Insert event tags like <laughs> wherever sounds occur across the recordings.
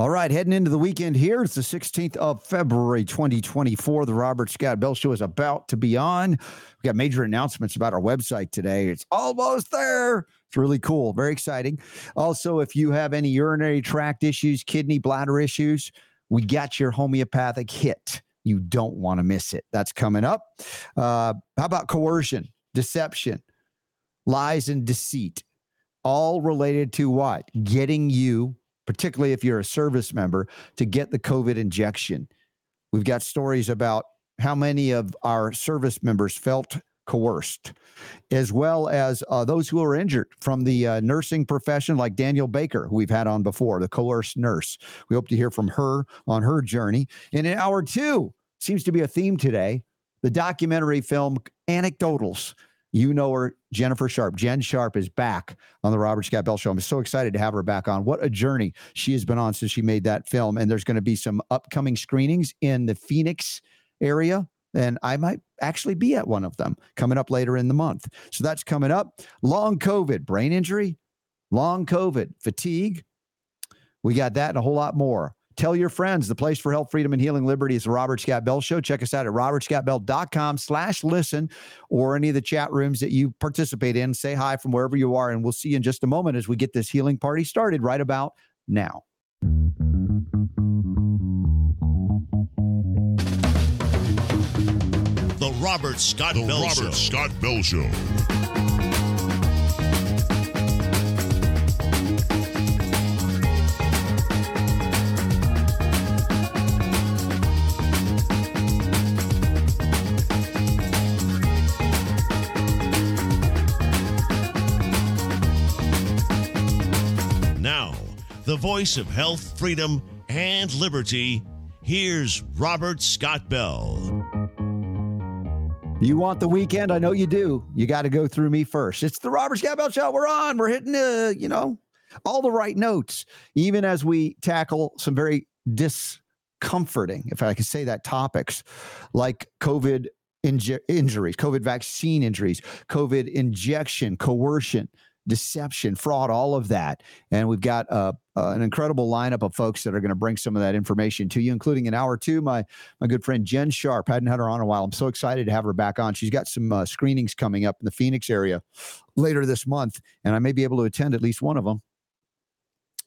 All right, heading into the weekend here. It's the 16th of February, 2024. The Robert Scott Bell Show is about to be on. We got major announcements about our website today. It's almost there. It's really cool, very exciting. Also, if you have any urinary tract issues, kidney, bladder issues, we got your homeopathic hit. You don't want to miss it. That's coming up. Uh, how about coercion, deception, lies, and deceit? All related to what? Getting you particularly if you're a service member, to get the COVID injection. We've got stories about how many of our service members felt coerced, as well as uh, those who are injured from the uh, nursing profession, like Danielle Baker, who we've had on before, the coerced nurse. We hope to hear from her on her journey. And in hour two, seems to be a theme today the documentary film Anecdotals you know her, Jennifer Sharp. Jen Sharp is back on the Robert Scott Bell Show. I'm so excited to have her back on. What a journey she has been on since she made that film. And there's going to be some upcoming screenings in the Phoenix area. And I might actually be at one of them coming up later in the month. So that's coming up. Long COVID, brain injury, long COVID, fatigue. We got that and a whole lot more. Tell your friends the place for health, freedom, and healing liberty is the Robert Scott Bell Show. Check us out at robertscottbell.com slash listen or any of the chat rooms that you participate in. Say hi from wherever you are, and we'll see you in just a moment as we get this healing party started right about now. The Robert Scott the Bell Robert Show. Scott Bell Show. The voice of health, freedom, and liberty. Here's Robert Scott Bell. You want the weekend? I know you do. You got to go through me first. It's the Robert Scott Bell Show. We're on. We're hitting, uh, you know, all the right notes, even as we tackle some very discomforting, if I can say that, topics like COVID inju- injuries, COVID vaccine injuries, COVID injection, coercion, deception, fraud, all of that. And we've got uh, uh, an incredible lineup of folks that are going to bring some of that information to you, including in hour two, my my good friend Jen Sharp. Hadn't had her on a while. I'm so excited to have her back on. She's got some uh, screenings coming up in the Phoenix area later this month, and I may be able to attend at least one of them.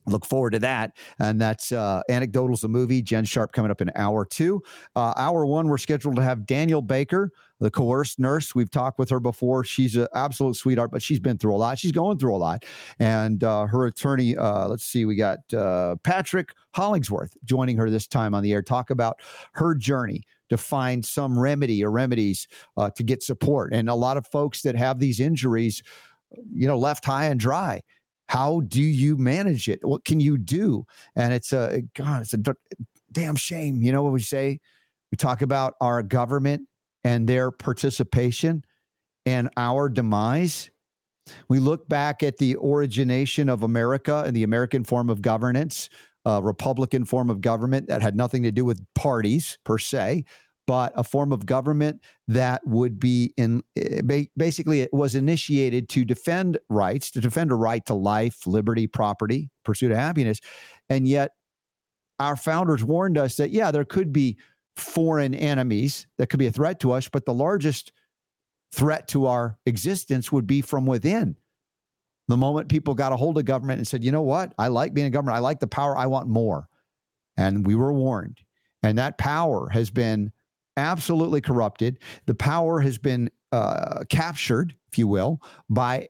Look forward to that. And that's uh, Anecdotals, the movie. Jen Sharp coming up in hour two. Uh, hour one, we're scheduled to have Danielle Baker, the coerced nurse. We've talked with her before. She's an absolute sweetheart, but she's been through a lot. She's going through a lot. And uh, her attorney, uh, let's see, we got uh, Patrick Hollingsworth joining her this time on the air. Talk about her journey to find some remedy or remedies uh, to get support. And a lot of folks that have these injuries, you know, left high and dry how do you manage it? What can you do? And it's a eh, god it's a damn shame you know what we say? We talk about our government and their participation and our demise. We look back at the origination of america and the american form of governance a republican form of government that had nothing to do with parties per se but a form of government that would be in eh, basically it was initiated to defend rights, to defend a right to life, liberty, property, pursuit of happiness. And yet our founders warned us that, yeah, there could be foreign enemies that could be a threat to us, but the largest threat to our existence would be from within. The moment people got a hold of government and said, you know what? I like being a government. I like the power. I want more. And we were warned. And that power has been absolutely corrupted. The power has been uh, captured, if you will, by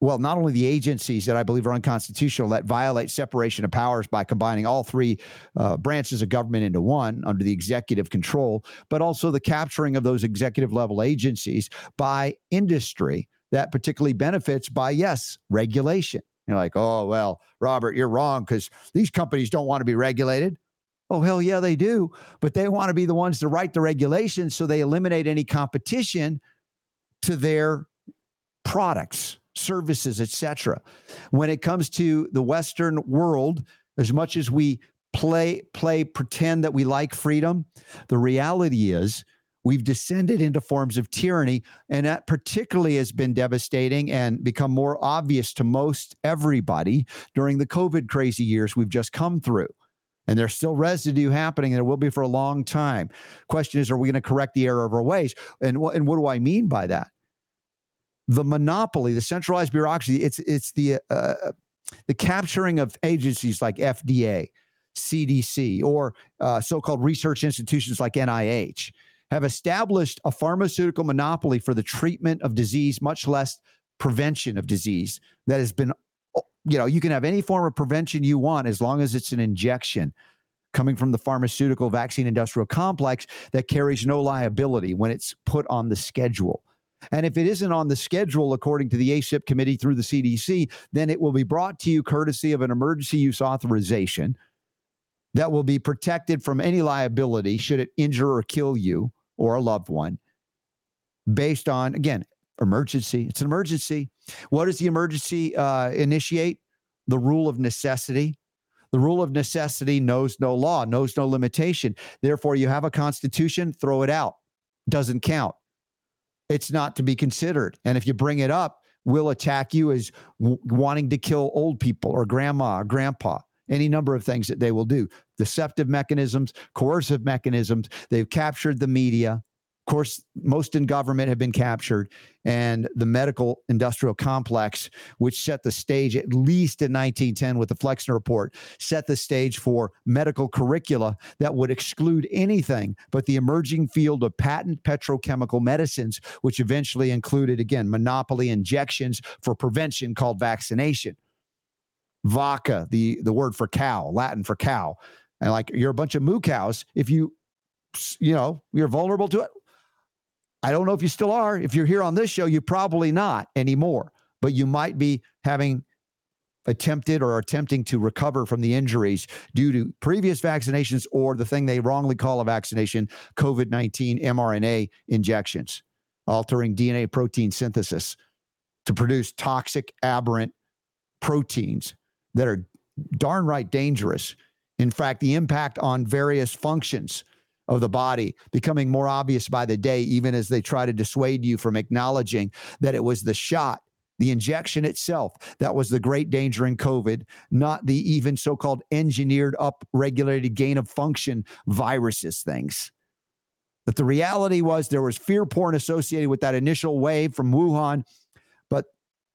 well, not only the agencies that I believe are unconstitutional that violate separation of powers by combining all three uh, branches of government into one under the executive control, but also the capturing of those executive level agencies by industry that particularly benefits by, yes, regulation. You're like, oh, well, Robert, you're wrong because these companies don't want to be regulated. Oh, hell yeah, they do. But they want to be the ones to write the regulations so they eliminate any competition to their products, services, etc. When it comes to the Western world, as much as we play, play, pretend that we like freedom, the reality is we've descended into forms of tyranny. And that particularly has been devastating and become more obvious to most everybody during the COVID crazy years we've just come through. And there's still residue happening, and there will be for a long time. Question is, are we going to correct the error of our ways? And what and what do I mean by that? The monopoly, the centralized bureaucracy, it's it's the uh, the capturing of agencies like FDA, CDC, or uh, so-called research institutions like NIH have established a pharmaceutical monopoly for the treatment of disease, much less prevention of disease that has been you know, you can have any form of prevention you want as long as it's an injection coming from the pharmaceutical vaccine industrial complex that carries no liability when it's put on the schedule. And if it isn't on the schedule, according to the ACIP committee through the CDC, then it will be brought to you courtesy of an emergency use authorization that will be protected from any liability should it injure or kill you or a loved one based on, again, emergency. It's an emergency. What does the emergency uh, initiate? The rule of necessity. The rule of necessity knows no law, knows no limitation. Therefore, you have a constitution, throw it out. Doesn't count. It's not to be considered. And if you bring it up, we'll attack you as w- wanting to kill old people or grandma or grandpa. Any number of things that they will do. Deceptive mechanisms, coercive mechanisms. They've captured the media. Of course, most in government have been captured, and the medical industrial complex, which set the stage at least in 1910 with the Flexner Report, set the stage for medical curricula that would exclude anything but the emerging field of patent petrochemical medicines, which eventually included, again, monopoly injections for prevention called vaccination. Vaca, the, the word for cow, Latin for cow. And like you're a bunch of moo cows. If you, you know, you're vulnerable to it, I don't know if you still are. If you're here on this show, you probably not anymore, but you might be having attempted or attempting to recover from the injuries due to previous vaccinations or the thing they wrongly call a vaccination, COVID 19 mRNA injections, altering DNA protein synthesis to produce toxic, aberrant proteins that are darn right dangerous. In fact, the impact on various functions of the body becoming more obvious by the day, even as they try to dissuade you from acknowledging that it was the shot, the injection itself, that was the great danger in COVID, not the even so called engineered, up regulated gain of function viruses things. That the reality was there was fear porn associated with that initial wave from Wuhan, but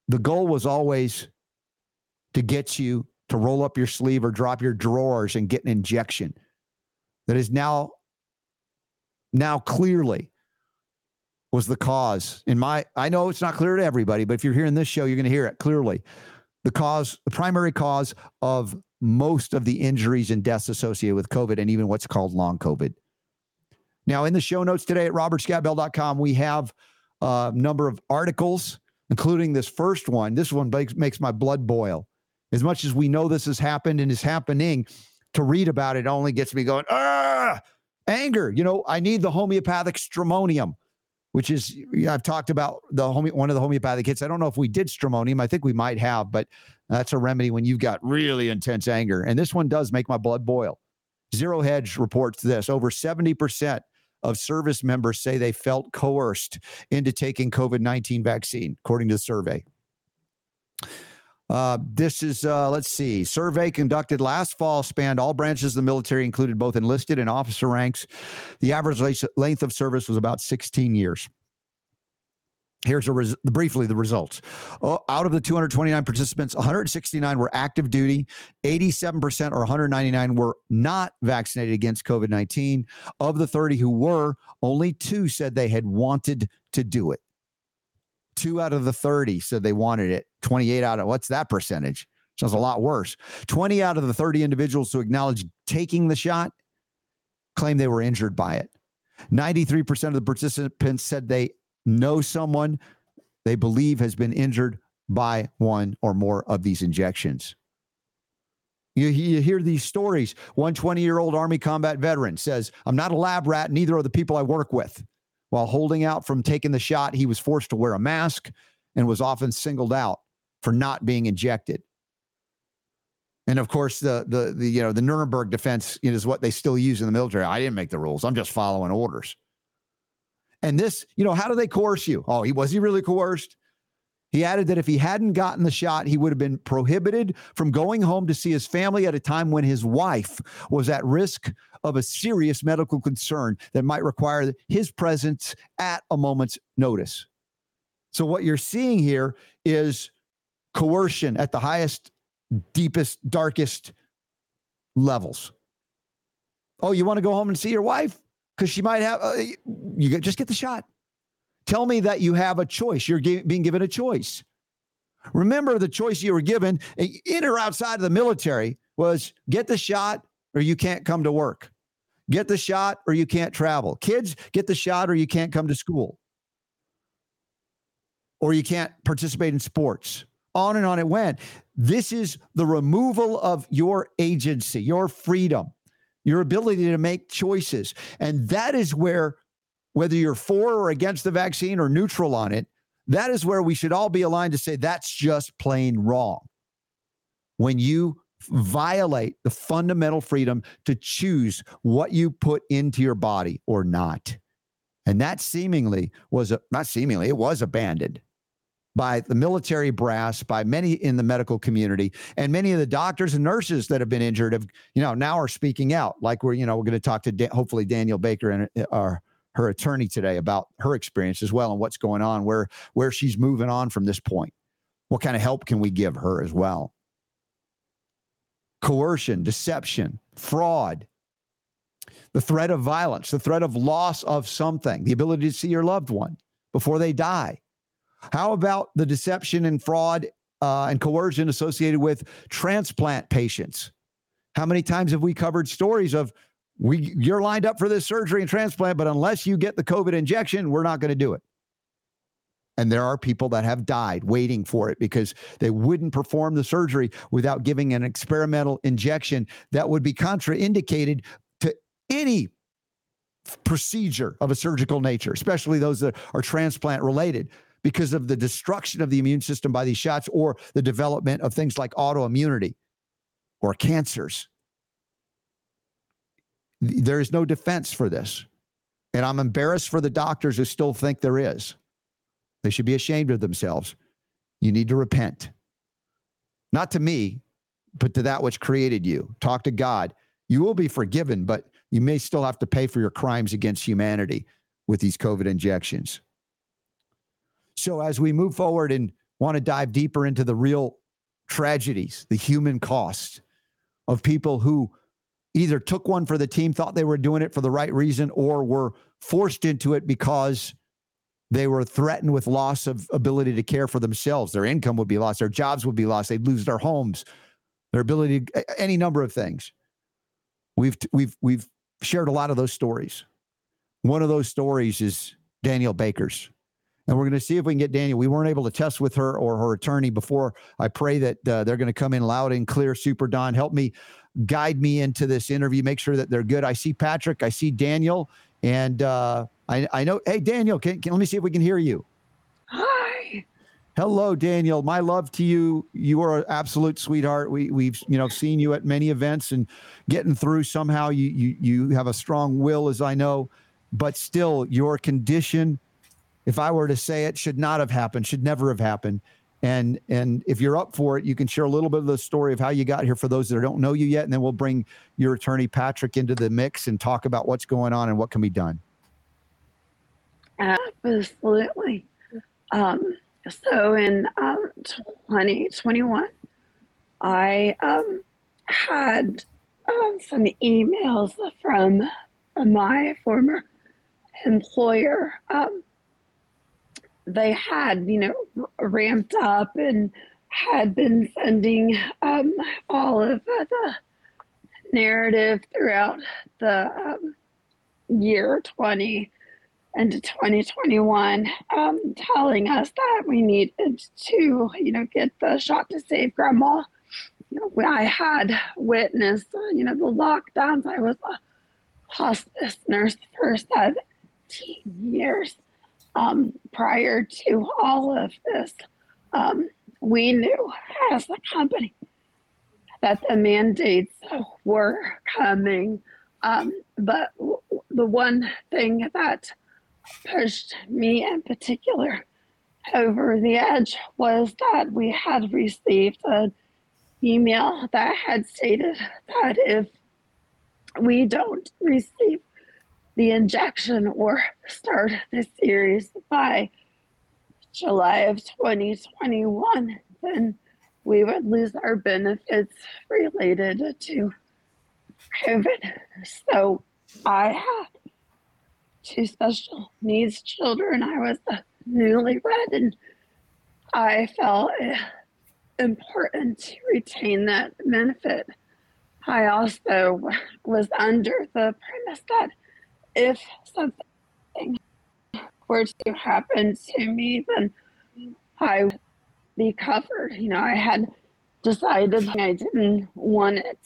the goal was always to get you to roll up your sleeve or drop your drawers and get an injection that is now now clearly was the cause. In my, I know it's not clear to everybody, but if you're hearing this show, you're going to hear it clearly. The cause, the primary cause of most of the injuries and deaths associated with COVID and even what's called long COVID. Now, in the show notes today at robertscottbell.com, we have a number of articles, including this first one. This one makes my blood boil. As much as we know this has happened and is happening, to read about it only gets me going, ah, Anger, you know, I need the homeopathic stramonium, which is I've talked about the home, one of the homeopathic hits. I don't know if we did stramonium. I think we might have, but that's a remedy when you've got really intense anger. And this one does make my blood boil. Zero Hedge reports this over 70% of service members say they felt coerced into taking COVID 19 vaccine, according to the survey. Uh, this is, uh, let's see, survey conducted last fall spanned all branches of the military, included both enlisted and officer ranks. The average length of service was about 16 years. Here's res- briefly the results. Uh, out of the 229 participants, 169 were active duty, 87% or 199 were not vaccinated against COVID 19. Of the 30 who were, only two said they had wanted to do it. Two out of the 30 said they wanted it. 28 out of what's that percentage? Sounds a lot worse. 20 out of the 30 individuals who acknowledged taking the shot claim they were injured by it. 93% of the participants said they know someone they believe has been injured by one or more of these injections. You, you hear these stories. One 20 year old Army combat veteran says, I'm not a lab rat, neither are the people I work with. While holding out from taking the shot, he was forced to wear a mask and was often singled out for not being injected. And of course, the the the you know the Nuremberg defense is what they still use in the military. I didn't make the rules. I'm just following orders. And this, you know, how do they coerce you? Oh, he was he really coerced? He added that if he hadn't gotten the shot, he would have been prohibited from going home to see his family at a time when his wife was at risk of a serious medical concern that might require his presence at a moment's notice. So, what you're seeing here is coercion at the highest, deepest, darkest levels. Oh, you want to go home and see your wife? Because she might have, uh, you just get the shot. Tell me that you have a choice. You're being given a choice. Remember the choice you were given in or outside of the military was get the shot or you can't come to work. Get the shot or you can't travel. Kids, get the shot or you can't come to school. Or you can't participate in sports. On and on it went. This is the removal of your agency, your freedom, your ability to make choices. And that is where, whether you're for or against the vaccine or neutral on it, that is where we should all be aligned to say that's just plain wrong. When you violate the fundamental freedom to choose what you put into your body or not. And that seemingly was a, not seemingly, it was abandoned by the military brass, by many in the medical community, and many of the doctors and nurses that have been injured have, you know, now are speaking out. Like we're, you know, we're going to talk to da- hopefully Danielle Baker and uh, our her attorney today about her experience as well and what's going on, where where she's moving on from this point. What kind of help can we give her as well? Coercion, deception, fraud, the threat of violence, the threat of loss of something, the ability to see your loved one before they die. How about the deception and fraud uh, and coercion associated with transplant patients? How many times have we covered stories of we you're lined up for this surgery and transplant, but unless you get the COVID injection, we're not going to do it. And there are people that have died waiting for it because they wouldn't perform the surgery without giving an experimental injection that would be contraindicated to any procedure of a surgical nature, especially those that are transplant related because of the destruction of the immune system by these shots or the development of things like autoimmunity or cancers. There is no defense for this. And I'm embarrassed for the doctors who still think there is. They should be ashamed of themselves. You need to repent. Not to me, but to that which created you. Talk to God. You will be forgiven, but you may still have to pay for your crimes against humanity with these COVID injections. So, as we move forward and want to dive deeper into the real tragedies, the human cost of people who either took one for the team, thought they were doing it for the right reason, or were forced into it because they were threatened with loss of ability to care for themselves. Their income would be lost, their jobs would be lost, they'd lose their homes, their ability, to, any number of things. We've we've we've shared a lot of those stories. One of those stories is Danielle Baker's. And we're going to see if we can get Danielle. We weren't able to test with her or her attorney before. I pray that uh, they're going to come in loud and clear. Super Don, help me guide me into this interview. Make sure that they're good. I see Patrick. I see Danielle. And uh, I, I know, hey, Danielle, can, can, let me see if we can hear you. Hi. Hello, Danielle. My love to you. You are an absolute sweetheart. We, we've, you know, seen you at many events and getting through somehow. You, you, you have a strong will, as I know, but still, your condition, if I were to say it, should not have happened, should never have happened. And and if you're up for it, you can share a little bit of the story of how you got here for those that don't know you yet, and then we'll bring your attorney Patrick into the mix and talk about what's going on and what can be done. Absolutely. Um, so in um, 2021, I um, had um, some emails from my former employer. Um, they had, you know, ramped up and had been sending um, all of the narrative throughout the year 20 into 2021 um, telling us that we needed to, you know, get the shot to save grandma. You know, I had witnessed, you know, the lockdowns. I was a hospice nurse for 17 years um, prior to all of this. Um, we knew as a company that the mandates were coming. Um, but w- the one thing that pushed me in particular over the edge was that we had received an email that had stated that if we don't receive the injection or start the series by July of 2021, then we would lose our benefits related to COVID. So I had two special needs children. I was a newlywed, and I felt important to retain that benefit. I also was under the premise that if something were to happen to me, then I would be covered. You know, I had decided I didn't want it,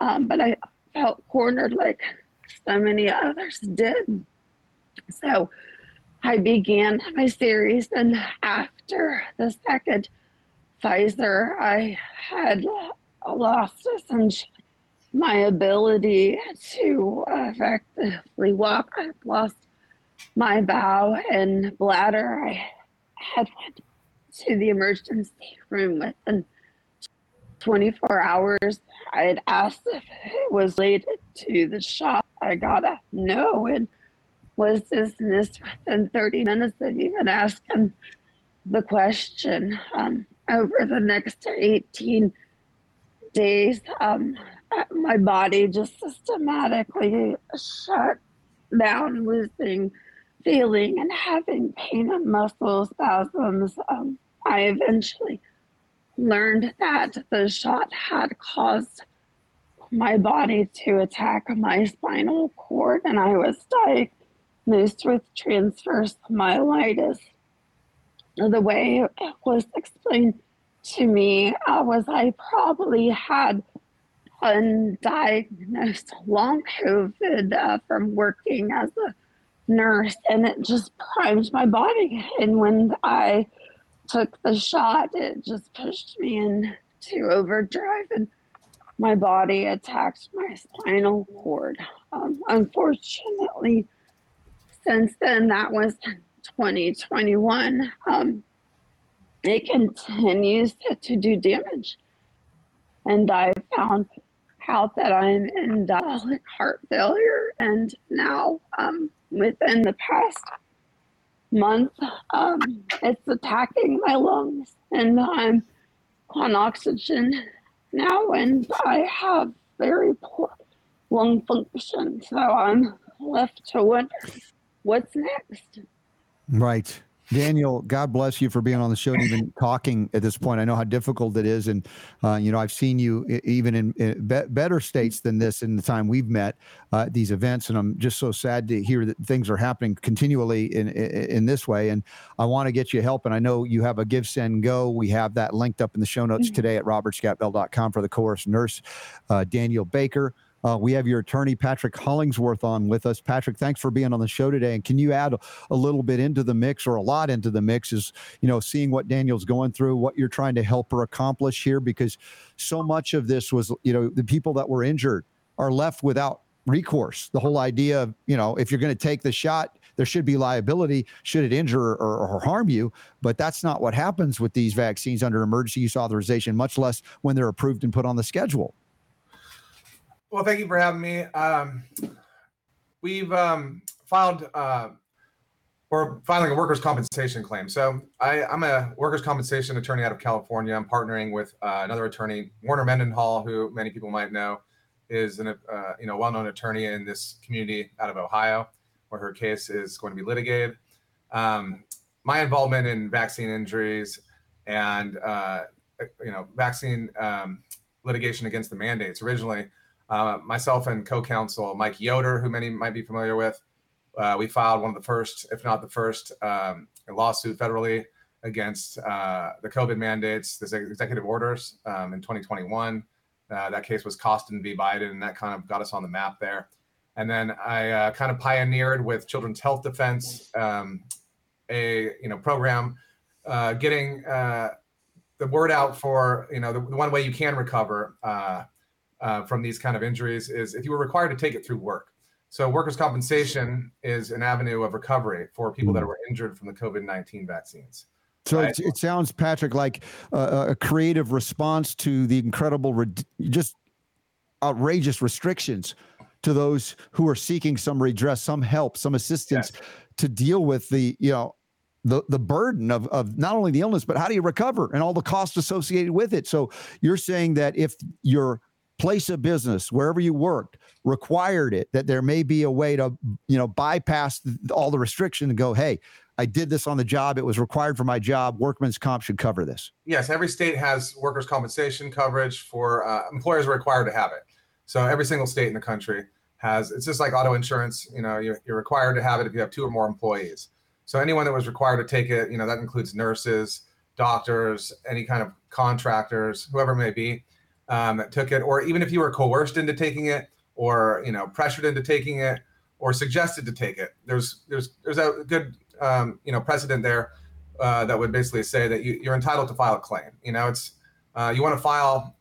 um, but I felt cornered like so many others did. So I began my series, and after the second Pfizer, I had lost essentially my ability to effectively walk. I've lost my bowel and bladder. I had went to the emergency room within 24 hours. I had asked if it was related to the shot. I got a no and was dismissed within 30 minutes of even asking the question. Um, over the next 18 days, um, my body just systematically shut down, losing feeling and having pain and muscle spasms. Um, I eventually learned that the shot had caused my body to attack my spinal cord, and I was diagnosed with transverse myelitis. The way it was explained to me uh, was I probably had undiagnosed long COVID uh, from working as a nurse, and it just primed my body. And when I took the shot, it just pushed me into overdrive, and my body attacked my spinal cord. Um, unfortunately, since then, that was 2021. Um, it continues to do damage. And I found out that I'm in heart failure. And now, um, within the past month, um, it's attacking my lungs. And I'm on oxygen now, and I have very poor lung function. So I'm left to wonder what's next. Right. Danielle, God bless you for being on the show and even talking at this point. I know how difficult it is, and uh, you know I've seen you even in, in be- better states than this in the time we've met uh, these events, and I'm just so sad to hear that things are happening continually in in, in this way. And I want to get you help, and I know you have a Give Send Go. We have that linked up in the show notes mm-hmm. today at robertscottbell.com for the course nurse, uh, Danielle Baker. Uh, we have your attorney, Patrick Hollingsworth, on with us. Patrick, thanks for being on the show today. And can you add a, little bit into the mix or a lot into the mix is, you know, seeing what Danielle's going through, what you're trying to help her accomplish here? Because so much of this was, you know, the people that were injured are left without recourse. The whole idea of, you know, if you're going to take the shot, there should be liability should it injure or, or, harm you. But that's not what happens with these vaccines under emergency use authorization, much less when they're approved and put on the schedule. Well, thank you for having me. Um, we've um, filed, uh, we're filing a workers' compensation claim. So I, am a workers' compensation attorney out of California. I'm partnering with uh, another attorney, Warner Mendenhall, who many people might know is an uh, you know well-known attorney in this community out of Ohio, where her case is going to be litigated. Um, my involvement in vaccine injuries and uh, you know vaccine um, litigation against the mandates originally uh, myself and co-counsel Mike Yoder, who many might be familiar with, uh, we filed one of the first, if not the first, um, lawsuit federally against uh, the COVID mandates, the executive orders um, in 2021. Uh, that case was Costin v. Biden, and that kind of got us on the map there. And then I uh, kind of pioneered with Children's Health Defense, um, a you know program, getting the word out for you know the, the, one way you can recover uh, from these kind of injuries is if you were required to take it through work. So workers' compensation is an avenue of recovery for people that mm. were injured from the COVID-19 vaccines. So right? it, it, sounds, Patrick, like uh, a creative response to the incredible, just outrageous restrictions to those who are seeking some redress, some help, some assistance yes. to deal with the, you know, the the burden of of not only the illness, but how do you recover and all the costs associated with it. So you're saying that if your place of business, wherever you worked, required it, that there may be a way to, you know, bypass all the restriction and go, hey, I did this on the job. It was required for my job. Workman's comp should cover this. Yes, every state has workers' compensation coverage for uh, employers are required to have it. So every single state in the country has. It's just like auto insurance. You know, you're, you're required to have it if you have two or more employees. So anyone that was required to take it, you know, that includes nurses, doctors, any kind of contractors, whoever it may be, um, that took it, or even if you were coerced into taking it, or you know, pressured into taking it, or suggested to take it. There's there's there's a good um, you know precedent there uh, that would basically say that you, are entitled to file a claim. You know, it's uh, you want to file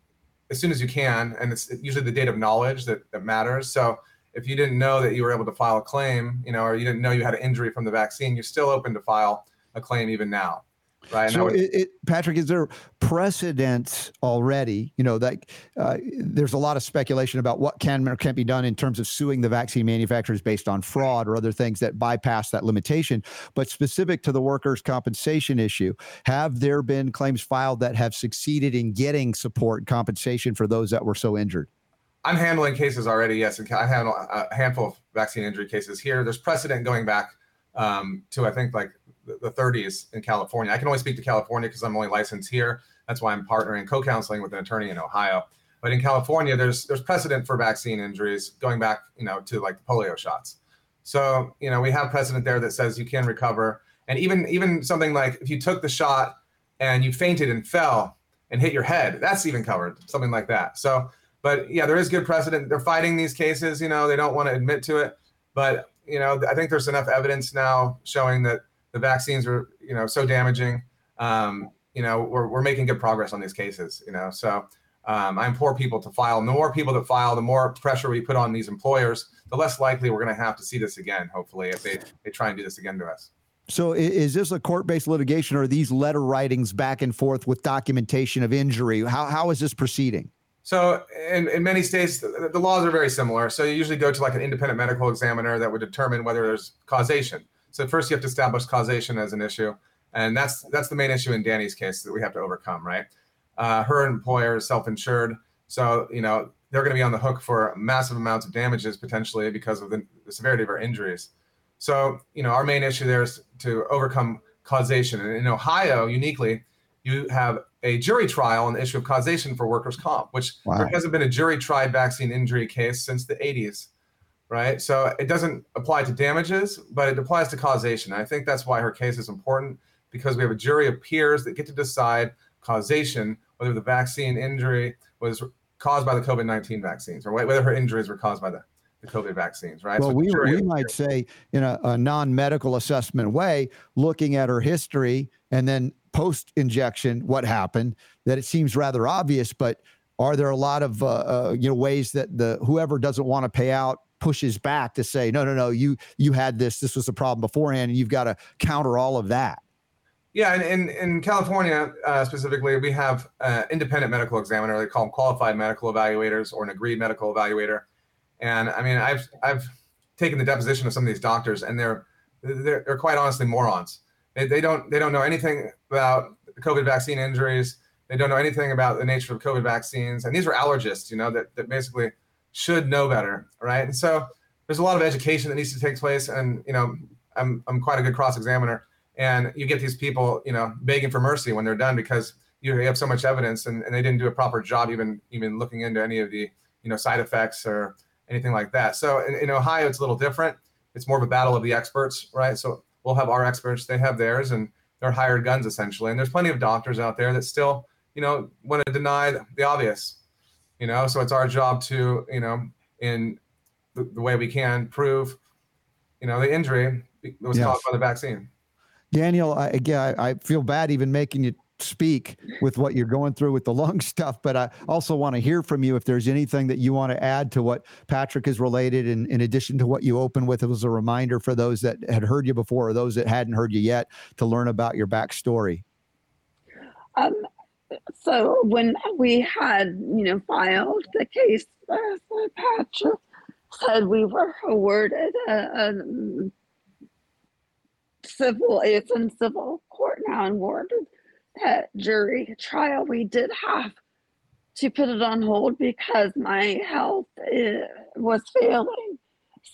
as soon as you can, and it's usually the date of knowledge that, that matters. So if you didn't know that you were able to file a claim, you know, or you didn't know you had an injury from the vaccine, you're still open to file a claim even now. Right. So, would, it, it, Patrick, is there precedent already? You know, that uh, there's a lot of speculation about what can or can't be done in terms of suing the vaccine manufacturers based on fraud or other things that bypass that limitation. But specific to the workers' compensation issue, have there been claims filed that have succeeded in getting support and compensation for those that were so injured? I'm handling cases already. Yes, I handle a handful of vaccine injury cases here. There's precedent going back um, to I think like the 30s in California. I can only speak to California because I'm only licensed here. That's why I'm partnering co-counseling with an attorney in Ohio. But in California, there's there's precedent for vaccine injuries going back, you know, to like the polio shots. So you know we have precedent there that says you can recover, and even even something like if you took the shot and you fainted and fell and hit your head, that's even covered, something like that. So, but yeah, there is good precedent. They're fighting these cases. You know, they don't want to admit to it, but you know, I think there's enough evidence now showing that the vaccines were you know, so damaging. Um, you know, we're, we're making good progress on these cases, you know, so um, I implore people to file. The more people that file, the more pressure we put on these employers, the less likely we're going to have to see this again, hopefully, if they, they try and do this again to us. So is this a court-based litigation or are these letter writings back and forth with documentation of injury? How, how is this proceeding? So in, in many states, the, the laws are very similar. So you usually go to like an independent medical examiner that would determine whether there's causation. So first you have to establish causation as an issue, and that's that's the main issue in Danny's case that we have to overcome, right? Uh, her employer is self-insured, so you know they're going to be on the hook for massive amounts of damages potentially because of the, the severity of her injuries. So you know our main issue there is to overcome causation, and in Ohio, uniquely, you have a jury trial on the issue of causation for workers' comp, which wow. there hasn't been a jury tried vaccine injury case since the 80s right? So it doesn't apply to damages, but it applies to causation. I think that's why her case is important because we have a jury of peers that get to decide causation, whether the vaccine injury was caused by the COVID 19 vaccines or whether her injuries were caused by the, the COVID vaccines, right? Well, so we, we might say in a, a non medical assessment way, looking at her history and then post injection, what happened, that it seems rather obvious, but are there a lot of uh, uh, you know ways that the whoever doesn't want to pay out pushes back to say, no, no, no, you you had this, this was a problem beforehand, and you've got to counter all of that. Yeah, and in, in California uh, specifically, we have uh, independent medical examiner. They call them qualified medical evaluators or an agreed medical evaluator. And I mean, I've I've taken the deposition of some of these doctors, and they're they're, they're quite honestly morons. They, they don't they don't know anything about COVID vaccine injuries. They don't know anything about the nature of COVID vaccines, and these are allergists, you know, that that basically should know better, right? And so there's a lot of education that needs to take place. And you know, I'm I'm quite a good cross examiner, and you get these people, you know, begging for mercy when they're done because you have so much evidence and, and they didn't do a proper job even even looking into any of the you know side effects or anything like that. So in, in Ohio, it's a little different. It's more of a battle of the experts, right? So we'll have our experts, they have theirs, and they're hired guns essentially. And there's plenty of doctors out there that still, you know, want to deny the obvious you know? So it's our job to you know in the, the way we can prove you know the injury was yes. caused by the vaccine. Danielle I, again I, I feel bad even making you speak with what you're going through with the <laughs> lung stuff but i also want to hear from you if there's anything that you want to add to what patrick has related in, in addition to what you opened with. It was a reminder for those that had heard you before or those that hadn't heard you yet to learn about your backstory. Um, so when we had, you know, filed the case, uh, Patrick said we were awarded a, a civil, it's in civil court now and awarded that jury trial. We did have to put it on hold because my health uh, was failing.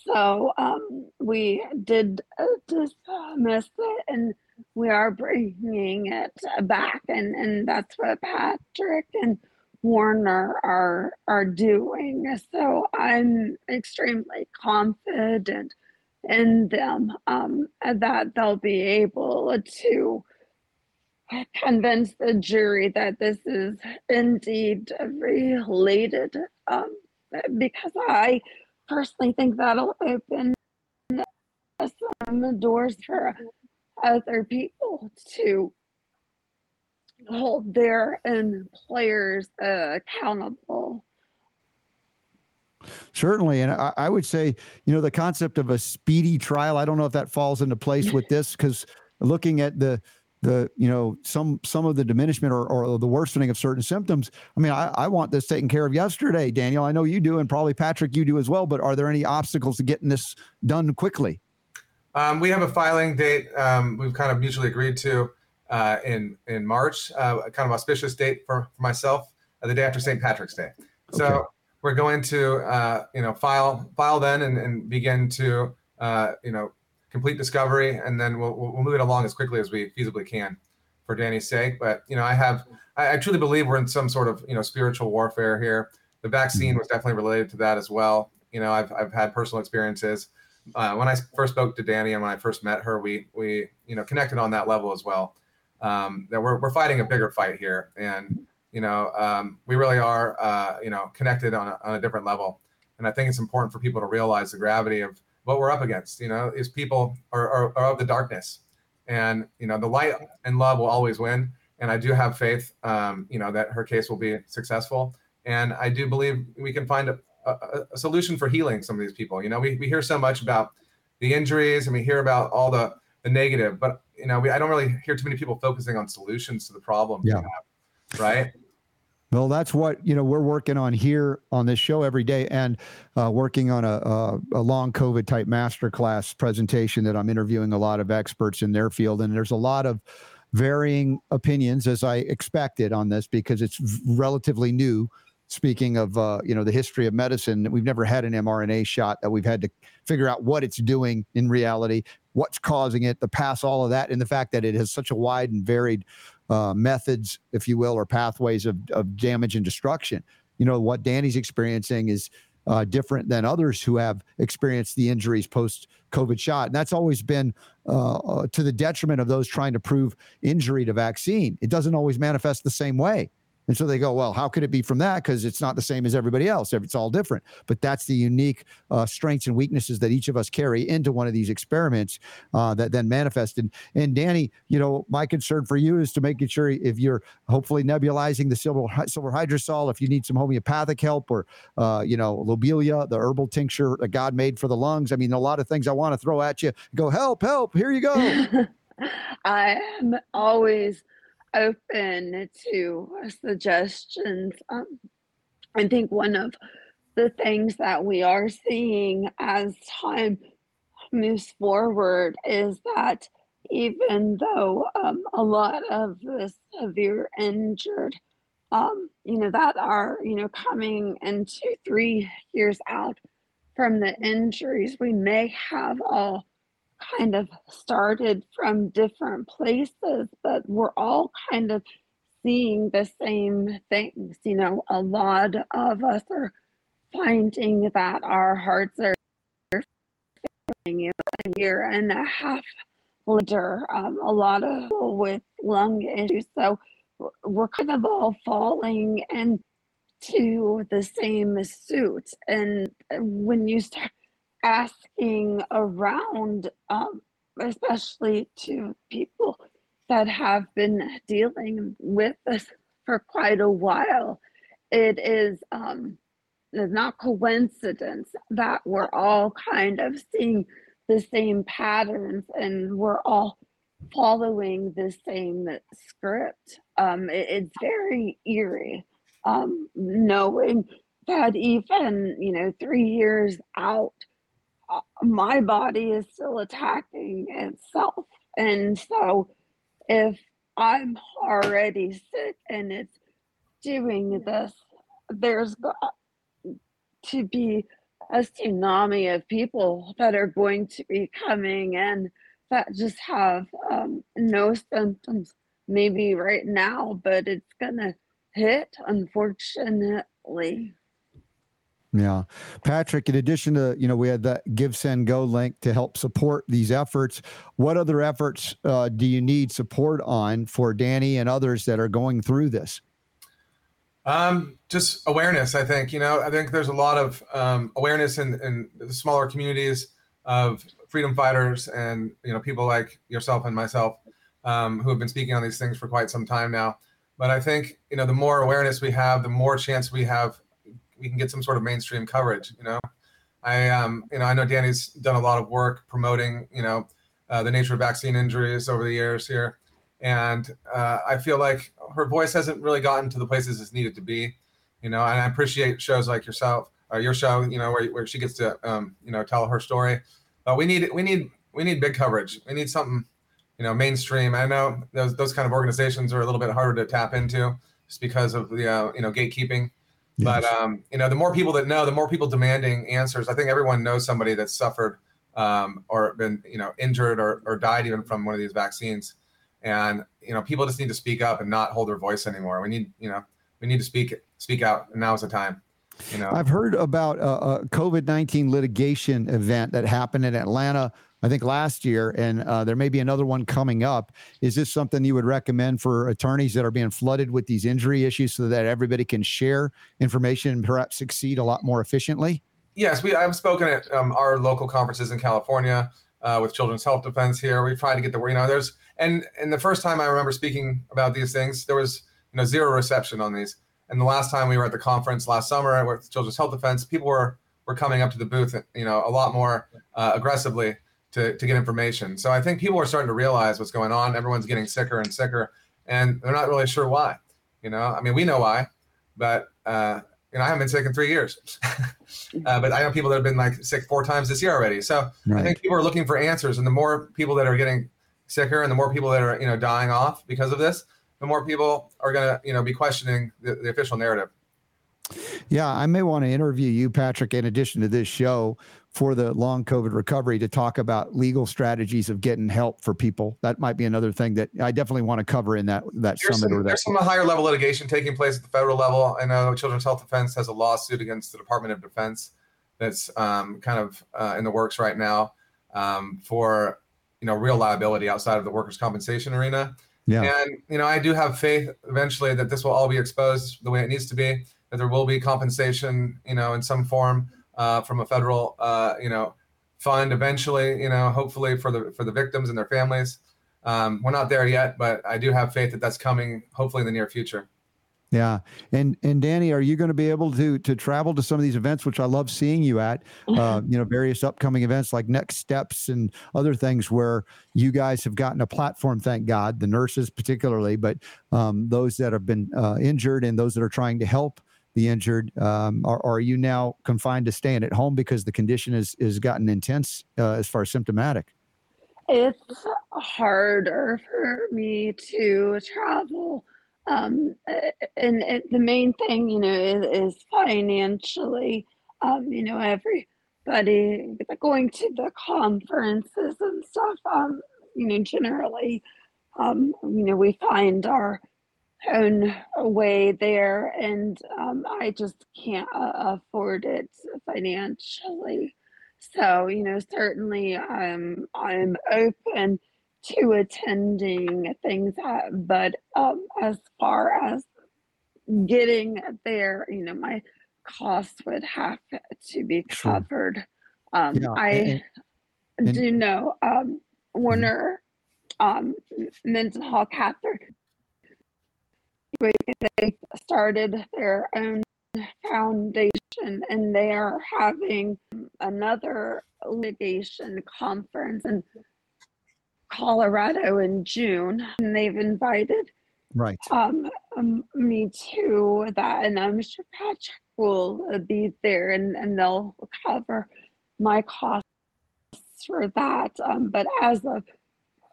So um, we did uh, dismiss it and we are bringing it back. And, and that's what Patrick and Warner are are doing. So I'm extremely confident in them um, that they'll be able to convince the jury that this is indeed related um, because I personally think that'll open some doors for other people to hold their employers uh, accountable. Certainly. And I, I, would say, you know, the concept of a speedy trial, I don't know if that falls into place with this because looking at the the you know some some of the diminishment or, or the worsening of certain symptoms i mean I, I want this taken care of yesterday danielle i know you do and probably patrick you do as well but are there any obstacles to getting this done quickly um, we have a filing date um, we've kind of mutually agreed to uh, in in march uh, kind of auspicious date for, for myself uh, the day after st patrick's day so okay. we're going to uh, you know file file then and, and begin to uh, you know complete discovery, and then we'll, we'll move it along as quickly as we feasibly can for Danny's sake. But you know, I have I, I truly believe we're in some sort of you know spiritual warfare here. The vaccine mm-hmm. was definitely related to that as well. You know, I've I've had personal experiences. Uh, when I first spoke to Danny and when I first met her, we we you know connected on that level as well. Um, that we're we're fighting a bigger fight here, and you know um, we really are uh, you know connected on a, on a different level. And I think it's important for people to realize the gravity of what we're up against. You know, is people are, are, are of the darkness, and you know the light and love will always win. And I do have faith, um, you know, that her case will be successful. And I do believe we can find a, a, a solution for healing some of these people. You know, we, we hear so much about the injuries and we hear about all the the negative, but you know, we, I don't really hear too many people focusing on solutions to the problem. Yeah. right. Well, that's what you know we're working on here on this show every day, and uh, working on a, a, a long COVID type masterclass presentation that I'm interviewing a lot of experts in their field, and there's a lot of varying opinions as I expected on this because it's relatively new. Speaking of uh, you know the history of medicine, we've never had an mRNA shot that we've had to figure out what it's doing in reality, what's causing it, the past all of that, and the fact that it has such a wide and varied uh, methods, if you will, or pathways of, of damage and destruction. You know, what Danny's experiencing is uh, different than others who have experienced the injuries post COVID shot. And that's always been uh, uh, to the detriment of those trying to prove injury to vaccine. It doesn't always manifest the same way. And so they go, well, how could it be from that? Because it's not the same as everybody else. It's all different. But that's the unique uh, strengths and weaknesses that each of us carry into one of these experiments uh, that then manifested. And Danny, you know, my concern for you is to making sure if you're hopefully nebulizing the silver silver hydrosol, if you need some homeopathic help or uh, you know lobelia, the herbal tincture that God made for the lungs. I mean, a lot of things I want to throw at you. Go help, help. Here you go. <laughs> I am always open to suggestions. Um, I think one of the things that we are seeing as time moves forward is that even though um, a lot of the severe injured, um, you know, that are, you know, coming into three years out from the injuries, we may have all kind of started from different places, but we're all kind of seeing the same things. You know, a lot of us are finding that our hearts are failing a year and a half later. Um, a lot of people with lung issues. So we're kind of all falling into the same suit. And when you start asking around, um, especially to people that have been dealing with this for quite a while. It is um, not coincidence that we're all kind of seeing the same patterns and we're all following the same script. um, it, it's very eerie um, knowing that even you know three years out, my body is still attacking itself, and so if I'm already sick and it's doing this, there's got to be a tsunami of people that are going to be coming in that just have um, no symptoms maybe right now, but it's gonna hit unfortunately. Yeah. Patrick, in addition to, you know, we had that Give, Send, Go link to help support these efforts. What other efforts uh, do you need support on for Danny and others that are going through this? Um, just awareness, I think. You know, I think there's a lot of um, awareness in, in the smaller communities of freedom fighters and, you know, people like yourself and myself um, who have been speaking on these things for quite some time now. But I think, you know, the more awareness we have, the more chance we have we can get some sort of mainstream coverage. You know, I um, you know I know Danny's done a lot of work promoting you know uh, the nature of vaccine injuries over the years here, and uh, I feel like her voice hasn't really gotten to the places it's needed to be. You know, and I appreciate shows like yourself or uh, your show. You know, where where she gets to um, you know tell her story. But we need we need we need big coverage. We need something you know mainstream. I know those those kind of organizations are a little bit harder to tap into just because of the uh, you know gatekeeping but um, you know, the more people that know, the more people demanding answers. I think everyone knows somebody that's suffered um, or been you know injured or, or died even from one of these vaccines. And you know, people just need to speak up and not hold their voice anymore. We need you know we need to speak speak out. And now is the time. You know, I've heard about a, a COVID nineteen litigation event that happened in Atlanta I think last year, and uh, there may be another one coming up. Is this something you would recommend for attorneys that are being flooded with these injury issues so that everybody can share information and perhaps succeed a lot more efficiently? Yes, we. I've spoken at um, our local conferences in California uh, with Children's Health Defense here. We've tried to get the word. You know, there's and and the first time I remember speaking about these things, there was you know zero reception on these. And the last time we were at the conference last summer with Children's Health Defense, people were were coming up to the booth, you know, a lot more uh, aggressively to, to get information. So I think people are starting to realize what's going on. Everyone's getting sicker and sicker, and they're not really sure why. You know, I mean, we know why, but uh, you know, I haven't been sick in three years. <laughs> uh, but I know people that have been like sick four times this year already. So right. I think people are looking for answers, and the more people that are getting sicker, and the more people that are you know dying off because of this, the more people are going to you know be questioning the, the official narrative. Yeah, I may want to interview you, Patrick, in addition to this show for the long COVID recovery to talk about legal strategies of getting help for people. That might be another thing that I definitely want to cover in that that there's summit. Some, or that. There's some higher level litigation taking place at the federal level. I know Children's Health Defense has a lawsuit against the Department of Defense that's um, kind of uh, in the works right now um, for you know real liability outside of the workers' compensation arena. Yeah. And you know, I do have faith eventually that this will all be exposed the way it needs to be. That there will be compensation, you know, in some form uh, from a federal, uh, you know, fund eventually. You know, hopefully for the for the victims and their families. Um, we're not there yet, but I do have faith that that's coming. Hopefully in the near future. Yeah, and and Danny, are you going to be able to to travel to some of these events, which I love seeing you at? <laughs> Uh, you know, various upcoming events like Next Steps and other things where you guys have gotten a platform. Thank God, the nurses particularly, but um, those that have been uh, injured and those that are trying to help the injured? Um, are, are, you now confined to staying at home because the condition has is gotten intense uh, as far as symptomatic? It's harder for me to travel. Um, and, and, the main thing, you know, is, is financially. Um, you know, everybody going to the conferences and stuff. Um, you know, generally, um, you know, we find our own way there, and um, I just can't uh, afford it financially. So, you know, certainly I'm I'm open to attending things, that, but um, as far as getting there, you know, my costs would have to be covered. Um, yeah. I and, and, do know um, mm-hmm. Warner um, Mendenhall Catherine they started their own foundation and they are having another litigation conference in Colorado in June. And they've invited Right. um, um, me too that and i'm sure patrick will uh, be there and, and they'll cover my costs for that um, but as of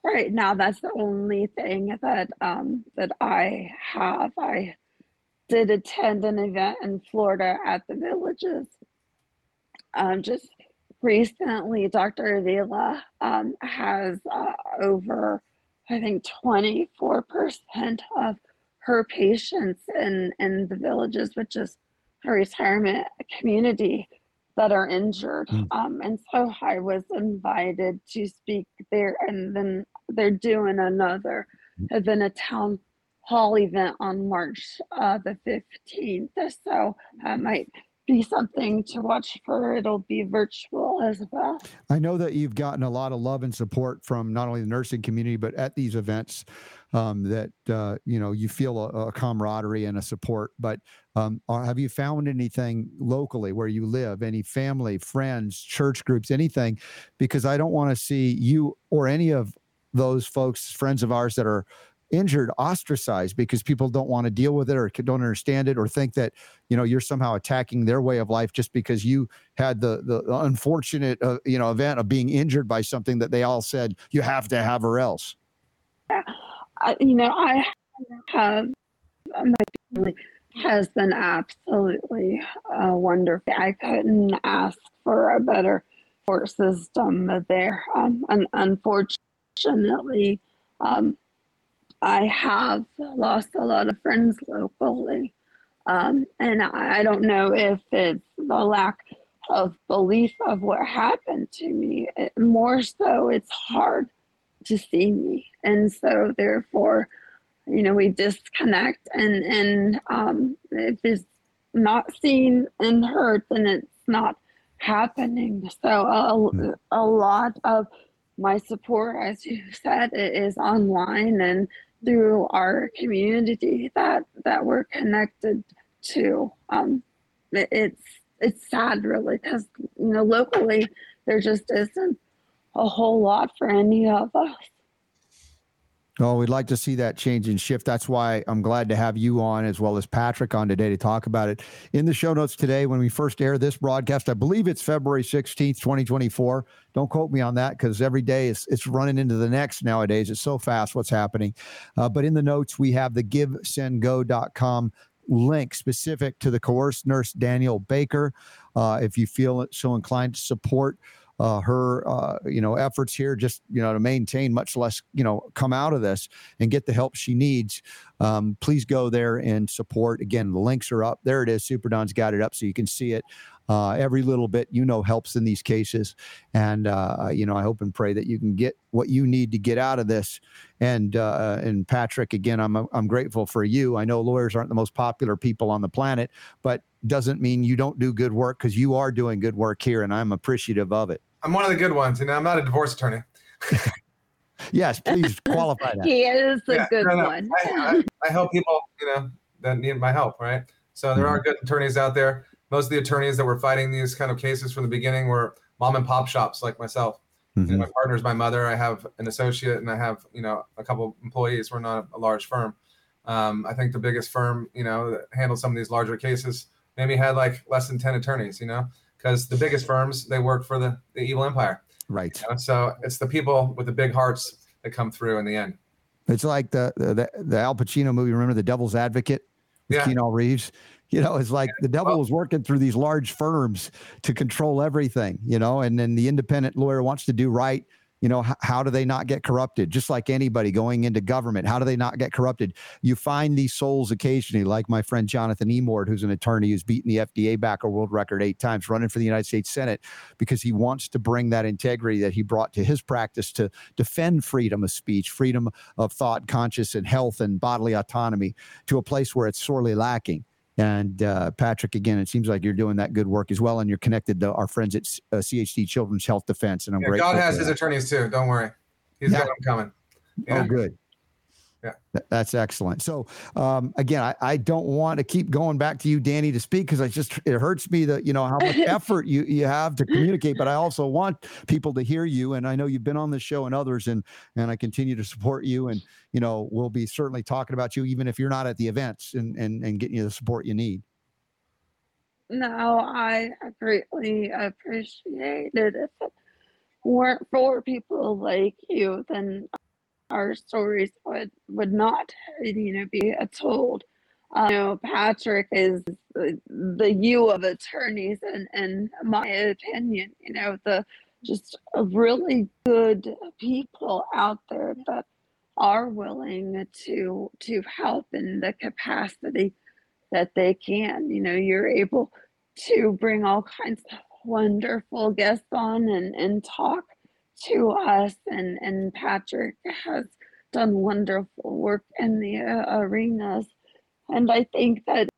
right now that's the only thing that um, that i have i did attend an event in florida at the villages um, just recently dr avila um, has uh, over i think 24% of her patients in in the villages, which is a retirement community that are injured. Mm. Um, and so I was invited to speak there, and then they're doing another event, a town hall event on March uh, the 15th. So that might be something to watch for. It'll be virtual as well. I know that you've gotten a lot of love and support from not only the nursing community, but at these events um, that, uh, you know, you feel a, a camaraderie and a support. But um, are- have you found anything locally where you live, any family, friends, church groups, anything? Because I don't want to see you or any of those folks, friends of ours that are injured ostracized because people don't want to deal with it or don't understand it or think that you know you're somehow attacking their way of life just because you had the the unfortunate uh, you know event of being injured by something that they all said you have to have or else I, you know, I have my family has been absolutely uh, wonderful. I couldn't ask for a better support system there. Um, and unfortunately, um, I have lost a lot of friends locally. Um, and I I don't know if it's the lack of belief of what happened to me. It, more so, it's hard to see me and so therefore you know we disconnect and and um if it's not seen and heard then it's not happening so a, a lot of my support as you <laughs> said is online and through our community that that we're connected to. Um it, it's it's sad really because you know locally there just isn't a whole lot for any of us Oh, we'd like to see that change and shift. That's why I'm glad to have you on as well as Patrick on today to talk about it. In the show notes today, when we first air this broadcast, I believe it's February 16th, 2024. Don't quote me on that because every day it's, it's running into the next nowadays. It's so fast what's happening. Uh, but in the notes, we have the givesendgo.com link specific to the coerced nurse Danielle Baker. Uh, if you feel so inclined to support uh, her, uh, you know, efforts here, just you know, to maintain, much less, you know, come out of this and get the help she needs. Um, please go there and support. Again, the links are up. There it is. Super Don's got it up so you can see it. Uh, every little bit, you know, helps in these cases. And uh, you know, I hope and pray that you can get what you need to get out of this. And uh, and Patrick, again, I'm I'm grateful for you. I know lawyers aren't the most popular people on the planet, but doesn't mean you don't do good work because you are doing good work here, and I'm appreciative of it. I'm one of the good ones. and I'm not a divorce attorney. <laughs> Yes, please qualify that. <laughs> He is a Yeah, good no, no. one. I, I, I help people, you know, that need my help, right? So there are good attorneys out there. Most of the attorneys that were fighting these kind of cases from the beginning were mom and pop shops like myself. You know, Mhm. my partner's my mother. I have an associate and I have, you know, a couple employees. We're not a large firm. Um, I think the biggest firm, you know, that handles some of these larger cases maybe had like less than 10 attorneys, you know, because the biggest firms, they work for the, the evil empire. Right. You know? So it's the people with the big hearts that come through in the end. It's like the the, the Al Pacino movie. Remember the Devil's Advocate with Yeah. Keanu Reeves? You know, it's like the devil was working through these large firms to control everything. You know, and then the independent lawyer wants to do right. You know, h- how do they not get corrupted? Just like anybody going into government, how do they not get corrupted? You find these souls occasionally, like my friend Jonathan Emord, who's an attorney who's beaten the FDA back a world record eight times, running for the United States Senate because he wants to bring that integrity that he brought to his practice to defend freedom of speech, freedom of thought, conscious, and health and bodily autonomy to a place where it's sorely lacking. And uh, Patrick, again, it seems like you're doing that good work as well, and you're connected to our friends at uh, CHD Children's Health Defense, and I'm Yeah, grateful. God has his attorneys too. Don't worry. He's Yeah. got them coming. Oh, good. Yeah. That's excellent. So um, again, I, I don't want to keep going back to you, Danny, to speak because I just it hurts me that you know how much <laughs> effort you you have to communicate. But I also want people to hear you, and I know you've been on this show and others, and and I continue to support you, and you know we'll be certainly talking about you even if you're not at the events and and and getting you the support you need. No, I greatly appreciate it. If it weren't for people like you, then our stories would would not, you know, be told. Uh, you know, Patrick is the, the you of attorneys, and in my opinion, you know, the just really good people out there that are willing to to help in the capacity that they can. You know, you're able to bring all kinds of wonderful guests on and, and talk to us. And, and Patrick has done wonderful work in the uh, arenas. And I think that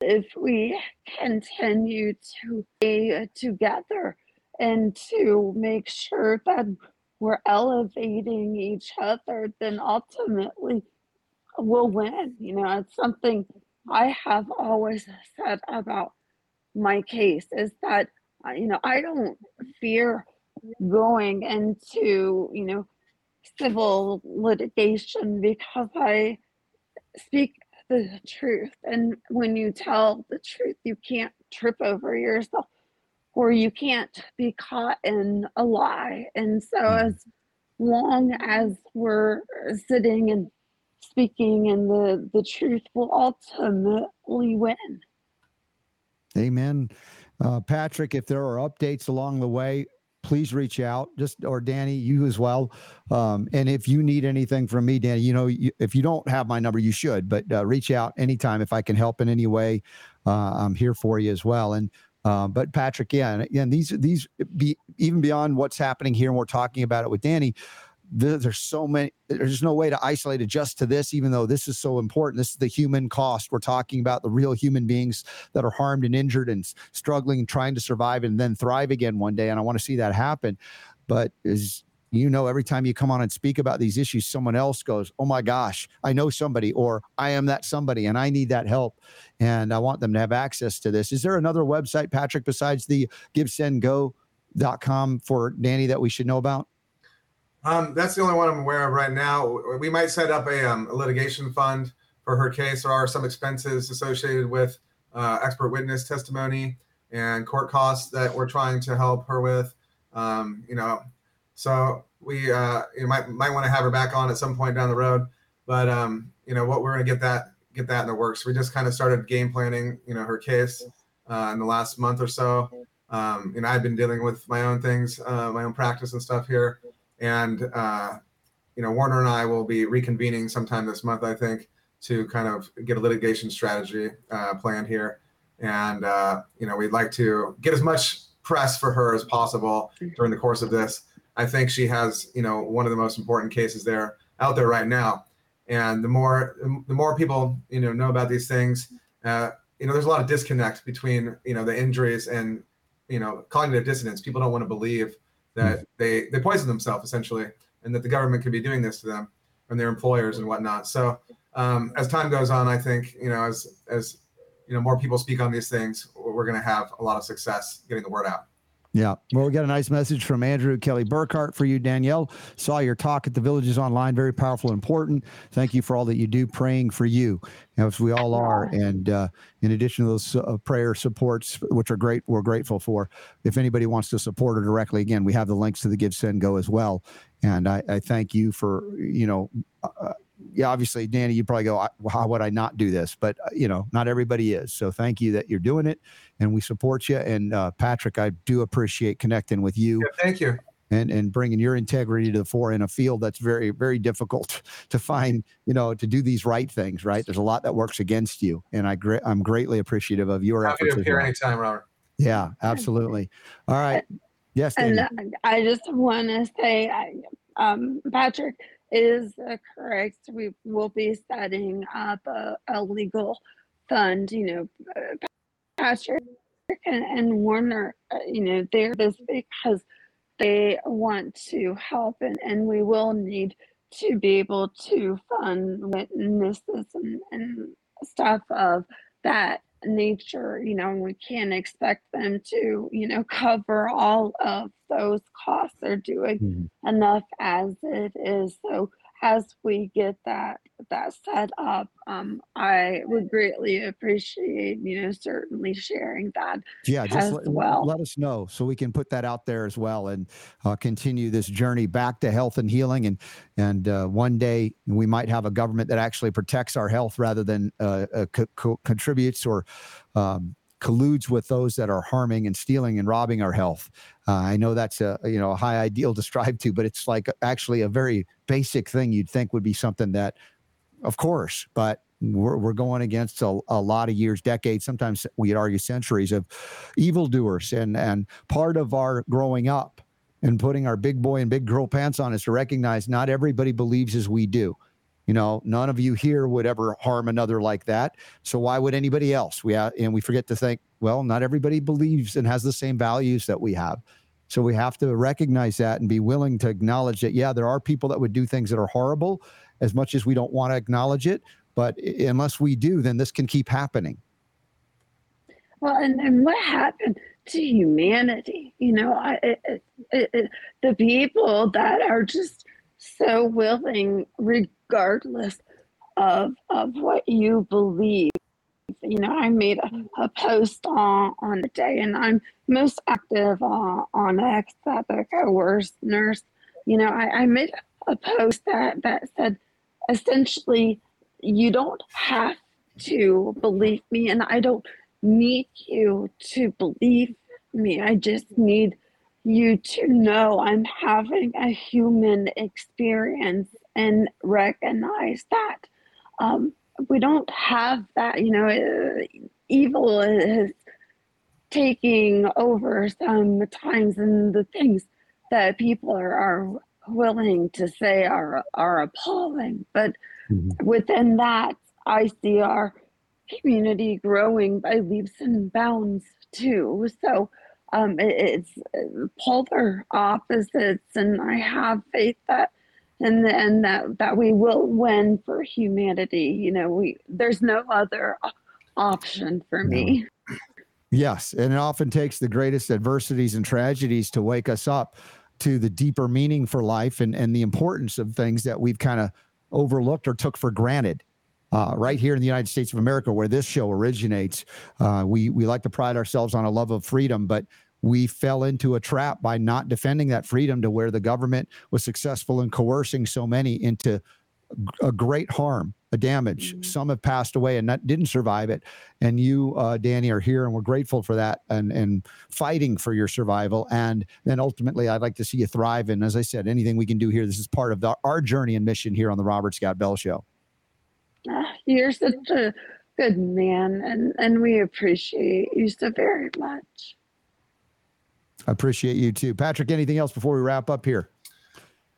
if we continue to be together and to make sure that we're elevating each other, then ultimately we'll win. You know, it's something I have always said about my case is that uh, you know I don't fear going into you know civil litigation because I speak the truth. And when you tell the truth you can't trip over yourself or you can't be caught in a lie. And so as long as we're sitting and speaking and the the truth will ultimately win. Amen. Uh, Patrick, if there are updates along the way, please reach out. Just or Danny, you as well. Um, and if you need anything from me, Danny, you know, you, if you don't have my number, you should. But uh, reach out anytime if I can help in any way. Uh, I'm here for you as well. And uh, but Patrick, yeah, and, these these be even beyond what's happening here, and we're talking about it with Danny there's so many there's no way to isolate it just to this even though this is so important. This is the human cost. We're talking about the real human beings that are harmed and injured and struggling and trying to survive and then thrive again one day and i want to see that happen. But as you know every time you come on and speak about these issues someone else goes oh my gosh i know somebody or i am that somebody and i need that help and i want them to have access to this. Is there another website patrick besides the givesendgo.com for danny that we should know about Um, that's the only one I'm aware of right now. We might set up a, um, a litigation fund for her case. There are some expenses associated with uh, expert witness testimony and court costs that we're trying to help her with. Um, you know, so we uh, you might might want to have her back on at some point down the road. But um, you know, what we're gonna get that get that in the works. We just kind of started game planning. You know, her case uh, in the last month or so. Um, you know, I've been dealing with my own things, uh, my own practice and stuff here and uh, you know Warner and I will be reconvening sometime this month, I think, to kind of get a litigation strategy uh, planned here, and uh, you know we'd like to get as much press for her as possible during the course of this. I think she has you know one of the most important cases there out there right now, and the more the more people you know know about these things, uh, you know there's a lot of disconnect between you know the injuries and you know cognitive dissonance. People don't want to believe that they they poison themselves essentially, and that the government could be doing this to them and their employers and whatnot. So um, as time goes on, I think you know as as you know more people speak on these things, we're going to have a lot of success getting the word out. Yeah. Well, we got a nice message from Andrew Kelly Burkhart for you, Danielle. Saw your talk at the Villages Online. Very powerful and important. Thank you for all that you do, praying for you, as we all are. And uh, in addition to those uh, prayer supports, which are great, we're grateful for. If anybody wants to support her directly, again, we have the links to the Give, Send, Go as well. And I, I thank you for, you know, uh, yeah, obviously, Danny, you probably go, "I- how would I not do this? But, uh, you know, not everybody is. So thank you that you're doing it and we support you. And uh, Patrick, I do appreciate connecting with you Yeah, thank you. and and bringing your integrity to the fore in a field that's very very difficult <laughs> to find. You know, to do these right things. Right, there's a lot that works against you, and I gre- I'm greatly appreciative of your Happy efforts. to as appear well. anytime, Robert. Yeah, absolutely. All right. Yes, And Danny. uh, I just want to say, I, um, Patrick is correct. We will be setting up a, a legal fund. You know, Patrick and, and Warner, uh, you know, they're this because they want to help, and, and we will need to be able to fund witnesses and, and stuff of that nature, you know, we can't expect them to, you know, <laughs> cover all of those costs. They're doing Mhm. enough as it is. So as we get that that set up, um, I would greatly appreciate, you know, certainly sharing that Yeah, just as let, well. let us know so we can put that out there as well and uh, continue this journey back to health and healing. And and uh, one day we might have a government that actually protects our health rather than uh, uh, co- co- contributes or um, colludes with those that are harming and stealing and robbing our health. Uh, I know that's a you know a high ideal to strive to, but it's like actually a very basic thing you'd think would be something that, of course, but we're, we're going against a, a lot of years, decades, sometimes we'd argue centuries of evildoers. And, and part of our growing up and putting our big boy and big girl pants on is to recognize not everybody believes as we do. You know, none of you here would ever harm another like that. So why would anybody else? We ha- and we forget to think, well, not everybody believes and has the same values that we have. So we have to recognize that and be willing to acknowledge that, yeah, there are people that would do things that are horrible as much as we don't want to acknowledge it. But unless we do, then this can keep happening. Well, and, and what happened to humanity? You know, I, it, it, it- the people that are just so willing, regardless of of what you believe. You know, I made a, a post on on the day, and I'm most active on on X at the coerced nurse. You know, I, I made a post that that said essentially, you don't have to believe me, and I don't need you to believe me. I just need you to know I'm having a human experience and recognize that. Um, we don't have that, you know, uh, evil is taking over sometimes, and the things that people are, are willing to say are, are appalling. But within that, I see our community growing by leaps and bounds too. So um, it, it's uh, polar opposites, and I have faith that and and that that we will win for humanity. You know, we there's no other option for me. Yes, and it often takes the greatest adversities and tragedies to wake us up to the deeper meaning for life and, and the importance of things that we've kind of overlooked or took for granted. Uh, right here in the United States of America, where this show originates, uh, we we like to pride ourselves on a love of freedom, but we fell into a trap by not defending that freedom to where the government was successful in coercing so many into a great harm, a damage. Mhm. Some have passed away and not, didn't survive it. And you, uh, Danny, are here, and we're grateful for that and and fighting for your survival. And then ultimately, I'd like to see you thrive. And as I said, anything we can do here, this is part of the, our journey and mission here on the Robert Scott Bell Show. Ah, You're such a good man, and and we appreciate you so very much. I appreciate you too, Patrick. Anything else before we wrap up here?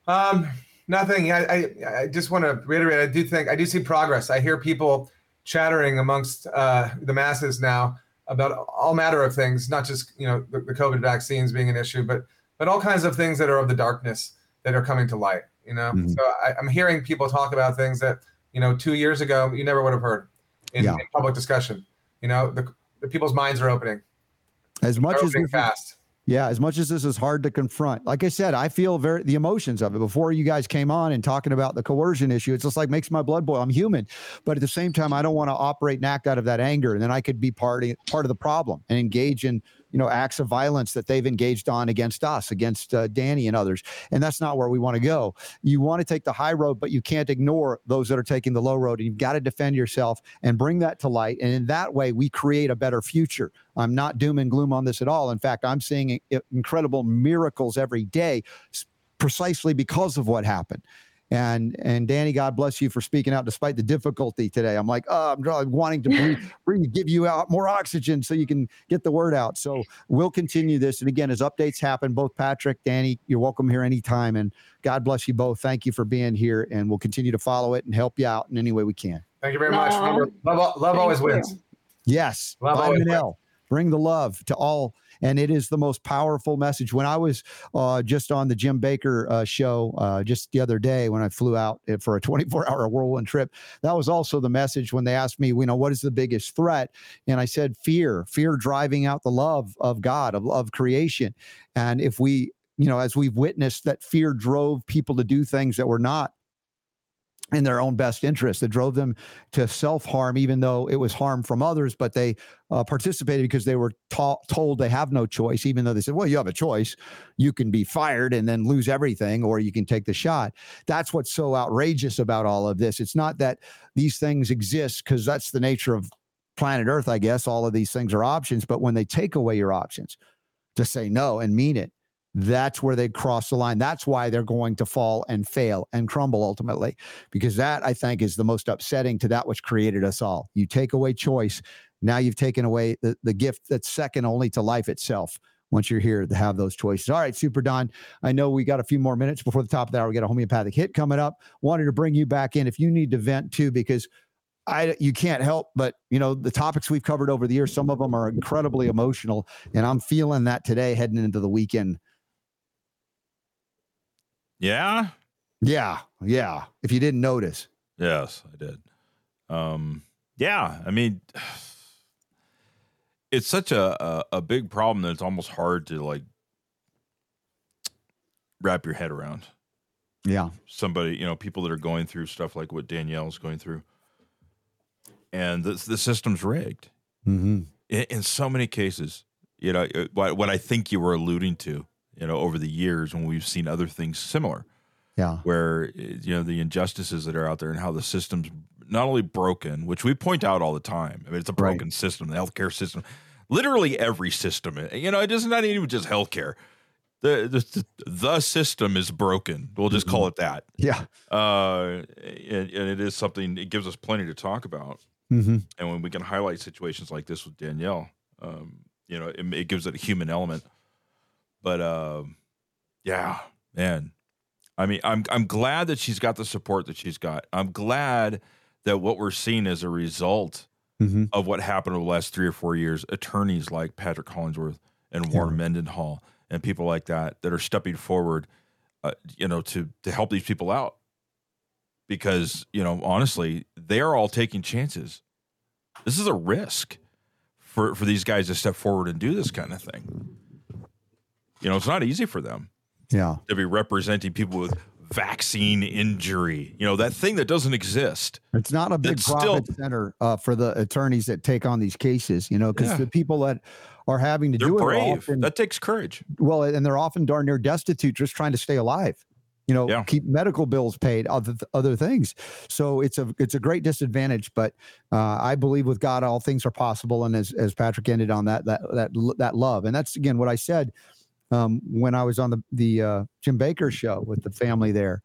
Um, nothing. I, I, I just want to reiterate. I do think I do see progress. I hear people chattering amongst uh, the masses now about all matter of things, not just you know the, the COVID vaccines being an issue, but but all kinds of things that are of the darkness that are coming to light. You know, Mhm. so I, I'm hearing people talk about things that you know two years ago you never would have heard in, Yeah. in public discussion. You know, the, the people's minds are opening. As much as opening is- fast. Yeah, as much as this is hard to confront, like I said, I feel very the emotions of it. Before you guys came on and talking about the coercion issue, it's just like makes my blood boil. I'm human, but at the same time, I don't want to operate and act out of that anger, and then I could be part of, part of the problem and engage in you know acts of violence that they've engaged on against us, against uh, Danny and others, and that's not where we want to go. You want to take the high road, but you can't ignore those that are taking the low road, and you've got to defend yourself and bring that to light, and in that way, we create a better future. I'm not doom and gloom on this at all. In fact, I'm seeing incredible miracles every day precisely because of what happened. And and Danny, God bless you for speaking out despite the difficulty today. I'm like, oh, I'm dr- wanting to breathe, <laughs> breathe, give you out more oxygen so you can get the word out. So we'll continue this. And again, as updates happen, both Patrick, Danny, you're welcome here anytime. And God bless you both. Thank you for being here. And we'll continue to follow it and help you out in any way we can. Thank you very much. Remember, love, love always wins. Yes. Love always Vitamin L. Bring the love to all and it is the most powerful message. When I was uh, just on the Jim Bakker uh, show uh, just the other day when I flew out eh, for a <laughs> 24 hour whirlwind trip, that was also the message when they asked me, you know, what is the biggest threat? And I said, fear, fear driving out the love of God, of, of creation. And if we, you know, as we've witnessed that fear drove people to do things that were not in their own best interest. It drove them to self harm, even though it was harm from others, but they uh, participated because they were ta- told they have no choice, even though they said, well, you have a choice. You can be fired and then lose everything, or you can take the shot. That's what's so outrageous about all of this. It's not that these things exist because that's the nature of planet Earth, I guess. All of these things are options, but when they take away your options to say no and mean it, that's where they cross the line. That's why they're going to fall and fail and crumble ultimately, because that I think is the most upsetting to that which created us all. You take away choice. Now you've taken away the, the gift that's second only to life itself once you're here to have those choices. All right, Super Don, I know we got a few more minutes before the top of the hour. We got a homeopathic hit coming up. Wanted to bring you back in if you need to vent too, because I you can't help but you know the topics we've covered over the years. Some of them are incredibly emotional, and I'm feeling that today heading into the weekend yeah. Yeah. Yeah. If you didn't notice. Yes, I did. Um, yeah. I mean, <sighs> it's such a, a, a big problem that it's almost hard to like wrap your head around. Yeah. Somebody, you know, people that are going through stuff like what Danielle's going through, and the the system's rigged. Mm-hmm. In, in so many cases, you know, uh, what what I think you were alluding to you know, over the years when we've seen other things similar. Yeah. Where, eh, you know, the injustices that are out there and how the system's not only broken, which we point out all the time. I mean, it's a broken right. system, the healthcare system, literally every system. Eh, you know, it is not even just healthcare. The, the the system is broken. We'll just mm-hmm. call it that. Yeah. Uh, and, and, it is something. It gives us plenty to talk about. Mm-hmm. And when we can highlight situations like this with Danielle, um, you know, it, it gives it a human element. But uh, yeah, man. I mean, I'm I'm glad that she's got the support that she's got. I'm glad that what we're seeing as a result mm-hmm. of what happened over the last three or four years, attorneys like Patrick Hollingsworth and Warner. Mendenhall and people like that that are stepping forward, uh, you know, to to help these people out. Because you know, honestly, they are all taking chances. This is a risk for for these guys to step forward and do this kind of thing. You know, it's not easy for them. Yeah. To be representing people with vaccine injury, you know, that thing that doesn't exist. It's not a big profit still, center uh, for the attorneys that take on these cases, you know, because yeah. the people that are having to they're do it often, that takes courage. Well, and they're often darn near destitute, just trying to stay alive. You know, yeah. keep medical bills paid, other other things. So it's a it's a great disadvantage. But uh, I believe with God, all things are possible. And as as Patrick ended on that that that that love, and that's again what I said um, when I was on the the uh, Jim Bakker show with the family there.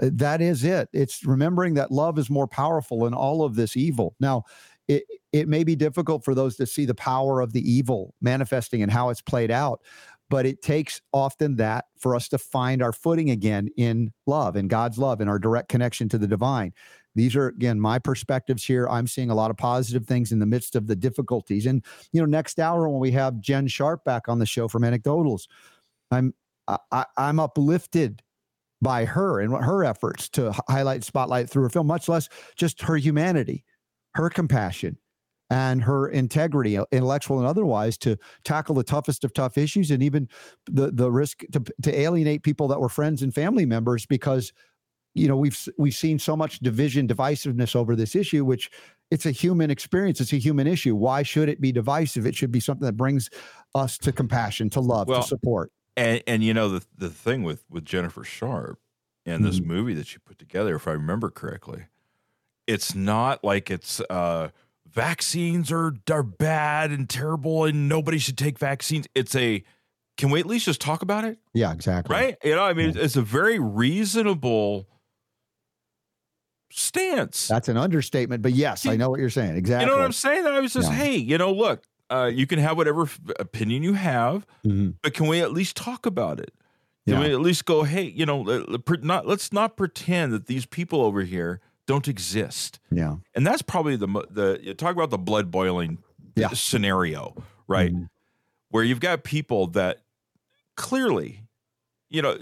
Uh, that is it. It's remembering that love is more powerful than all of this evil. Now, it it may be difficult for those to see the power of the evil manifesting and how it's played out, but it takes often that for us to find our footing again in love in God's love in our direct connection to the divine. These are again my perspectives here. I'm seeing a lot of positive things in the midst of the difficulties. And you know, next hour when we have Jen Sharp back on the show from Anecdotals, I'm I, I'm uplifted by her and her efforts to highlight spotlight through her film, much less just her humanity, her compassion, and her integrity, uh, intellectual and otherwise, to tackle the toughest of tough issues and even the the risk to to alienate people that were friends and family members because you know we've we've seen so much division divisiveness over this issue which it's a human experience. It's a human issue. Why should it be divisive? It should be something that brings us to compassion to love well, to support. and and you know the the thing with with Jennifer Sharp and mm-hmm. this movie that she put together if i remember correctly it's not like it's uh vaccines are are bad and terrible and nobody should take vaccines it's a can we at least just talk about it yeah exactly right you know i mean yeah. it's a very reasonable stance. That's an understatement, but yes, I know what you're saying. Exactly. You know what I'm saying? I was just, yeah. hey, you know, look, uh, you can have whatever f- opinion you have, mm-hmm. but can we at least talk about it? Can yeah. we at least go, hey, you know, not, let's not pretend that these people over here don't exist. Yeah. And that's probably the the you talk about the blood boiling yeah. scenario, right? Mm-hmm. where you've got people that clearly, you know,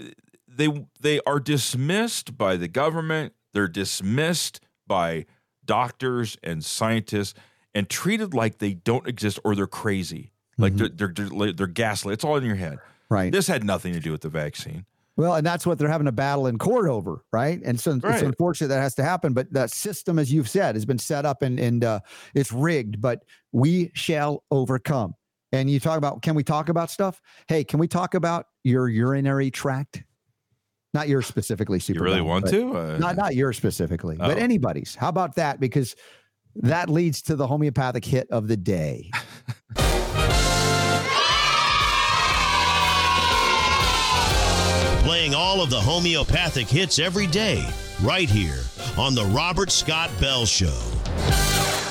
they they are dismissed by the government, they're dismissed by doctors and scientists and treated like they don't exist or they're crazy. Like Mhm. they're, they're they're they're gaslit. It's all in your head. Right. This had nothing to do with the vaccine. Well, and that's what they're having a battle in court over, right? And so it's unfortunate that has to happen, but that system, as you've said, has been set up and and uh, it's rigged. But we shall overcome. And you talk about, can we talk about stuff? Hey, can we talk about your urinary tract? Not yours specifically, super. You really want to? Uh, Not not yours specifically, but Oh. anybody's. How about that? Because that leads to the homeopathic hit of the day. <laughs> Playing all of the homeopathic hits every day, right here on The Robert Scott Bell Show.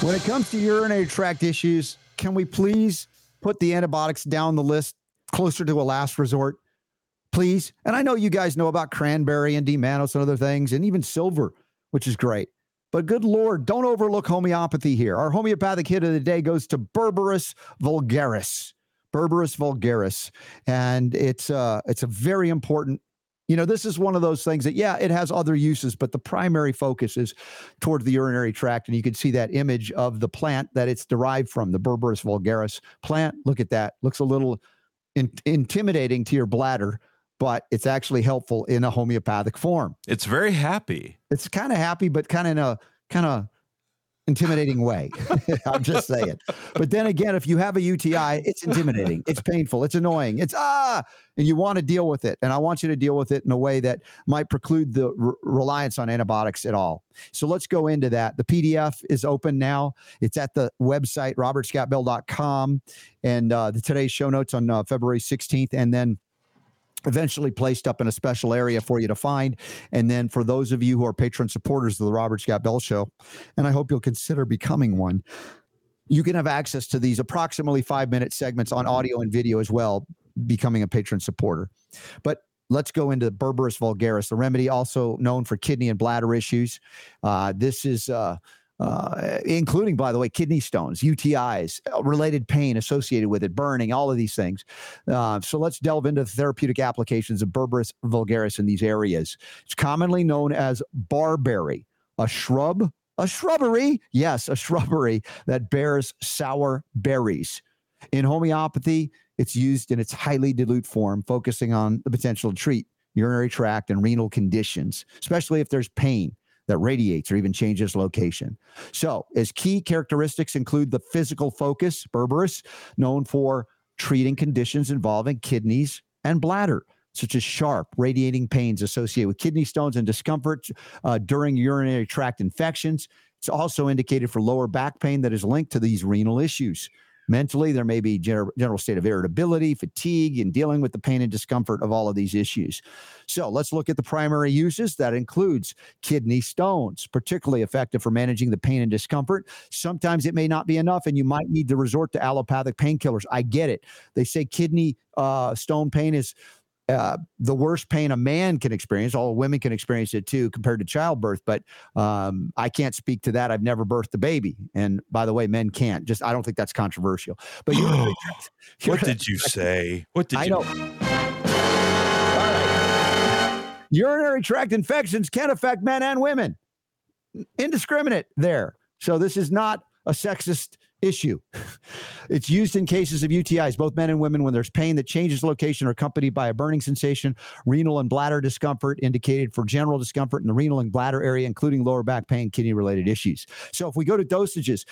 When it comes to urinary tract issues, can we please put the antibiotics down the list closer to a last resort? Please. And I know you guys know about cranberry and D-mannose and other things, and even silver, which is great. But good Lord, don't overlook homeopathy here. Our homeopathic hit of the day goes to Berberis vulgaris. Berberis vulgaris. And it's uh it's a very important you know, this is one of those things that, yeah, it has other uses, but the primary focus is toward the urinary tract. And you can see that image of the plant that it's derived from, the Berberis vulgaris plant. Look at that. Looks a little in- intimidating to your bladder, but it's actually helpful in a homeopathic form. it's very happy. It's kind of happy, but kind of in a kind of intimidating way. <laughs> <laughs> I'm just saying. But then again, if you have a UTI, it's intimidating. It's painful. It's annoying. It's ah, and you want to deal with it. And I want you to deal with it in a way that might preclude the re- reliance on antibiotics at all. So let's go into that. The PDF is open now. It's at the website robertscottbell.com and uh, the today's show notes on uh, February 16th, and then eventually placed up in a special area for you to find. And then for those of you who are patron supporters of the Robert Scott Bell Show, and I hope you'll consider becoming one, you can have access to these approximately five minute segments on audio and video as well, becoming a patron supporter. But let's go into Berberis vulgaris, the remedy also known for kidney and bladder issues. Uh, this is. Uh, uh, including, by the way, kidney stones, UTIs, uh, related pain associated with it, burning, all of these things. Uh, so let's delve into the therapeutic applications of Berberis vulgaris in these areas. It's commonly known as barberry, a shrub, a shrubbery, yes, a shrubbery that bears sour berries. In homeopathy, it's used in its highly dilute form, focusing on the potential to treat urinary tract and renal conditions, especially if there's pain that radiates or even changes location. So, as key characteristics include the physical focus, Berberis, known for treating conditions involving kidneys and bladder, such as sharp, radiating pains associated with kidney stones and discomfort uh, during urinary tract infections. It's also indicated for lower back pain that is linked to these renal issues. Mentally, there may be gener- general state of irritability, fatigue, and dealing with the pain and discomfort of all of these issues. So let's look at the primary uses. That includes kidney stones, particularly effective for managing the pain and discomfort. Sometimes it may not be enough, and you might need to resort to allopathic painkillers. I get it. They say kidney uh, stone pain is uh, the worst pain a man can experience. All women can experience it too, compared to childbirth. But um, I can't speak to that. I've never birthed a baby, and by the way, men can't. Just I don't think that's controversial. But urinary <sighs> tract- <laughs> What did you say? What did I you know. Urinary tract infections can affect men and women. Indiscriminate there. So this is not a sexist issue. It's used in cases of UTIs, both men and women, when there's pain that changes location or accompanied by a burning sensation, renal and bladder discomfort indicated for general discomfort in the renal and bladder area, including lower back pain, kidney related issues. So if we go to dosages,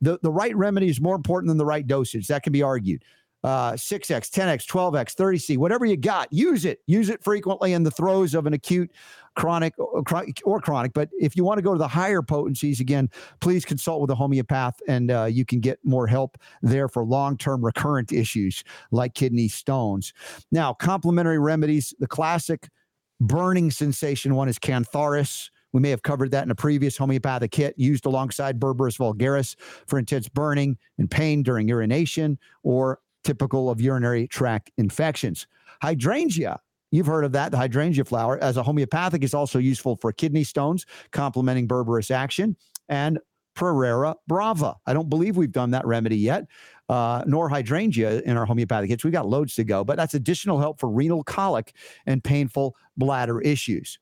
the, the right remedy is more important than the right dosage. That can be argued uh, 6x, 10x, 12x, 30c, whatever you got, use it. Use it frequently in the throes of an acute, chronic, or, chronic. But if you want to go to the higher potencies, again, please consult with a homeopath and uh, you can get more help there for long term recurrent issues like kidney stones. Now, complementary remedies, the classic burning sensation one is Cantharis. We may have covered that in a previous homeopathic hit used alongside Berberis vulgaris for intense burning and pain during urination or typical of urinary tract infections. Hydrangea, you've heard of that. The hydrangea flower, as a homeopathic, is also useful for kidney stones, complementing Berberis action, and Pareira brava. I don't believe we've done that remedy yet. uh, nor hydrangea in our homeopathic hits. We've got loads to go, but that's additional help for renal colic and painful bladder issues.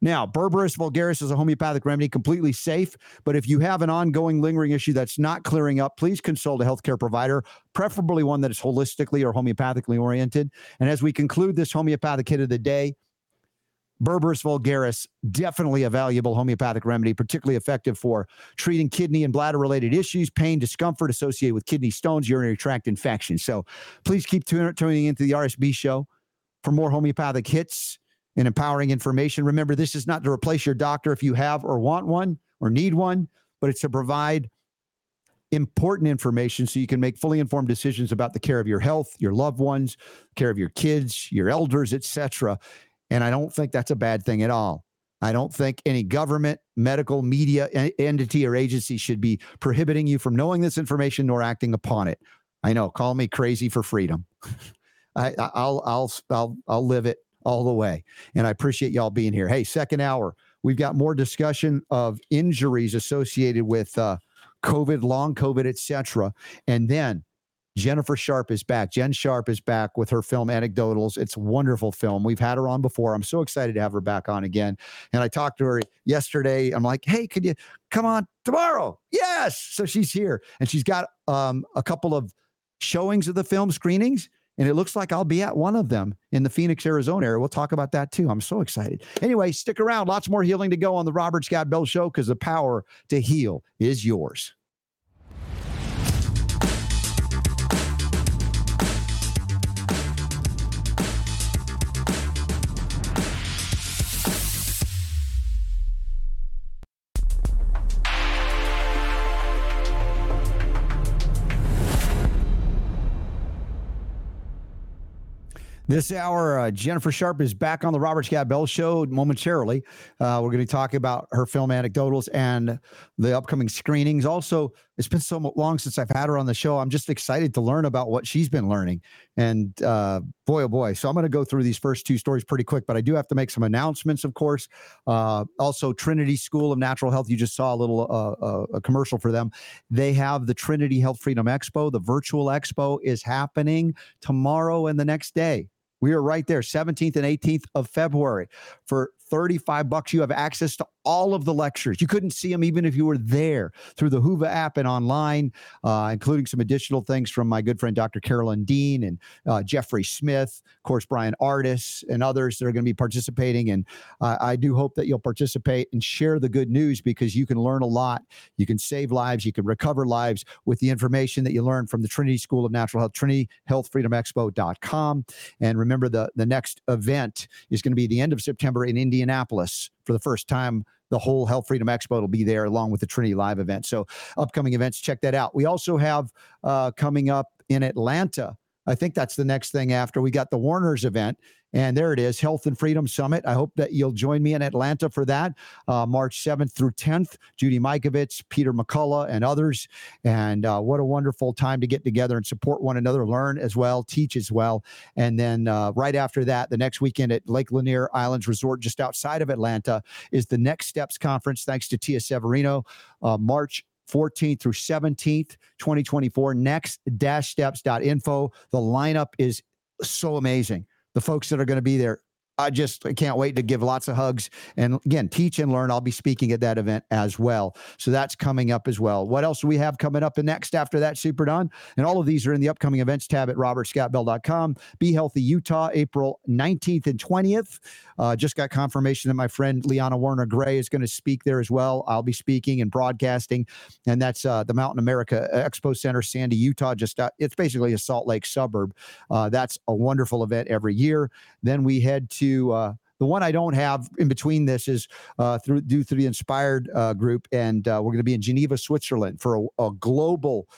Now, Berberis vulgaris is a homeopathic remedy, completely safe. But if you have an ongoing lingering issue that's not clearing up, please consult a healthcare provider, preferably one that is holistically or homeopathically oriented. And as we conclude this homeopathic hit of the day, Berberis vulgaris, definitely a valuable homeopathic remedy, particularly effective for treating kidney and bladder related issues, pain, discomfort associated with kidney stones, urinary tract infections. So please keep tuning into the RSB show for more homeopathic hits and empowering information. Remember, this is not to replace your doctor if you have or want one or need one, but it's to provide important information so you can make fully informed decisions about the care of your health, your loved ones, care of your kids, your elders, etc. And I don't think that's a bad thing at all. I don't think any government, medical, media entity or agency should be prohibiting you from knowing this information nor acting upon it. I know, call me crazy for freedom. <laughs> I, I'll, I'll, I'll, I'll live it all the way. And I appreciate y'all being here. Hey, second hour, we've got more discussion of injuries associated with uh, COVID, long COVID, etc. And then Jennifer Sharp is back. Jen Sharp is back with her film Anecdotals. It's a wonderful film. We've had her on before. I'm so excited to have her back on again. And I talked to her yesterday. I'm like, hey, could you come on tomorrow? Yes. So she's here and she's got um, a couple of showings of the film screenings. And it looks like I'll be at one of them in the Phoenix, Arizona area. We'll talk about that too. I'm so excited. Anyway, stick around. Lots more healing to go on the Robert Scott Bell Show because the power to heal is yours. This hour, uh, Jennifer Sharp is back on the Robert Scott Bell Show momentarily. Uh, we're going to talk about her film anecdotals and the upcoming screenings. Also, it's been so long since I've had her on the show. I'm just excited to learn about what she's been learning. And uh, boy, oh boy. So I'm going to go through these first two stories pretty quick, but I do have to make some announcements, of course. Uh, also, Trinity School of Natural Health. You just saw a little uh, uh, a commercial for them. They have the Trinity Health Freedom Expo. The virtual expo is happening tomorrow and the next day. We are right there, 17th and 18th of February. For 35 bucks, you have access to all of the lectures. You couldn't see them even if you were there through the Whova app and online, uh, including some additional things from my good friend Dr. Carolyn Dean and uh, Jeffrey Smith, of course, Bryan Ardis, and others that are going to be participating. And uh, I do hope that you'll participate and share the good news because you can learn a lot. You can save lives, you can recover lives with the information that you learn from the Trinity School of Natural Health, TrinityHealthFreedomExpo.com. And remember, the, the next event is going to be the end of September in Indianapolis for the first time the whole Health Freedom Expo will be there along with the Trinity Live event. So, upcoming events, check that out. We also have uh, coming up in Atlanta. I think that's the next thing after we got the Warner's event and there it is, Health and Freedom Summit. I hope that you'll join me in Atlanta for that, uh, March 7th through 10th. Judy Mikovits, Peter McCullough, and others. And uh, what a wonderful time to get together and support one another, learn as well, teach as well. And then uh, right after that, the next weekend at Lake Lanier Islands Resort, just outside of Atlanta, is the Next Steps Conference. Thanks to Tia Severino, uh, March 14th through 17th, 2024. Next dash steps.info. The lineup is so amazing the folks that are going to be there. I just can't wait to give lots of hugs and again teach and learn. I'll be speaking at that event as well. So that's coming up as well. What else do we have coming up next after that, Super Don? And all of these are in the upcoming events tab at robertscottbell.com. Be Healthy Utah, April 19th and 20th. Uh, just got confirmation that my friend Liana Werner Gray is going to speak there as well. I'll be speaking and broadcasting, and that's uh, the Mountain America Expo Center, Sandy, Utah. Just uh, it's basically a Salt Lake suburb. Uh, that's a wonderful event every year. Then we head to uh, the one I don't have in between this is uh, through due through the Inspired uh, group, and uh, we're going to be in Geneva, Switzerland, for a, a global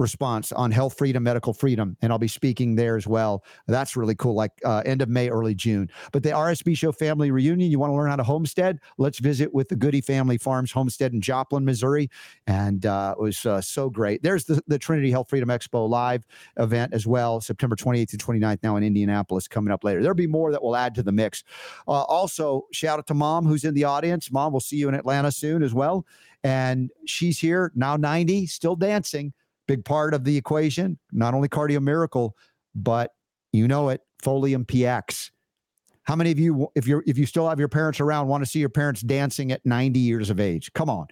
response on health freedom, medical freedom, and I'll be speaking there as well. That's really cool, like uh, end of May, early June. But the RSB Show family reunion, you want to learn how to homestead? Let's visit with the Goody Family Farms Homestead in Joplin, Missouri, and uh, it was uh, so great. There's the, the Trinity Health Freedom Expo live event as well, September 28th and 29th, now in Indianapolis, coming up later. There'll be more that will add to the mix. Uh, also, shout out to Mom, who's in the audience. Mom, we'll see you in Atlanta soon as well. And she's here now, 90, still dancing big part of the equation. Not only Cardio Miracle, but you know it, Folium PX. How many of you, if you're if you still have your parents around, want to see your parents dancing at 90 years of age? Come on.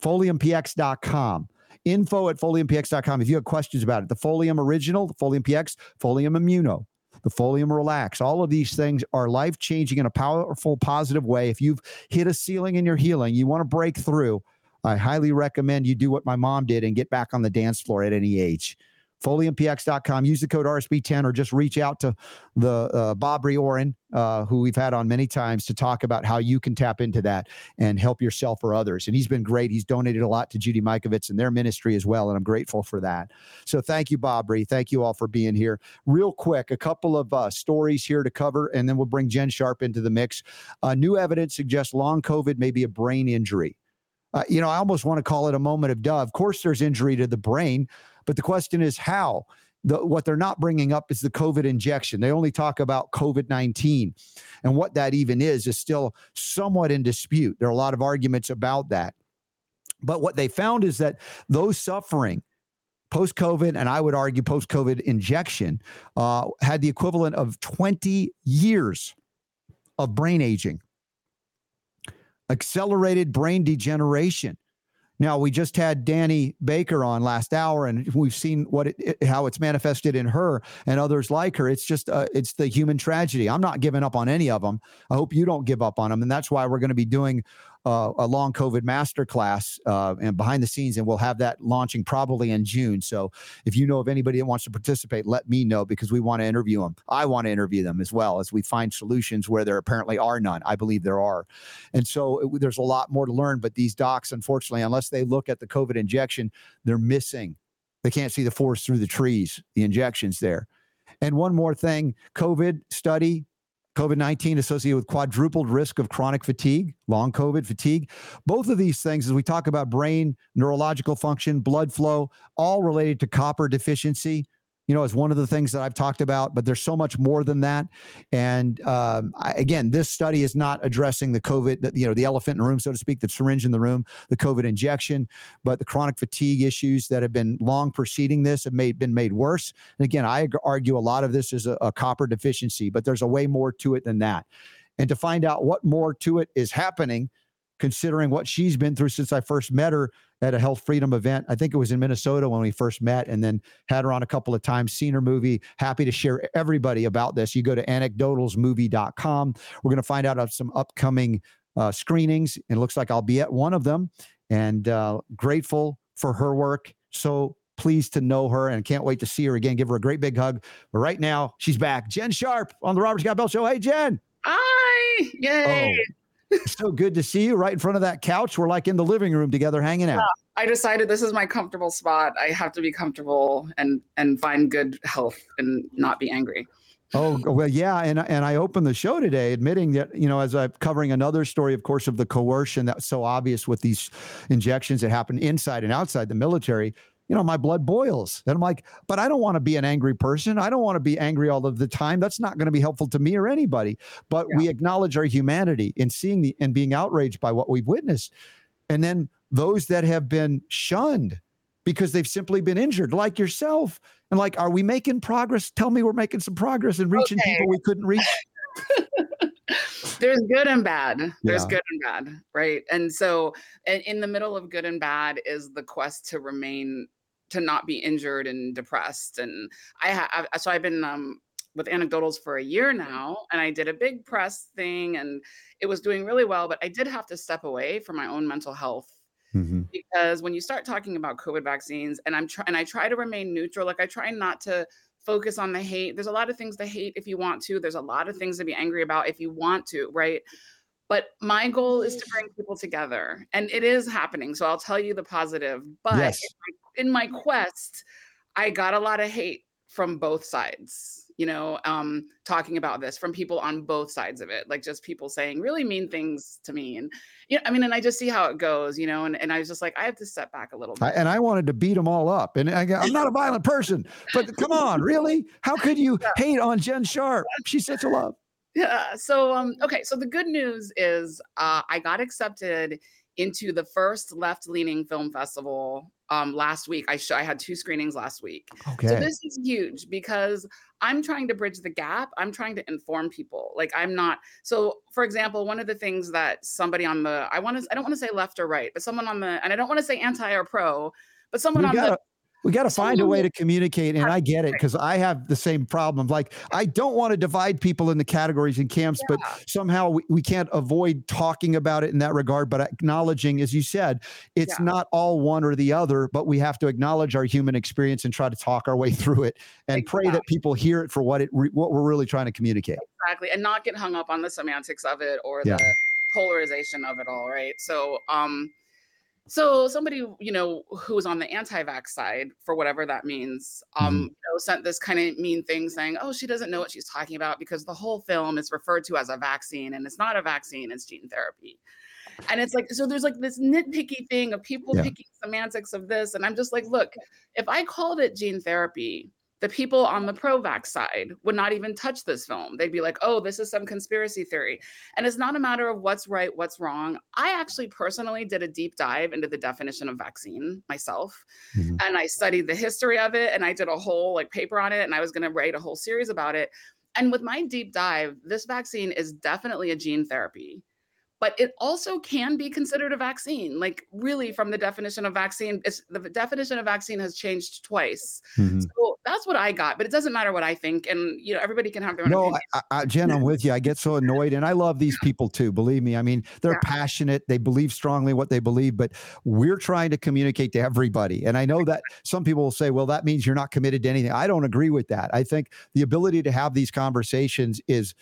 FoliumPX.com. Info at FoliumPX.com. If you have questions about it, the Folium Original, the Folium PX, Folium Immuno, the Folium Relax, all of these things are life changing in a powerful, positive way. If you've hit a ceiling in your healing, you want to break through, I highly recommend you do what my mom did and get back on the dance floor at any age foliumpx.com. Use the code RSB10 or just reach out to the uh, Bob Riorin, uh, who we've had on many times to talk about how you can tap into that and help yourself or others. And he's been great. He's donated a lot to Judy Mikovits and their ministry as well. And I'm grateful for that. So thank you, Bob Ree. Thank you all for being here. Real quick, a couple of uh, stories here to cover, and then we'll bring Jen Sharp into the mix. Uh, new evidence suggests long COVID may be a brain injury. Uh, you know, I almost want to call it a moment of duh. Of course, there's injury to the brain, but the question is how. The, what they're not bringing up is the COVID injection. They only talk about COVID 19. And what that even is, is still somewhat in dispute. There are a lot of arguments about that. But what they found is that those suffering post COVID, and I would argue post COVID injection, uh, had the equivalent of 20 years of brain aging, accelerated brain degeneration. Now we just had Danny Baker on last hour, and we've seen what it, how it's manifested in her and others like her. It's just uh, it's the human tragedy. I'm not giving up on any of them. I hope you don't give up on them, and that's why we're going to be doing uh, a long COVID masterclass uh, and behind the scenes, and we'll have that launching probably in June. So if you know of anybody that wants to participate, let me know because we want to interview them. I want to interview them as well as we find solutions where there apparently are none. I believe there are, and so it, there's a lot more to learn. But these docs, unfortunately, unless they look at the COVID injection, they're missing. They can't see the forest through the trees. The injections there. And one more thing COVID study COVID 19 associated with quadrupled risk of chronic fatigue, long COVID fatigue. Both of these things, as we talk about brain, neurological function, blood flow, all related to copper deficiency you know, is one of the things that I've talked about, but there's so much more than that. And um, I, again, this study is not addressing the COVID, you know, the elephant in the room, so to speak, the syringe in the room, the COVID injection, but the chronic fatigue issues that have been long preceding this have made, been made worse. And again, I argue a lot of this is a, a copper deficiency, but there's a way more to it than that. And to find out what more to it is happening, considering what she's been through since I first met her at a health freedom event. I think it was in Minnesota when we first met, and then had her on a couple of times, seen her movie. Happy to share everybody about this. You go to anecdotalsmovie.com. We're going to find out of some upcoming uh, screenings. It looks like I'll be at one of them, and uh, grateful for her work. So pleased to know her and can't wait to see her again. Give her a great big hug. But right now, she's back. Jen Sharp on the Robert Scott Bell Show. Hey, Jen. Hi. Yay. Oh so good to see you right in front of that couch. We're like in the living room together hanging out. I decided this is my comfortable spot. I have to be comfortable and and find good health and not be angry. Oh well, yeah, and and I opened the show today admitting that you know as I'm covering another story, of course, of the coercion that's so obvious with these injections that happen inside and outside the military you know, my blood boils. And I'm like, but I don't want to be an angry person. I don't want to be angry all of the time. That's not going to be helpful to me or anybody. But yeah. we acknowledge our humanity in seeing the and being outraged by what we've witnessed. And then those that have been shunned because they've simply been injured, like yourself. And like, are we making progress? Tell me we're making some progress and reaching okay. people we couldn't reach. <laughs> there's good and bad there's yeah. good and bad right and so in the middle of good and bad is the quest to remain to not be injured and depressed. And I have, so I've been um, with anecdotals for a year now, and I did a big press thing, and it was doing really well. But I did have to step away for my own mental health mm-hmm. because when you start talking about COVID vaccines, and I'm trying, and I try to remain neutral. Like I try not to focus on the hate. There's a lot of things to hate if you want to. There's a lot of things to be angry about if you want to, right? But my goal is to bring people together, and it is happening. So I'll tell you the positive. But yes in my quest, I got a lot of hate from both sides you know um talking about this from people on both sides of it like just people saying really mean things to me and you know i mean and i just see how it goes you know and, and i was just like i have to step back a little bit. I, and i wanted to beat them all up and I, am not a violent person but come on really? How could you <laughs> yeah. hate on jen sharp? She's such a love yeah so um okay so the good news is uh i got accepted into the first left leaning film festival um, last week. I sh- I had two screenings last week. Okay. So this is huge because I'm trying to bridge the gap. I'm trying to inform people. Like I'm not. So for example, one of the things that somebody on the I want to I don't want to say left or right, but someone on the and I don't want to say anti or pro, but someone we on gotta, the we got to find a way to communicate. And I get it because I have the same problem. Like, I don't want to divide people into categories and camps, but somehow we, we can't avoid talking about it in that regard. But acknowledging, as you said, it's Yeah. not all one or the other, but we have to acknowledge our human experience and try to talk our way <laughs> through it and pray that people hear it for what it re- what we're really trying to communicate. exactly and not get hung up on the semantics of it or Yeah. the polarization of it all right so um so somebody you know who was on the anti-vax side for whatever that means um Mhm. you know, sent this kind of mean thing saying oh she doesn't know what she's talking about because the whole film is referred to as a vaccine and it's not a vaccine it's gene therapy and it's like so there's like this nitpicky thing of people Yeah. picking semantics of this and i'm just like look if i called it gene therapy the people on the pro-vax side would not even touch this film. They'd be like, "Oh, this is some conspiracy theory." And it's not a matter of what's right, what's wrong. I actually personally did a deep dive into the definition of vaccine myself, Mhm. and I studied the history of it and I did a whole like paper on it and I was going to write a whole series about it. And with my deep dive, this vaccine is definitely a gene therapy. But it also can be considered a vaccine. Like really from the definition of vaccine, it's the definition of vaccine has changed twice. Mhm. So that's what I got, but it doesn't matter what I think, and you know everybody can have their own No, opinion. I, I, Jen, I'm with you. I get so annoyed, and I love these people too. Believe me. I mean, they're Yeah. passionate. They believe strongly what they believe, but we're trying to communicate to everybody. And I know that some people will say, "Well, that means you're not committed to anything." I don't agree with that. I think the ability to have these conversations is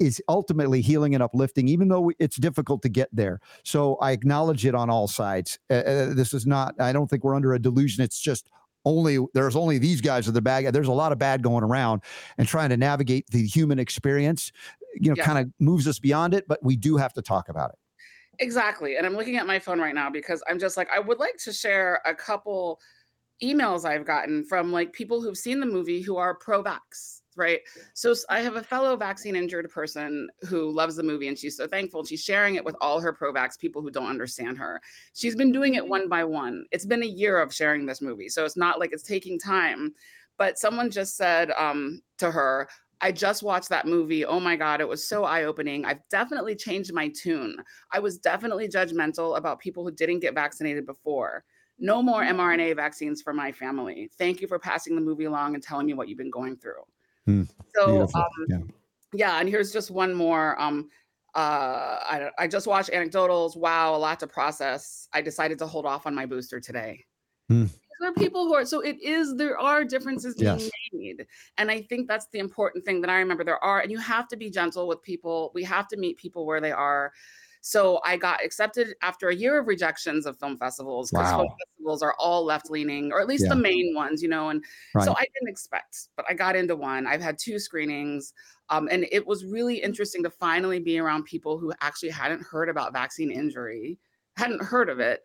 is ultimately healing and uplifting, even though it's difficult to get there. So I acknowledge it on all sides. Uh, uh, this is not. I don't think we're under a delusion. It's just only there's only these guys are the bad. There's a lot of bad going around, and trying to navigate the human experience, you know, Yeah. kind of moves us beyond it. But we do have to talk about it. Exactly. And I'm looking at my phone right now because I'm just like, I would like to share a couple emails I've gotten from like people who've seen the movie who are pro vax, right? So I have a fellow vaccine injured person who loves the movie and she's so thankful. She's sharing it with all her pro vax people who don't understand her. She's been doing it one by one. It's been a year of sharing this movie. So it's not like it's taking time. But someone just said um, to her, I just watched that movie. Oh my God, it was so eye opening. I've definitely changed my tune. I was definitely judgmental about people who didn't get vaccinated before. No more mRNA vaccines for my family. Thank you for passing the movie along and telling me what you've been going through. Hmm, So, um, yeah. yeah, and here's just one more. Um, uh, I, I just watched anecdotals. Wow, a lot to process. I decided to hold off on my booster today. Hmm. These are people who are so it is there are differences being Yes. made, and I think that's the important thing that I remember. There are, and you have to be gentle with people. We have to meet people where they are. So I got accepted after a year of rejections of film festivals because film festivals are all left leaning, or at least Yeah. the main ones, you know. And Right. so I didn't expect, but I got into one. I've had two screenings. Um, and it was really interesting to finally be around people who actually hadn't heard about vaccine injury, hadn't heard of it.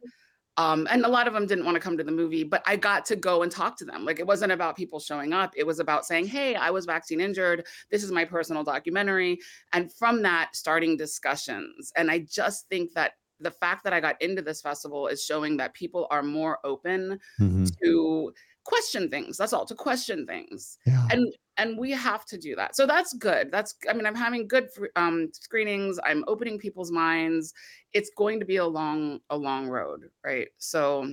Um, and a lot of them didn't want to come to the movie, but I got to go and talk to them. Like it wasn't about people showing up, it was about saying, Hey, I was vaccine injured. This is my personal documentary. And from that, starting discussions. And I just think that the fact that I got into this festival is showing that people are more open Mhm. to question things. That's all, to question things Yeah. and and we have to do that. So that's good. That's i mean i'm having good um screenings. I'm opening people's minds. It's going to be a long a long road right? So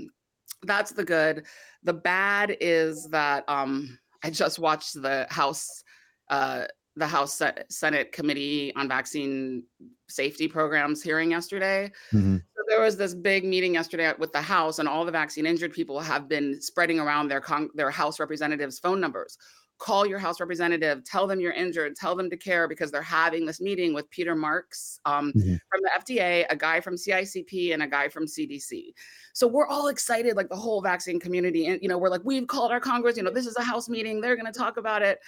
that's the good. The bad is that um i just watched the house uh the house senate committee on vaccine safety programs hearing yesterday. Mhm. so there was this big meeting yesterday with the House, and all the vaccine injured people have been spreading around their con- their House representatives' phone numbers. Call your House representative, tell them you're injured, tell them to care because they're having this meeting with Peter Marks um, Mhm. from the FDA, a guy from CICP, and a guy from CDC. So we're all excited, like the whole vaccine community, and you know, we're like, we've called our Congress. You know, this is a House meeting. They're going to talk about it.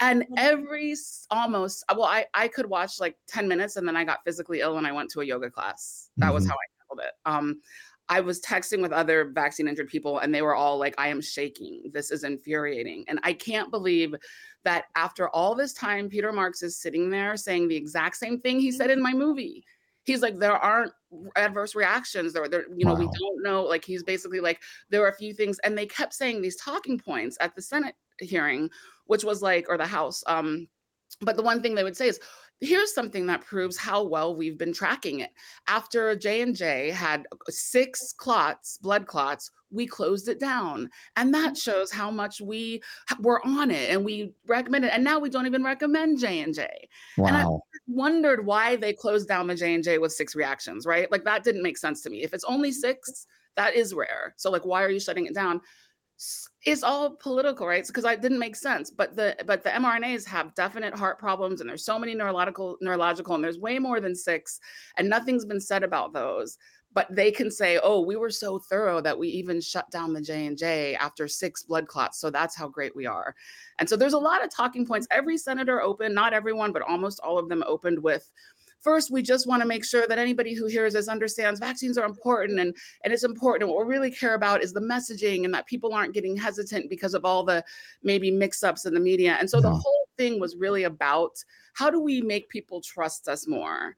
And every almost, well, I I could watch like ten minutes, and then I got physically ill, and I went to a yoga class. That was Mhm. how I handled it. Um, I was texting with other vaccine injured people, and they were all like, I am shaking. This is infuriating. And I can't believe that after all this time, Peter Marks is sitting there saying the exact same thing he said in my movie. he's like there aren't adverse reactions there, there you know wow. we don't know like he's basically like there are a few things and they kept saying these talking points at the senate hearing which was like or the house um but the one thing they would say is here's something that proves how well we've been tracking it. After j&j had uh, six clots blood clots we closed it down. And that mm. shows how much we were on it and we recommended and now we don't even recommend j&j wow. and i wondered why they closed down the j&j with six reactions right? Like that didn't make sense to me. If it's only six that is rare. So like why are you shutting it down it's all political, right? Because it didn't make sense. But the but the mRNAs have definite heart problems, and there's so many neurological neurological, and there's way more than six, and nothing's been said about those. But they can say, "Oh, we were so thorough that we even shut down the J and J after six blood clots." So that's how great we are. And so there's a lot of talking points. Every senator opened, not everyone, but almost all of them opened with first we just want to make sure that anybody who hears this understands vaccines are important and and it's important. What we really care about is the messaging and that people aren't getting hesitant because of all the maybe mix-ups in the media. And so the whole thing was really about how do we make people trust us more?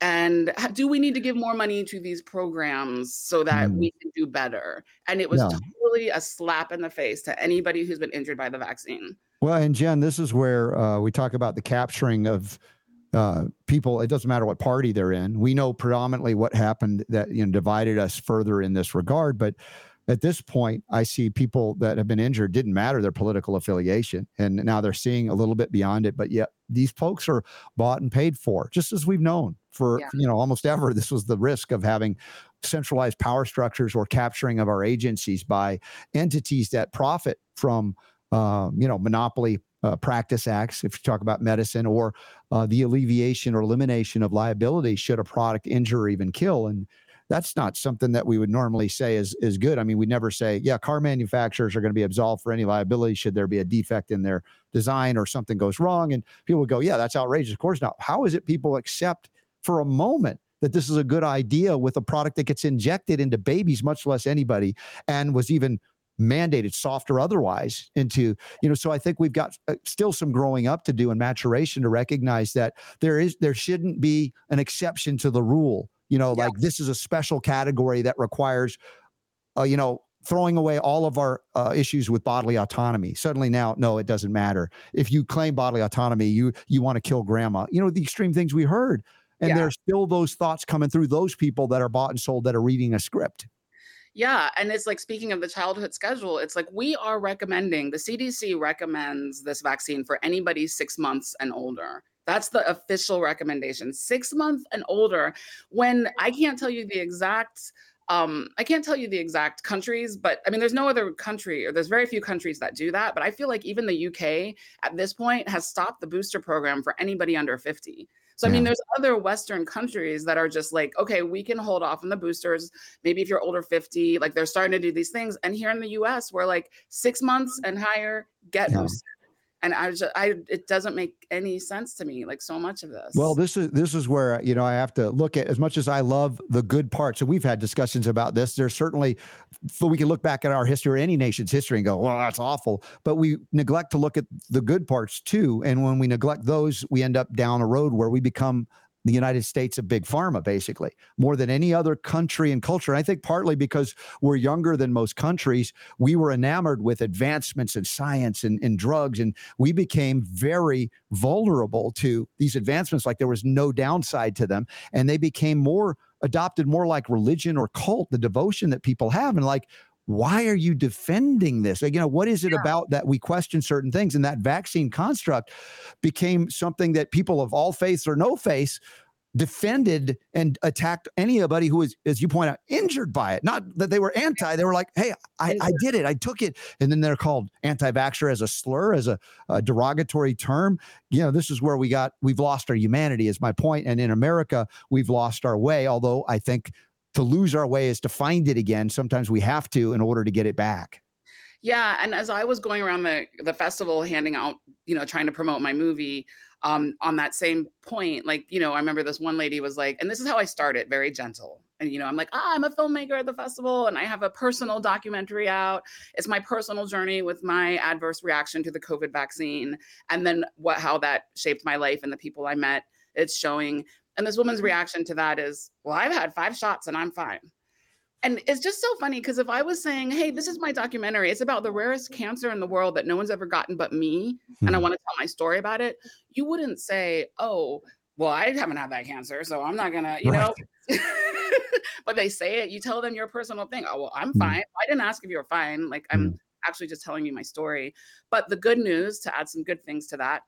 And do we need to give more money to these programs so that mm. we can do better? And it was no. totally a slap in the face to anybody who's been injured by the vaccine. Well and jen this is where uh, we talk about the capturing of uh, people, it doesn't matter what party they're in. We know predominantly what happened that you know divided us further in this regard. But at this point, I see people that have been injured didn't matter their political affiliation, and now they're seeing a little bit beyond it. But yet these folks are bought and paid for, just as we've known for yeah. you know almost ever. This was the risk of having centralized power structures or capturing of our agencies by entities that profit from uh, you know monopoly uh, practice acts, if you talk about medicine, or uh, the alleviation or elimination of liability should a product injure or even kill. And that's not something that we would normally say is is good. I mean, we never say, yeah, car manufacturers are going to be absolved for any liability should there be a defect in their design or something goes wrong. And people would go, yeah, that's outrageous. Of course not. How is it people accept for a moment that this is a good idea with a product that gets injected into babies, much less anybody, and was even mandated soft or otherwise into you know so i think we've got uh, still some growing up to do and maturation to recognize that there is there shouldn't be an exception to the rule. You know yeah. like this is a special category that requires uh, you know throwing away all of our uh, issues with bodily autonomy. Suddenly now no it doesn't matter. If you claim bodily autonomy you you want to kill grandma. You know the extreme things we heard. And yeah. there's still those thoughts coming through those people that are bought and sold that are reading a script yeah. And it's like speaking of the childhood schedule, it's like we are recommending, the CDC recommends this vaccine for anybody six months and older. That's the official recommendation, six months and older. When I can't tell you the exact um, I can't tell you the exact countries, but I mean, there's no other country, or there's very few countries that do that. But I feel like even the UK at this point has stopped the booster program for anybody under 50. So, I mean, there's other Western countries that are just like, okay, we can hold off on the boosters. Maybe if you're older 50, like they're starting to do these things. And here in the US, we're like six months and higher, get yeah. boosted and I just I it doesn't make any sense to me like so much of this. Well, this is this is where you know I have to look at as much as I love the good parts, and we've had discussions about this. There's certainly so we can look back at our history, or any nation's history, and go, "Well, that's awful," but we neglect to look at the good parts too. And when we neglect those, we end up down a road where we become the United States of big pharma, basically, more than any other country and culture. And I think partly because we're younger than most countries, we were enamored with advancements in science and, and drugs, and we became very vulnerable to these advancements. Like there was no downside to them, and they became more adopted more like religion or cult, the devotion that people have. And like, why are you defending this? Like, you know, what is it yeah. about that we question certain things? And that vaccine construct became something that people of all faiths or no faiths defended and attacked anybody who was, as you point out, injured by it. Not that they were anti, they were like, hey, I, I did it, I took it. And then they're called anti vaxxer as a slur, as a, a, derogatory term. You know, this is where we got, we've lost our humanity, is my point. And in America, we've lost our way, although I think to lose our way is to find it again. Sometimes we have to in order to get it back. Yeah, and as I was going around the the festival handing out, you know, trying to promote my movie, um, on that same point, like, you know, I remember this one lady was like, and this is how I started, very gentle. And, you know, I'm like, ah, I'm a filmmaker at the festival and I have a personal documentary out. It's my personal journey with my adverse reaction to the COVID vaccine. And then what, how that shaped my life and the people I met. It's showing And this woman's reaction to that is, well, I've had five shots and I'm fine. And it's just so funny because if I was saying, hey, this is my documentary, it's about the rarest cancer in the world that no one's ever gotten but me, and I Hmm. want to tell my story about it, you wouldn't say, oh, well, I haven't had that cancer, so I'm not gonna, you know. <laughs> but they say it, you tell them your personal thing. Oh, well, I'm Mm. fine. I didn't ask if you were fine. Like I'm actually just telling you my story. But the good news to add some good things to that,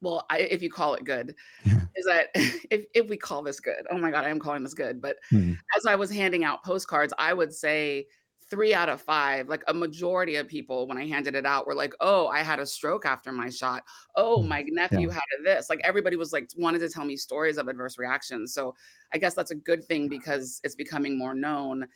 well, I, if you call it good, Yeah. <laughs> is that <laughs> if, if we call this good, oh my God, I am calling this good. But Mhm. as I was handing out postcards, I would say three out of five, like a majority of people, when I handed it out, were like, "Oh, I had a stroke after my shot. Oh, Mm, my nephew had this." Like everybody was like wanted to tell me stories of adverse reactions. So I guess that's a good thing because it's becoming more known.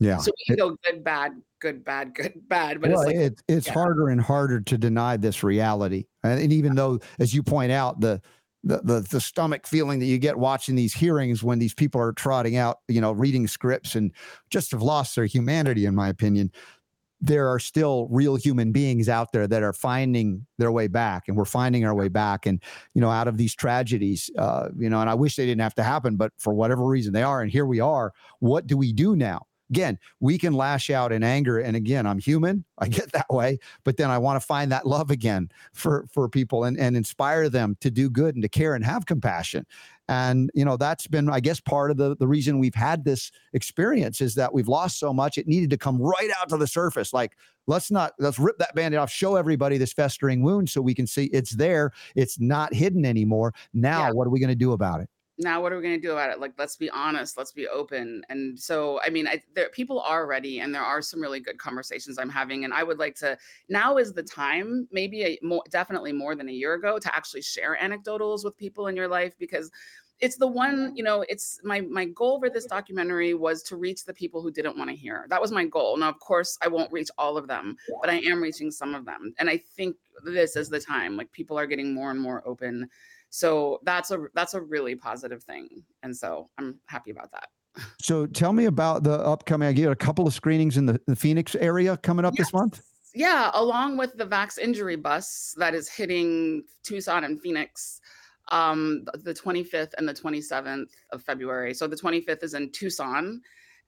Yeah. So we can go good, bad, good, bad, good, <laughs> bad. But well, it's like it's it's yeah. harder and harder to deny this reality, and, and even though, as you point out, the, the the the stomach feeling that you get watching these hearings when these people are trotting out, you know, reading scripts and just have lost their humanity, in my opinion. There are still real human beings out there that are finding their way back, and we're finding our way back, and you know, out of these tragedies, uh, you know, and I wish they didn't have to happen, but for whatever reason they are, and here we are. What do we do now? Again, we can lash out in anger, and again, I'm human. I get that way, but then I want to find that love again for for people and and inspire them to do good and to care and have compassion. And you know that's been, I guess, part of the the reason we've had this experience is that we've lost so much. It needed to come right out to the surface. Like let's not let's rip that band-aid off, show everybody this festering wound so we can see it's there. It's not hidden anymore. Now, Yeah. what are we going to do about it? Now what are we going to do about it? Like let's be honest let's be open. And so i mean I, there people are ready and there are some really good conversations i'm having and i would like to now is the time maybe a more definitely more than a year ago to actually share anecdotals with people in your life because it's the one you know it's my my goal for this documentary was to reach the people who didn't want to hear. That was my goal. Now of course i won't reach all of them but i am reaching some of them. And i think this is the time like people are getting more and more open so that's a that's a really positive thing and so i'm happy about that So tell me about the upcoming. I get a couple of screenings in the, the Phoenix area coming up this month. yeah along with the vax injury bus that is hitting tucson and phoenix um the 25th and the 27th of february so the 25th is in tucson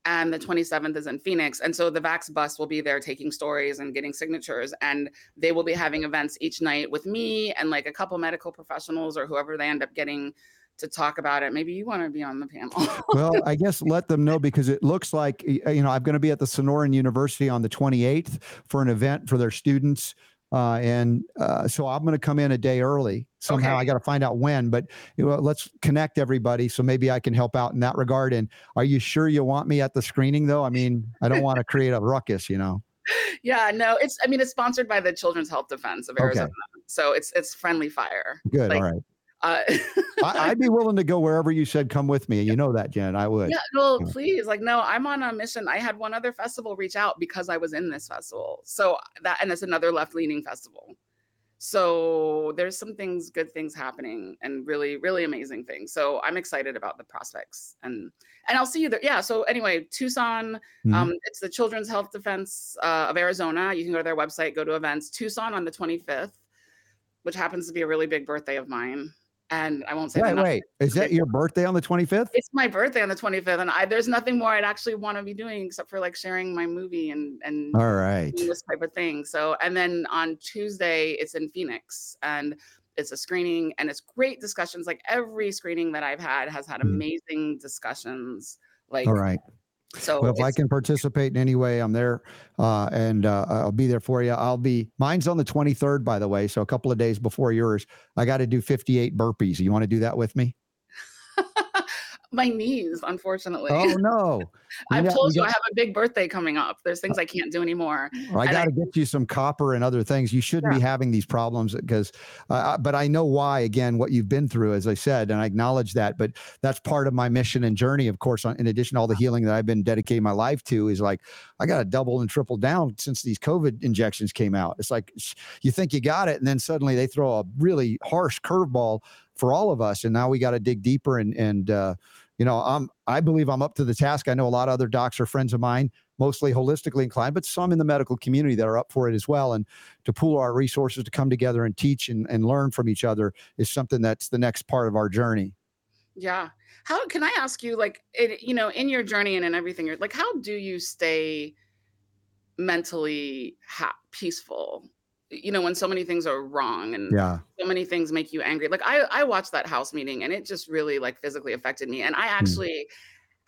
and the 27th is in phoenix. And so the vax bus will be there taking stories and getting signatures and they will be having events each night with me and like a couple medical professionals or whoever they end up getting to talk about it. Maybe you want to be on the panel. <laughs> Well, I guess let them know because it looks like you know I'm going to be at the Sonoran University on the 28th for an event for their students, uh, and uh, so I'm going to come in a day early. Somehow Okay. I got to find out when, but you know, let's connect everybody so maybe I can help out in that regard. And are you sure you want me at the screening though? I mean, I don't want to create a ruckus, you know. <laughs> yeah no it's i mean it's sponsored by the children's health defense of Okay. arizona so it's it's friendly fire Good, Like, all right. Uh <laughs> I, I'd be willing to go wherever you said come with me. You know that, Jen. I would. Yeah, well, please, like, no, I'm on a mission. I had one other festival reach out because I was in this festival. So that, and it's another left leaning festival. So there's some things, good things happening, and really, really amazing things. So I'm excited about the prospects, and and I'll see you there. Yeah. So anyway, Tucson, Mhm. um, it's the Children's Health Defense uh, of Arizona. You can go to their website, go to events. Tucson on the 25th, which happens to be a really big birthday of mine, and I won't say. Wait, wait. Is that your birthday on the 25th? It's my birthday on the 25th, and I there's nothing more I'd actually want to be doing except for like sharing my movie and and All right. this type of thing. So, and then on Tuesday, it's in Phoenix, and it's a screening, and it's great discussions. Like every screening that I've had has had Mhm. amazing discussions. Like All right. So, Well, if I can participate in any way, I'm there, uh, and uh, I'll be there for you. I'll be. Mine's on the 23rd, by the way, so a couple of days before yours. I got to do 58 burpees. You want to do that with me? <laughs> my knees, unfortunately. Oh <laughs> no! I've got- told you got- I have a big birthday coming up. There's things uh, I can't do anymore. I I- got to get you some copper and other things. You shouldn't be having these problems because, uh, uh, but I know why. Again, what you've been through, as I said, and I acknowledge that. But that's part of my mission and journey. Of course, on- in addition to all the healing that I've been dedicating my life to, is like I got to double and triple down since these COVID injections came out. It's like you think you got it, and then suddenly they throw a really harsh curveball for all of us, and now we got to dig deeper and and. Uh, you know, I'm I believe I'm up to the task. I know a lot of other docs are friends of mine, mostly holistically inclined, but some in the medical community that are up for it as well. And to pool our resources to come together and teach and, and learn from each other is something that's the next part of our journey. Yeah. How can I ask you, like, it, you know, in your journey and in everything, like, how do you stay mentally ha- peaceful? You know, when so many things are wrong and Yeah. so many things make you angry. Like I, I watched that house meeting and it just really like physically affected me. And I Hmm. actually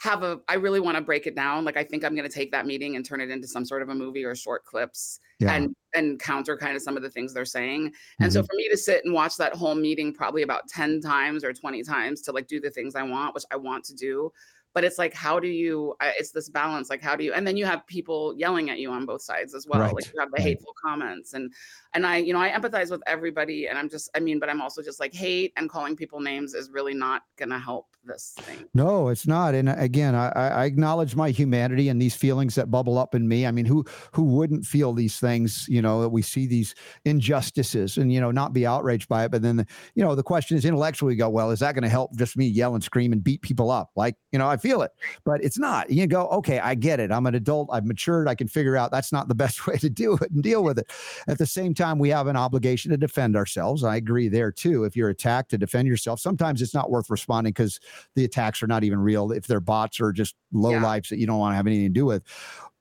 have a, I really want to break it down. Like I think I'm going to take that meeting and turn it into some sort of a movie or short clips Yeah. and and counter kind of some of the things they're saying. And so Mhm. for me to sit and watch that whole meeting probably about 10 times or 20 times to like do the things I want, which I want to do. But it's like, how do you, it's this balance. Like, how do you, and then you have people yelling at you on both sides as well. Like you have the right. hateful comments and, and I, you know, I empathize with everybody. And I'm just, I mean, but I'm also just like hate and calling people names is really not going to help this thing. No, it's not. And uh, again, I, I acknowledge my humanity and these feelings that bubble up in me. I mean, who who wouldn't feel these things? You know, that we see these injustices and you know not be outraged by it. But then, the, you know, the question is intellectually, go well, is that going to help just me yell and scream and beat people up? Like, you know, I feel it, but it's not. You go, okay, I get it. I'm an adult. I've matured. I can figure out that's not the <laughs> best way to do it and deal with it. At the same time, we have an obligation to defend ourselves. I agree there too. If you're attacked, to defend yourself. Sometimes it's not worth responding because the attacks are not even real. If they're bots or just low Yeah. lives that you don't want to have anything to do with.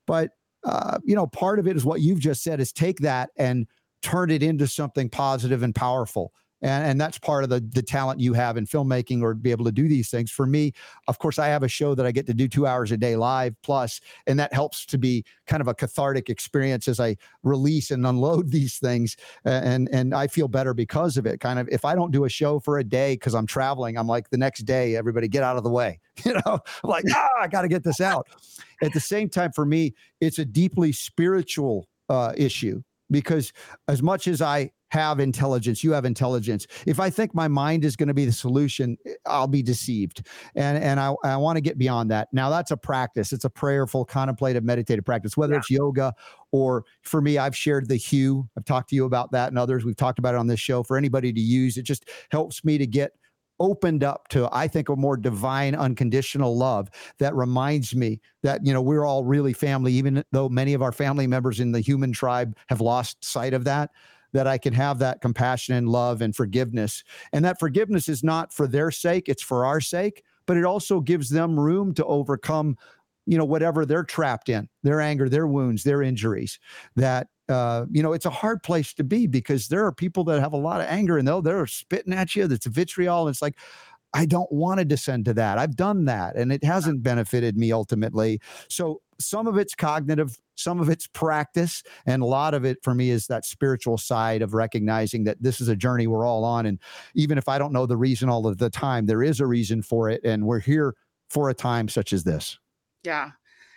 But uh, you know, part of it is what you've just said is take that and turn it into something positive and powerful. And, and that's part of the the talent you have in filmmaking or be able to do these things. For me, of course, I have a show that I get to do two hours a day live plus, and that helps to be kind of a cathartic experience as I release and unload <laughs> these things. And and I feel better because of it. Kind of if I don't do a show for a day because I'm traveling, I'm like the next day, everybody get out of the way. <laughs> You know, I'm like, ah, I got to get this out. At the same time, for me, it's a deeply spiritual uh, issue because as much as I have intelligence, you have intelligence. If I think my mind is going to be the solution, I'll be deceived. And and I, I want to get beyond that. Now that's a practice. It's a prayerful, contemplative, meditative practice, whether Yeah. it's yoga or for me, I've shared the hue. I've talked to you about that and others. We've talked about it on this show for anybody to use. It just helps me to get opened up to i think a more divine unconditional love that reminds me that you know we're all really family even though many of our family members in the human tribe have lost sight of that that i can have that compassion and love and forgiveness and that forgiveness is not for their sake it's for our sake but it also gives them room to overcome you know whatever they're trapped in their anger their wounds their injuries that uh, you know, it's a hard place to be because there are people that have a lot of anger and they'll they're spitting at you. That's vitriol. It's like, I don't want to descend to that. I've done that and it hasn't benefited me ultimately. So some of it's cognitive, some of it's practice, and a lot of it for me is that spiritual side of recognizing that this is a journey we're all on. And even if I don't know the reason all of the time, there is a reason for it. And we're here for a time such as this. Yeah,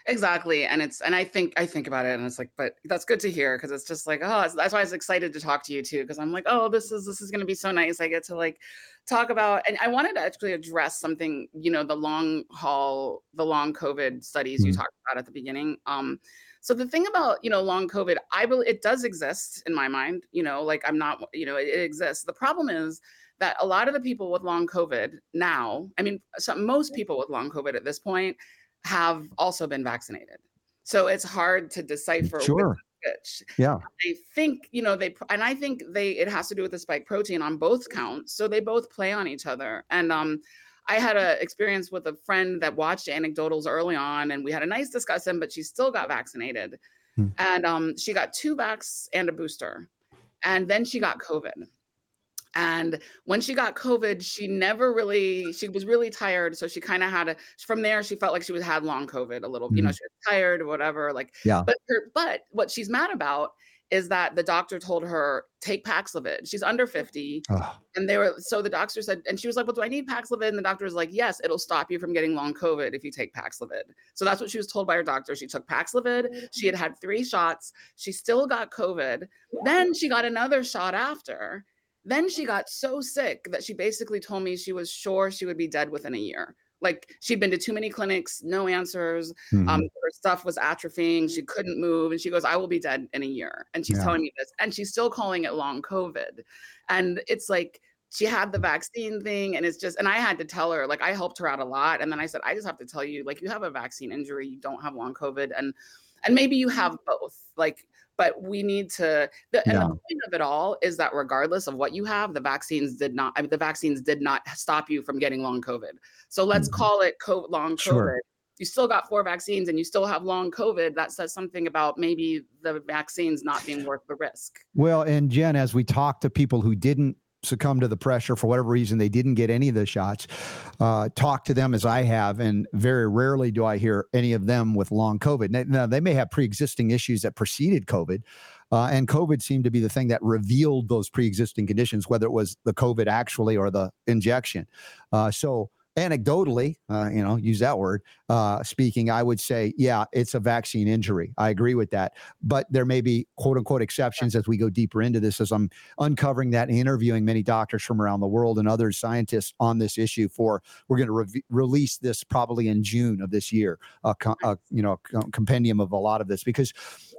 exactly. And it's and I think I think about it and it's like, but that's good to hear because it's just like, oh, that's why I was excited to talk to you too because I'm like, oh, this is this is going to be so nice. I get to like talk about and I wanted to actually address something, you know, the long haul, the long COVID studies you Mhm. talked about at the beginning. Um so the thing about you know long COVID, I believe it does exist in my mind. You know, like I'm not, you know, it, it exists. The problem is that a lot of the people with long COVID now, I mean, so most people with long COVID at this point have also been vaccinated. So it's hard to decipher Sure. which. Yeah. I think, you know, they and I think they it has to do with the spike protein on both counts. So they both play on each other. And um I had a experience with a friend that watched anecdotals early on and we had a nice discussion, but she still got vaccinated. Hmm. And um she got two vax and a booster. And then she got COVID. And when she got COVID, she never really, she was really tired. So she kind of had a, from there, she felt like she was had long COVID a little, you know, Mhm. she was tired or whatever. Like, Yeah. but her, but what she's mad about is that the doctor told her, take Paxlovid. She's under 50. Oh, And they were, so the doctor said, and she was like, well, do I need Paxlovid? And the doctor was like, yes, it'll stop you from getting long COVID if you take Paxlovid. So that's what she was told by her doctor. She took Paxlovid. She had had three shots. She still got COVID. Then she got another shot after. Then she got so sick that she basically told me she was sure she would be dead within a year. Like she'd been to too many clinics, no answers. mhm. Um, her stuff was atrophying. She couldn't move. And she goes, I will be dead in a year. And she's Yeah. telling me this. And she's still calling it long COVID. And it's like she had the vaccine thing. And it's just, and I had to tell her, like, I helped her out a lot. And then I said, I just have to tell you, like, you have a vaccine injury, you don't have long COVID. And and maybe you have both like but we need to the, and Yeah. the point of it all is that regardless of what you have the vaccines did not I mean, the vaccines did not stop you from getting long covid so let's Mhm. call it co- long covid Sure. you still got four vaccines and you still have long covid that says something about maybe the vaccines not being worth the risk Well, and Jen, as we talk to people who didn't succumb to the pressure for whatever reason, they didn't get any of the shots, uh, talk to them as I have, and very rarely do I hear any of them with long COVID. Now, now, they may have pre existing issues that preceded COVID. Uh, and COVID seemed to be the thing that revealed those pre-existing conditions, whether it was the COVID actually or the injection. Uh, so anecdotally, uh, you know, use that word, uh, speaking, I would say, yeah, it's a vaccine injury. I agree with that. But there may be quote unquote exceptions as we go deeper into this, as I'm uncovering that and interviewing many doctors from around the world and other scientists on this issue. For we're going to re- release this probably in June of this year, a, a you know a compendium of a lot of this because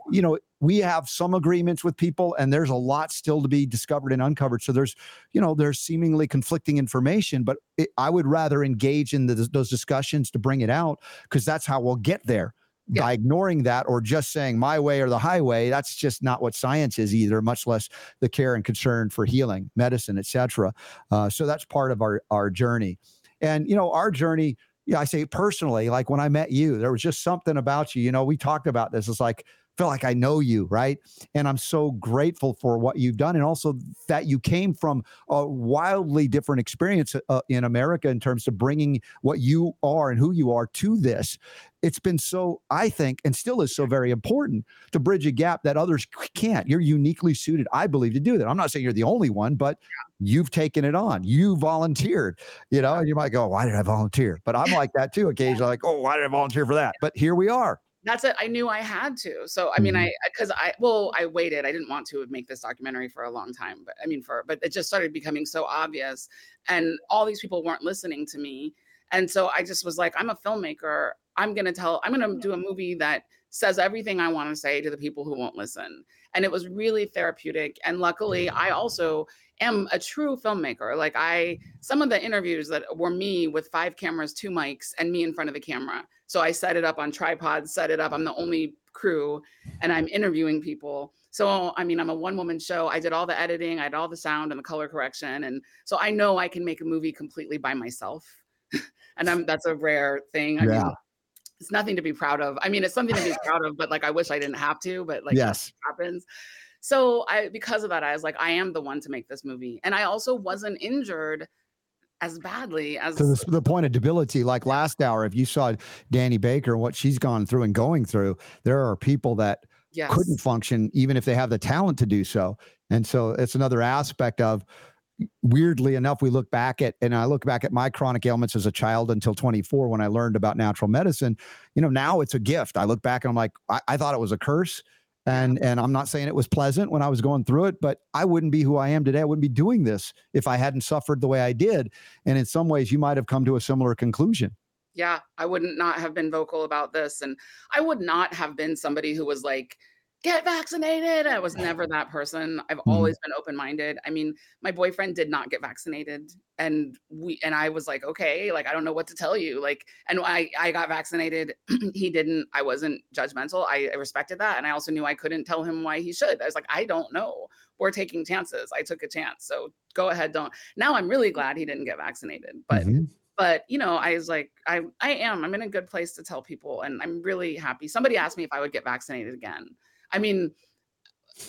you know we have some agreements with people and there's a lot still to be discovered and uncovered. So there's you know there's seemingly conflicting information but it, i would rather engage in the, those discussions to bring it out because that's how we'll get there. Yeah. by ignoring that or just saying my way or the highway that's just not what science is either much less the care and concern for healing medicine etc uh, so that's part of our our journey. And you know our journey yeah i say personally like when i met you there was just something about you you know we talked about this it's like feel like i know you right? And i'm so grateful for what you've done and also that you came from a wildly different experience uh, in america in terms of bringing what you are and who you are to this. It's been so i think and still is so very important to bridge a gap that others can't. You're uniquely suited i believe to do that. I'm not saying you're the only one but you've taken it on. You volunteered you know and you might go why did i volunteer? But i'm like that too occasionally like oh why did i volunteer for that? But here we are that's it i knew i had to so i mean Mhm. i because i well i waited i didn't want to make this documentary for a long time but i mean for but it just started becoming so obvious and all these people weren't listening to me and so i just was like i'm a filmmaker i'm going to tell i'm going to do a movie that says everything i want to say to the people who won't listen and it was really therapeutic and luckily i also am a true filmmaker like i some of the interviews that were me with five cameras two mics and me in front of the camera so I set it up on tripods, set it up. I'm the only crew and I'm interviewing people. So, I mean, I'm a one woman show. I did all the editing, I did all the sound and the color correction. And so I know I can make a movie completely by myself. <laughs> and I'm, that's a rare thing. I Yeah. mean, it's nothing to be proud of. I mean, it's something to be <laughs> proud of, but like, I wish I didn't have to, but like, yes it happens. So I, because of that, I was like, I am the one to make this movie. And I also wasn't injured as badly as to the, the point of debility like last hour if you saw danny baker and what she's gone through and going through there are people that yes. couldn't function even if they have the talent to do so. And so it's another aspect of weirdly enough we look back at and i look back at my chronic ailments as a child until 24 when i learned about natural medicine. You know now it's a gift. I look back and i'm like i, I thought it was a curse and and i'm not saying it was pleasant when i was going through it but i wouldn't be who i am today. I wouldn't be doing this if i hadn't suffered the way i did. And in some ways you might have come to a similar conclusion. Yeah i wouldn't not have been vocal about this. And i would not have been somebody who was like get vaccinated. I was <laughs> never that person. I've always been open-minded. I mean my boyfriend did not get vaccinated and we and i was like okay like i don't know what to tell you. Like and i i got vaccinated. <clears throat> He didn't i wasn't judgmental. I, I respected that and i also knew i couldn't tell him why he should. I was like i don't know. We're taking chances. I took a chance so go ahead don't now i'm really glad he didn't get vaccinated but Mhm. but you know i was like i i am. I'm in a good place to tell people and i'm really happy. Somebody asked me if i would get vaccinated again i mean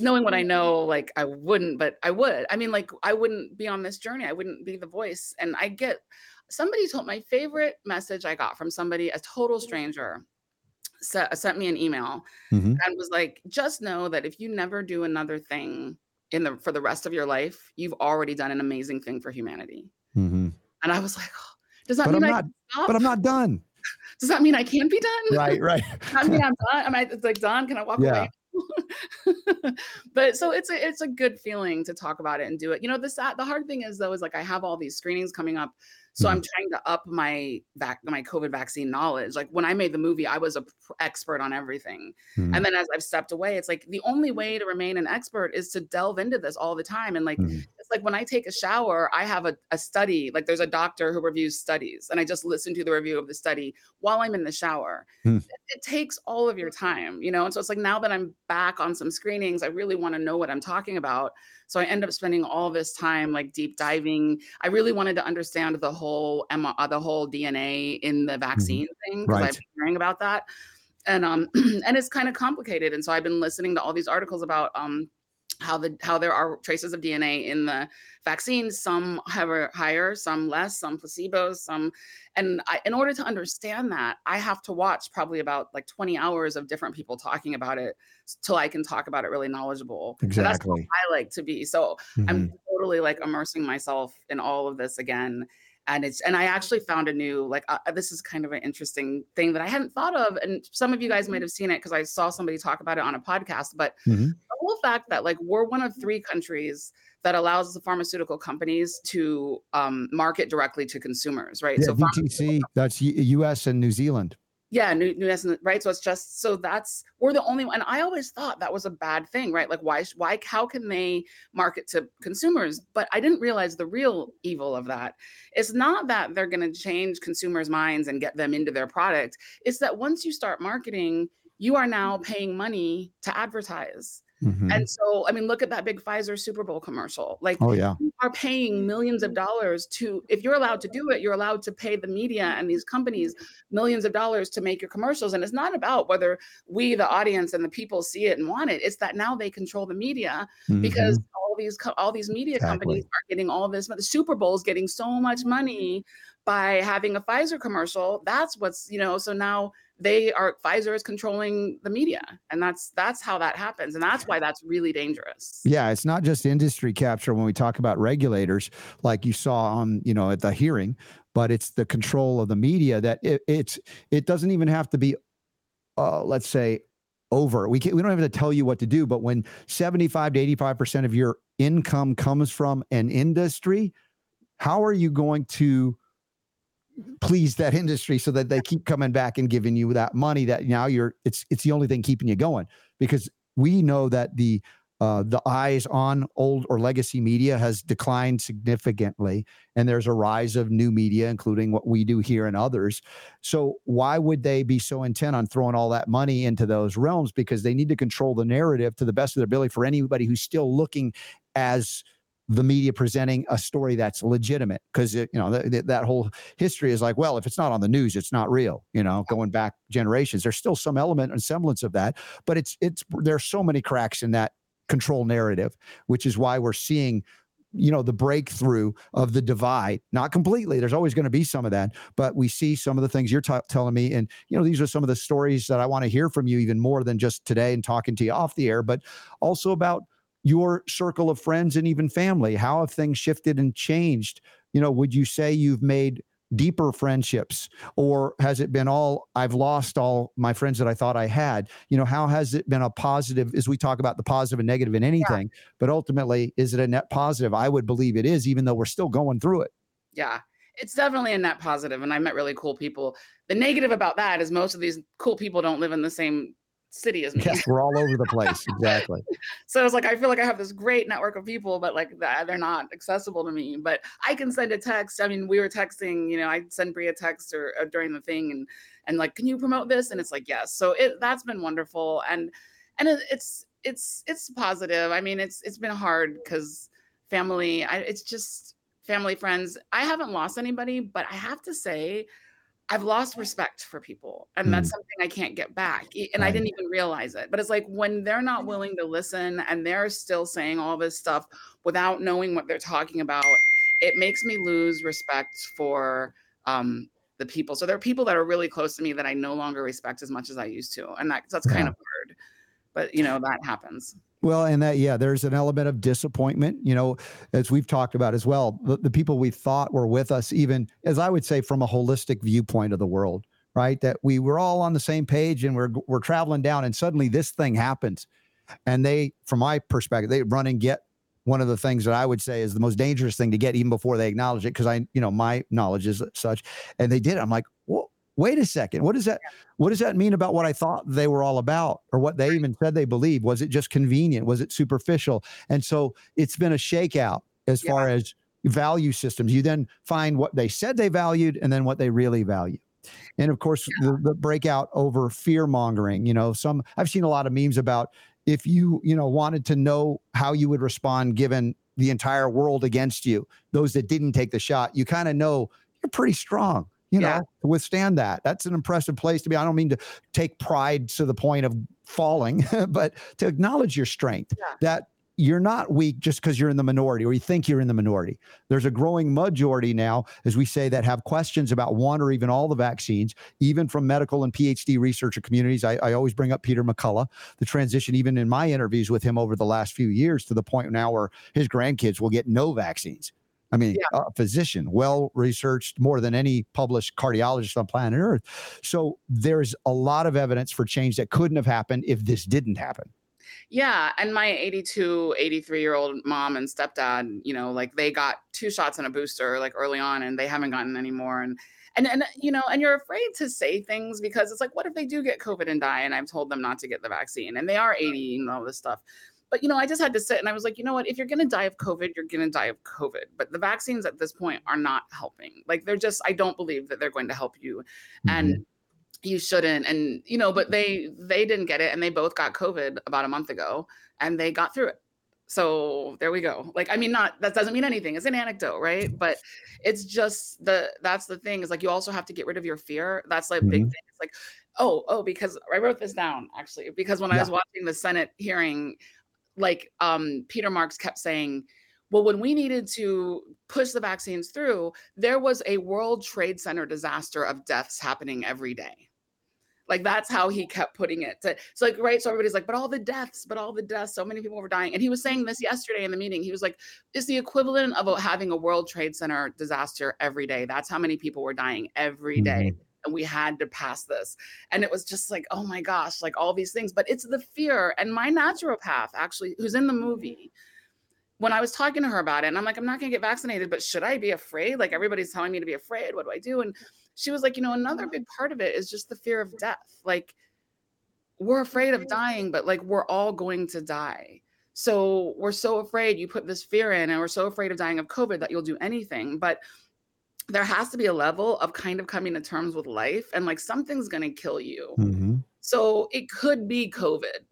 knowing what i know like i wouldn't but i would i mean like i wouldn't be on this journey i wouldn't be the voice and i get somebody told my favorite message i got from somebody a total stranger se- sent me an email Mhm. and was like just know that if you never do another thing in the for the rest of your life you've already done an amazing thing for humanity Mhm. and i was like oh, does that but i'm mean I stop? but i'm not done <laughs> Does that mean I can't be done? right right <laughs> I mean, <laughs> I'm done. Am I it's like done? Can I walk Yeah. away? <laughs> but so it's a it's a good feeling to talk about it and do it. You know, the sad, uh, the hard thing is though is like I have all these screenings coming up So Mhm. I'm trying to up my vac my COVID vaccine knowledge. Like when I made the movie, I was a pr- expert on everything. Mhm. And then as I've stepped away, it's like the only way to remain an expert is to delve into this all the time. And like Mhm. it's like when I take a shower, I have a, a study, like there's a doctor who reviews studies, and I just listen to the review of the study while I'm in the shower. Hmm. It, it takes all of your time, you know? And so it's like now that I'm back on some screenings, I really want to know what I'm talking about. So I end up spending all this time like deep diving. I really wanted to understand the whole uh, the whole DNA in the vaccine thing because Right. I've been hearing about that. And um <clears throat> and it's kind of complicated. And so I've been listening to all these articles about um how the how there are traces of DNA in the vaccines. Some have a higher, some less, some placebos, some. And I, in order to understand that, I have to watch probably about like 20 hours of different people talking about it till I can talk about it really knowledgeable. And that's how Exactly. I like to be. So Mhm. I'm totally like immersing myself in all of this again. And it's and I actually found a new like uh, this is kind of an interesting thing that I hadn't thought of, and some of you guys might have seen it because I saw somebody talk about it on a podcast. But Mhm. the whole fact that like we're one of three countries that allows the pharmaceutical companies to um, market directly to consumers, right? Yeah, so DTC, that's U- US and New Zealand. Yeah, new, new right? So it's just so that's we're the only one. And I always thought that was a bad thing, right? Like why why how can they market to consumers? But I didn't realize the real evil of that. It's not that they're going to change consumers' minds and get them into their product. It's that once you start marketing, you are now mm-hmm. paying money to advertise. Mhm. And so, I mean, look at that big Pfizer Super Bowl commercial. Like Oh yeah. you are paying millions of dollars to if you're allowed to do it you're allowed to pay the media and these companies millions of dollars to make your commercials and it's not about whether we the audience and the people see it and want it it's that now they control the media because Mhm. all these all these media Exactly. companies are getting all this but the super bowl is getting so much money by having a pfizer commercial that's what's you know so now they are pfizer is controlling the media and that's that's how that happens and that's why that's really dangerous Yeah, it's not just industry capture when we talk about regulators, like you saw on you know at the hearing, but it's the control of the media that it, it's it doesn't even have to be, uh, let's say, over. We can, we don't have to tell you what to do, but when seventy five to eighty five percent of your income comes from an industry, how are you going to please that industry so that they keep coming back and giving you that money that now you're it's it's the only thing keeping you going because we know that the uh, the eyes on old or legacy media has declined significantly, and there's a rise of new media, including what we do here and others. So, why would they be so intent on throwing all that money into those realms? Because they need to control the narrative to the best of their ability for anybody who's still looking as the media presenting a story that's legitimate. Because you know th- th- that whole history is like, well, if it's not on the news, it's not real. You know, going back generations, there's still some element and semblance of that, but it's it's there's so many cracks in that control narrative, which is why we're seeing, you know, the breakthrough of the divide. Not completely. There's always going to be some of that, but we see some of the things you're t- telling me, and you know, these are some of the stories that I want to hear from you, even more than just today and talking to you off the air, but also about your circle of friends and even family. How have things shifted and changed? You know, would you say you've made deeper friendships or has it been all i've lost all my friends that i thought i had you know how has it been a positive as we talk about the positive and negative in anything but ultimately is it a net positive i would believe it is even though we're still going through it Yeah, it's definitely a net positive, and I met really cool people. The negative about that is most of these cool people don't live in the same city as <laughs> me. yes we're all over the <laughs> place exactly So it's like I feel like I have this great network of people, but like they're not accessible to me. But I can send a text. I mean, we were texting. You know, I send Bria a text or, or during the thing, and and like, can you promote this? And it's like yes. So it that's been wonderful, and and it, it's it's it's positive. I mean, it's it's been hard because family. I, it's just family friends. I haven't lost anybody, but I have to say. I've lost respect for people, and that's something I can't get back. And I didn't even realize it. But it's like when they're not willing to listen and they're still saying all this stuff without knowing what they're talking about, it makes me lose respect for um, the people. So there are people that are really close to me that I no longer respect as much as I used to, and that, that's kind of hard. But you know that happens. Well, and that, yeah, there's an element of disappointment, you know, as we've talked about as well. The, the people we thought were with us, even as I would say, from a holistic viewpoint of the world, right? That we were all on the same page and we're, we're traveling down, and suddenly this thing happens. And they, from my perspective, they run and get one of the things that I would say is the most dangerous thing to get even before they acknowledge it. Because I, you know, my knowledge is such, and they did. I'm like, well, wait a second. What does that? What does that mean about what I thought they were all about, or what they even said they believed? Was it just convenient? Was it superficial? And so it's been a shakeout as Yeah. far as value systems. You then find what they said they valued, and then what they really value. And of course, the, the breakout over fear mongering. You know, some I've seen a lot of memes about if you you know wanted to know how you would respond given the entire world against you those that didn't take the shot you kind of know you're pretty strong you know Yeah. to withstand that that's an impressive place to be i don't mean to take pride to the point of falling <laughs> but to acknowledge your strength Yeah. that you're not weak just because you're in the minority or you think you're in the minority there's a growing majority now as we say that have questions about one or even all the vaccines even from medical and phd researcher communities i, I always bring up peter mccullough the transition, even in my interviews with him over the last few years, to the point now where his grandkids will get no vaccines. I mean, a physician, well researched, more than any published cardiologist on planet Earth. So there's a lot of evidence for change that couldn't have happened if this didn't happen. Yeah. And my 82, 83 year old mom and stepdad, you know, like they got two shots and a booster like early on and they haven't gotten any more. And, and, and, you know, and you're afraid to say things because it's like, what if they do get COVID and die? And I've told them not to get the vaccine and they are 80 and all this stuff. But, you know, I just had to sit and I was like, you know what? If you're going to die of COVID, you're going to die of COVID. But the vaccines at this point are not helping. Like they're just, I don't believe that they're going to help you. And, you shouldn't and you know but they they didn't get it and they both got covid about a month ago and they got through it so there we go like i mean not that doesn't mean anything it's an anecdote right but it's just the that's the thing is like you also have to get rid of your fear that's like big Mhm. thing it's like oh oh because i wrote this down actually because when i was watching the senate hearing like um peter marks kept saying well when we needed to push the vaccines through there was a world trade center disaster of deaths happening every day like that's how he kept putting it. So, so like right, so everybody's like, but all the deaths, but all the deaths, so many people were dying. And he was saying this yesterday in the meeting. He was like, it's the equivalent of having a World Trade Center disaster every day. That's how many people were dying every day. And we had to pass this. And it was just like, oh my gosh, like all these things. But it's the fear. And my naturopath, actually, who's in the movie, mm. when I was talking to her about it, and I'm like, I'm not gonna get vaccinated, but should I be afraid? Like everybody's telling me to be afraid. What do I do? And she was like, you know, another big part of it is just the fear of death. Like we're afraid of mm-hmm. dying, but like we're all going to die. So we're so afraid you put this fear in, and we're so afraid of dying of COVID that you'll do anything. But there has to be a level of kind of coming to terms with life and like something's going to kill you. Mhm. So it could be COVID.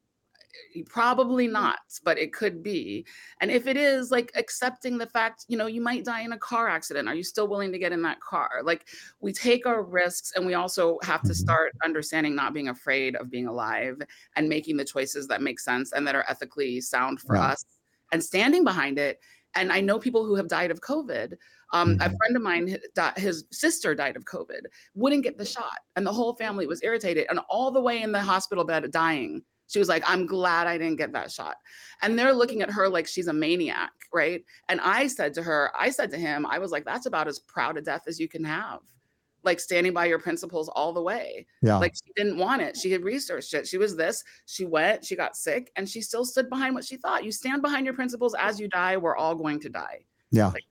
Probably Mm. not, but it could be. And if it is, like accepting the fact, you know, you might die in a car accident. Are you still willing to get in that car? Like we take our risks and we also have to Mhm. start understanding not being afraid of being alive and making the choices that make sense and that are ethically sound for us and standing behind it. And I know people who have died of COVID. Um, A Mhm. friend of mine, his sister died of COVID, wouldn't get the shot, and the whole family was irritated, and all the way in the hospital bed dying. She was like, I'm glad I didn't get that shot. And they're looking at her like she's a maniac, right? And I said to her, I said to him, I was like, that's about as proud of death as you can have. Like standing by your principles all the way. Yeah. Like she didn't want it. She had researched it. She was this. She went, she got sick, and she still stood behind what she thought. You stand behind your principles as you die. We're all going to die. yeah. like-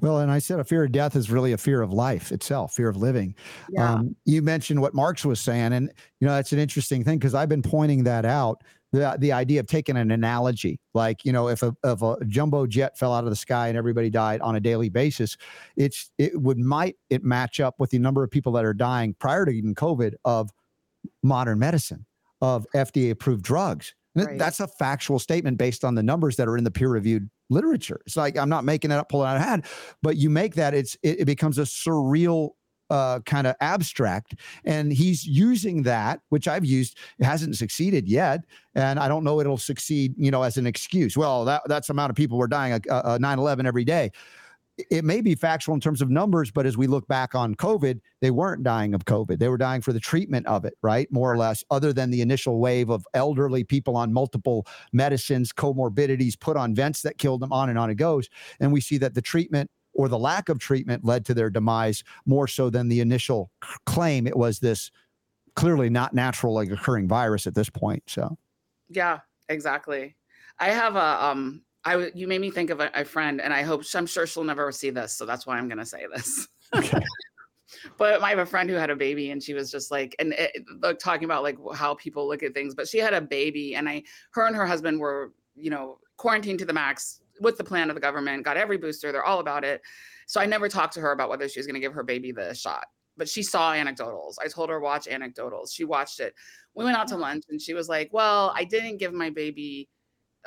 Well, and I said a fear of death is really a fear of life itself, fear of living. Yeah. Um, you mentioned what Marks was saying, and you know that's an interesting thing because I've been pointing that out. The the idea of taking an analogy, like you know, if a if a jumbo jet fell out of the sky and everybody died on a daily basis, it's it would might it match up with the number of people that are dying prior to even COVID of modern medicine, of FDA approved drugs. Right. That's a factual statement based on the numbers that are in the peer reviewed literature. It's like I'm not making it up, pulling out of hand, but you make that it's it, it becomes a surreal uh, kind of abstract. And he's using that, which I've used, it hasn't succeeded yet. And I don't know it'll succeed, you know, as an excuse. Well, that, that's the amount of people were dying at uh, 9 11 every day. It may be factual in terms of numbers, but as we look back on COVID, they weren't dying of COVID. They were dying for the treatment of it, right? More or less, other than the initial wave of elderly people on multiple medicines, comorbidities, put on vents that killed them, on and on it goes. And we see that the treatment or the lack of treatment led to their demise more so than the initial claim it was this clearly not natural like occurring virus at this point so Yeah, exactly. I have a um I you made me think of a, a friend, and I hope I'm sure she'll never see this, so that's why I'm going to say this. Okay. <laughs> but I have a friend who had a baby, and she was just like, and it, like talking about like how people look at things. But she had a baby, and I, her and her husband were, you know, quarantined to the max with the plan of the government. Got every booster. They're all about it. So I never talked to her about whether she was going to give her baby the shot. But she saw anecdotals. I told her watch anecdotals. She watched it. We went out to mm. lunch, and she was like, "Well, I didn't give my baby."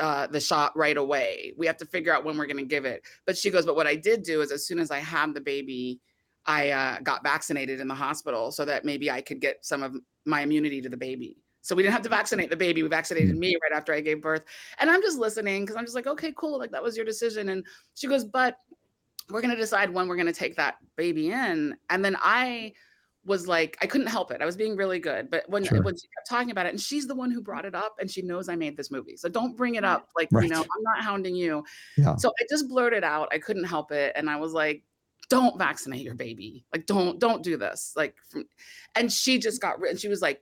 Uh, the shot right away. We have to figure out when we're going to give it. But she goes, but what I did do is as soon as I had the baby, I uh, got vaccinated in the hospital so that maybe I could get some of my immunity to the baby. So we didn't have to vaccinate the baby. We vaccinated me right after I gave birth. And I'm just listening because I'm just like, okay, cool. Like that was your decision. And she goes, but we're going to decide when we're going to take that baby in. And then I was like, I couldn't help it. I was being really good. But when, Sure. when she kept talking about it, and she's the one who brought it up, and she knows I made this movie. So don't bring it up. Like, Right. you know, I'm not hounding you. Yeah. So I just blurted out. I couldn't help it. And I was like, don't vaccinate your baby. Like, don't, don't do this. Like, and she just got, and she was like,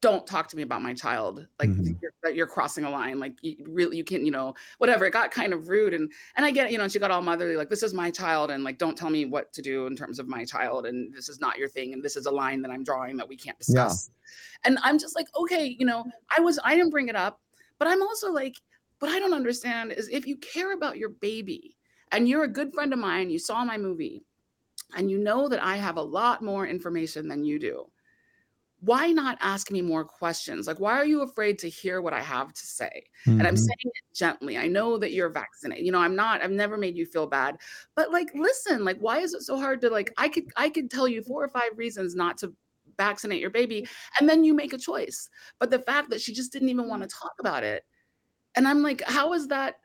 don't talk to me about my child. Like Mhm. you're, that you're crossing a line. Like you really, you can, you know, whatever. It got kind of rude. And, and I get, it, you know, and she got all motherly, like, this is my child. And like, don't tell me what to do in terms of my child. And this is not your thing. And this is a line that I'm drawing that we can't Yeah. discuss. And I'm just like, okay, you know, I was, I didn't bring it up, but I'm also like, what I don't understand is if you care about your baby and you're a good friend of mine, you saw my movie and you know that I have a lot more information than you do, why not ask me more questions? Like, why are you afraid to hear what I have to say? And I'm Mhm. saying it gently. I know that you're vaccinated. You know, I'm not, I've never made you feel bad. But like, listen, like, why is it so hard to like, I could, I could tell you four or five reasons not to vaccinate your baby, and then you make a choice. But the fact that she just didn't even want to talk about it. And I'm like, how is that?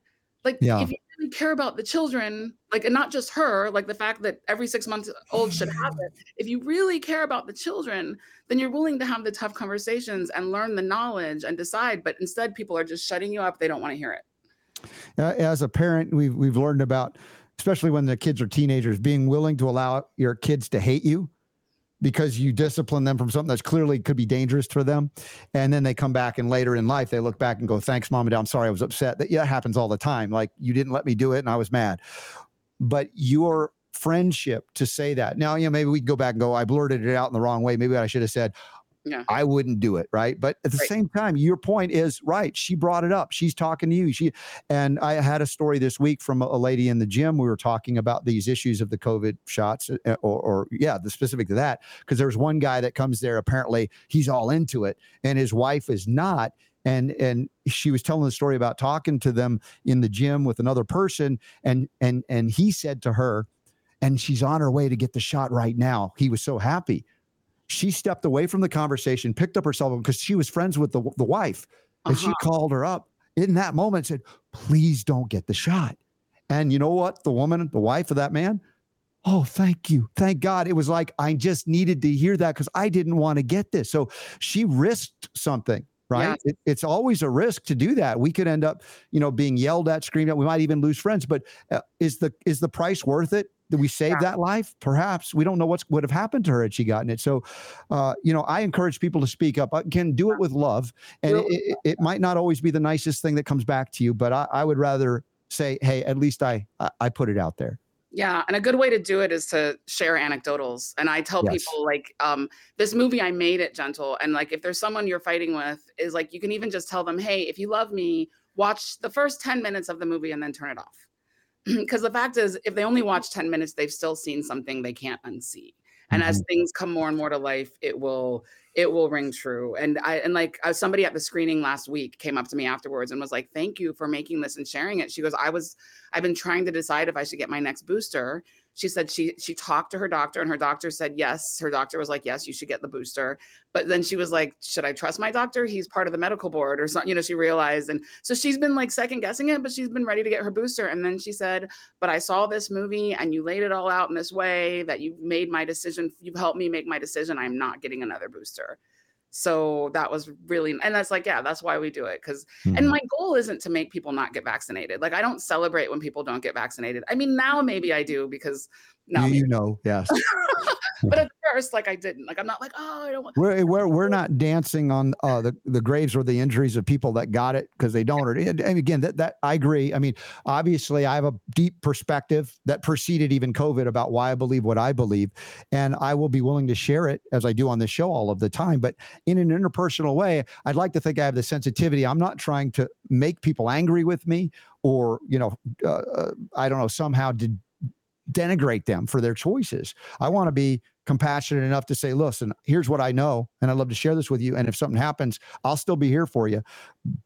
Like, Yeah. if you really care about the children, like, and not just her, like the fact that every six months old should have <laughs> it. If you really care about the children, then you're willing to have the tough conversations and learn the knowledge and decide. But instead, people are just shutting you up. They don't want to hear it. Uh, as a parent, we've we've learned about, especially when the kids are teenagers, being willing to allow your kids to hate you because you discipline them from something that's clearly could be dangerous for them, and then they come back and later in life they look back and go, "Thanks, mom and dad. I'm sorry, I was upset." That yeah, happens all the time. Like you didn't let me do it, and I was mad. But your friendship to say that now, you know, maybe we go back and go, "I blurted it out in the wrong way. Maybe I should have said." Yeah. I wouldn't do it, right? But at the Right. same time, your point is right. She brought it up. She's talking to you. She and I had a story this week from a, a lady in the gym. We were talking about these issues of the COVID shots, uh, or, or yeah, the specific to that. Because there's one guy that comes there. Apparently, he's all into it, and his wife is not. And and she was telling the story about talking to them in the gym with another person, and and and he said to her, and she's on her way to get the shot right now. He was so happy. She stepped away from the conversation, picked up her cell phone because she was friends with the the wife, and she Uh-huh. called her up in that moment and said, please don't get the shot. And you know what? The woman, the wife of that man, oh, thank you. Thank God. It was like, I just needed to hear that because I didn't want to get this. So she risked something. Right. It, it's always a risk to do that. We could end up, you know, being yelled at, screamed at. We might even lose friends. But uh, is the is the price worth it? Did we save Yeah. that life? Perhaps we don't know what would have happened to her had she gotten it. So, uh, you know, I encourage people to speak up. I can do it with love, and it, it, it might not always be the nicest thing that comes back to you, but I, I would rather say, hey, at least I I, put it out there. Yeah, and a good way to do it is to share anecdotals. And I tell Yes. people like um this movie I made it gentle and like if there's someone you're fighting with is like you can even just tell them, "Hey, if you love me, watch the first 10 minutes of the movie and then turn it off." <clears throat> Because the fact is if they only watch 10 minutes, they've still seen something they can't unsee. And as things come more and more to life, it will it will ring true. And I and like uh, somebody at the screening last week came up to me afterwards and was like, "Thank you for making this and sharing it." She goes, "I was I've been trying to decide if I should get my next booster." She said she she talked to her doctor and her doctor said yes. Her doctor was like, "Yes, you should get the booster." But then she was like, "Should I trust my doctor? He's part of the medical board or something." You know, she realized and so she's been like second guessing it, but she's been ready to get her booster and then she said, "But I saw this movie and you laid it all out in this way that you've made my decision. You've helped me make my decision. I'm not getting another booster." So that was really, and that's like, yeah, that's why we do it. Cause, and Mhm. my goal isn't to make people not get vaccinated. Like, I don't celebrate when people don't get vaccinated. I mean, now maybe I do because now, you, you know, yes. <laughs> but at first, like I didn't. Like I'm not like, oh, I don't want. We're we're, we're <laughs> not dancing on uh, the the graves or the injuries of people that got it because they don't. Or and again, that that I agree. I mean, obviously, I have a deep perspective that preceded even COVID about why I believe what I believe, and I will be willing to share it as I do on this show all of the time. But in an interpersonal way, I'd like to think I have the sensitivity. I'm not trying to make people angry with me or you know, uh, uh I don't know somehow did denigrate them for their choices. I want to be compassionate enough to say, listen, here's what I know, and I'd love to share this with you. And if something happens, I'll still be here for you.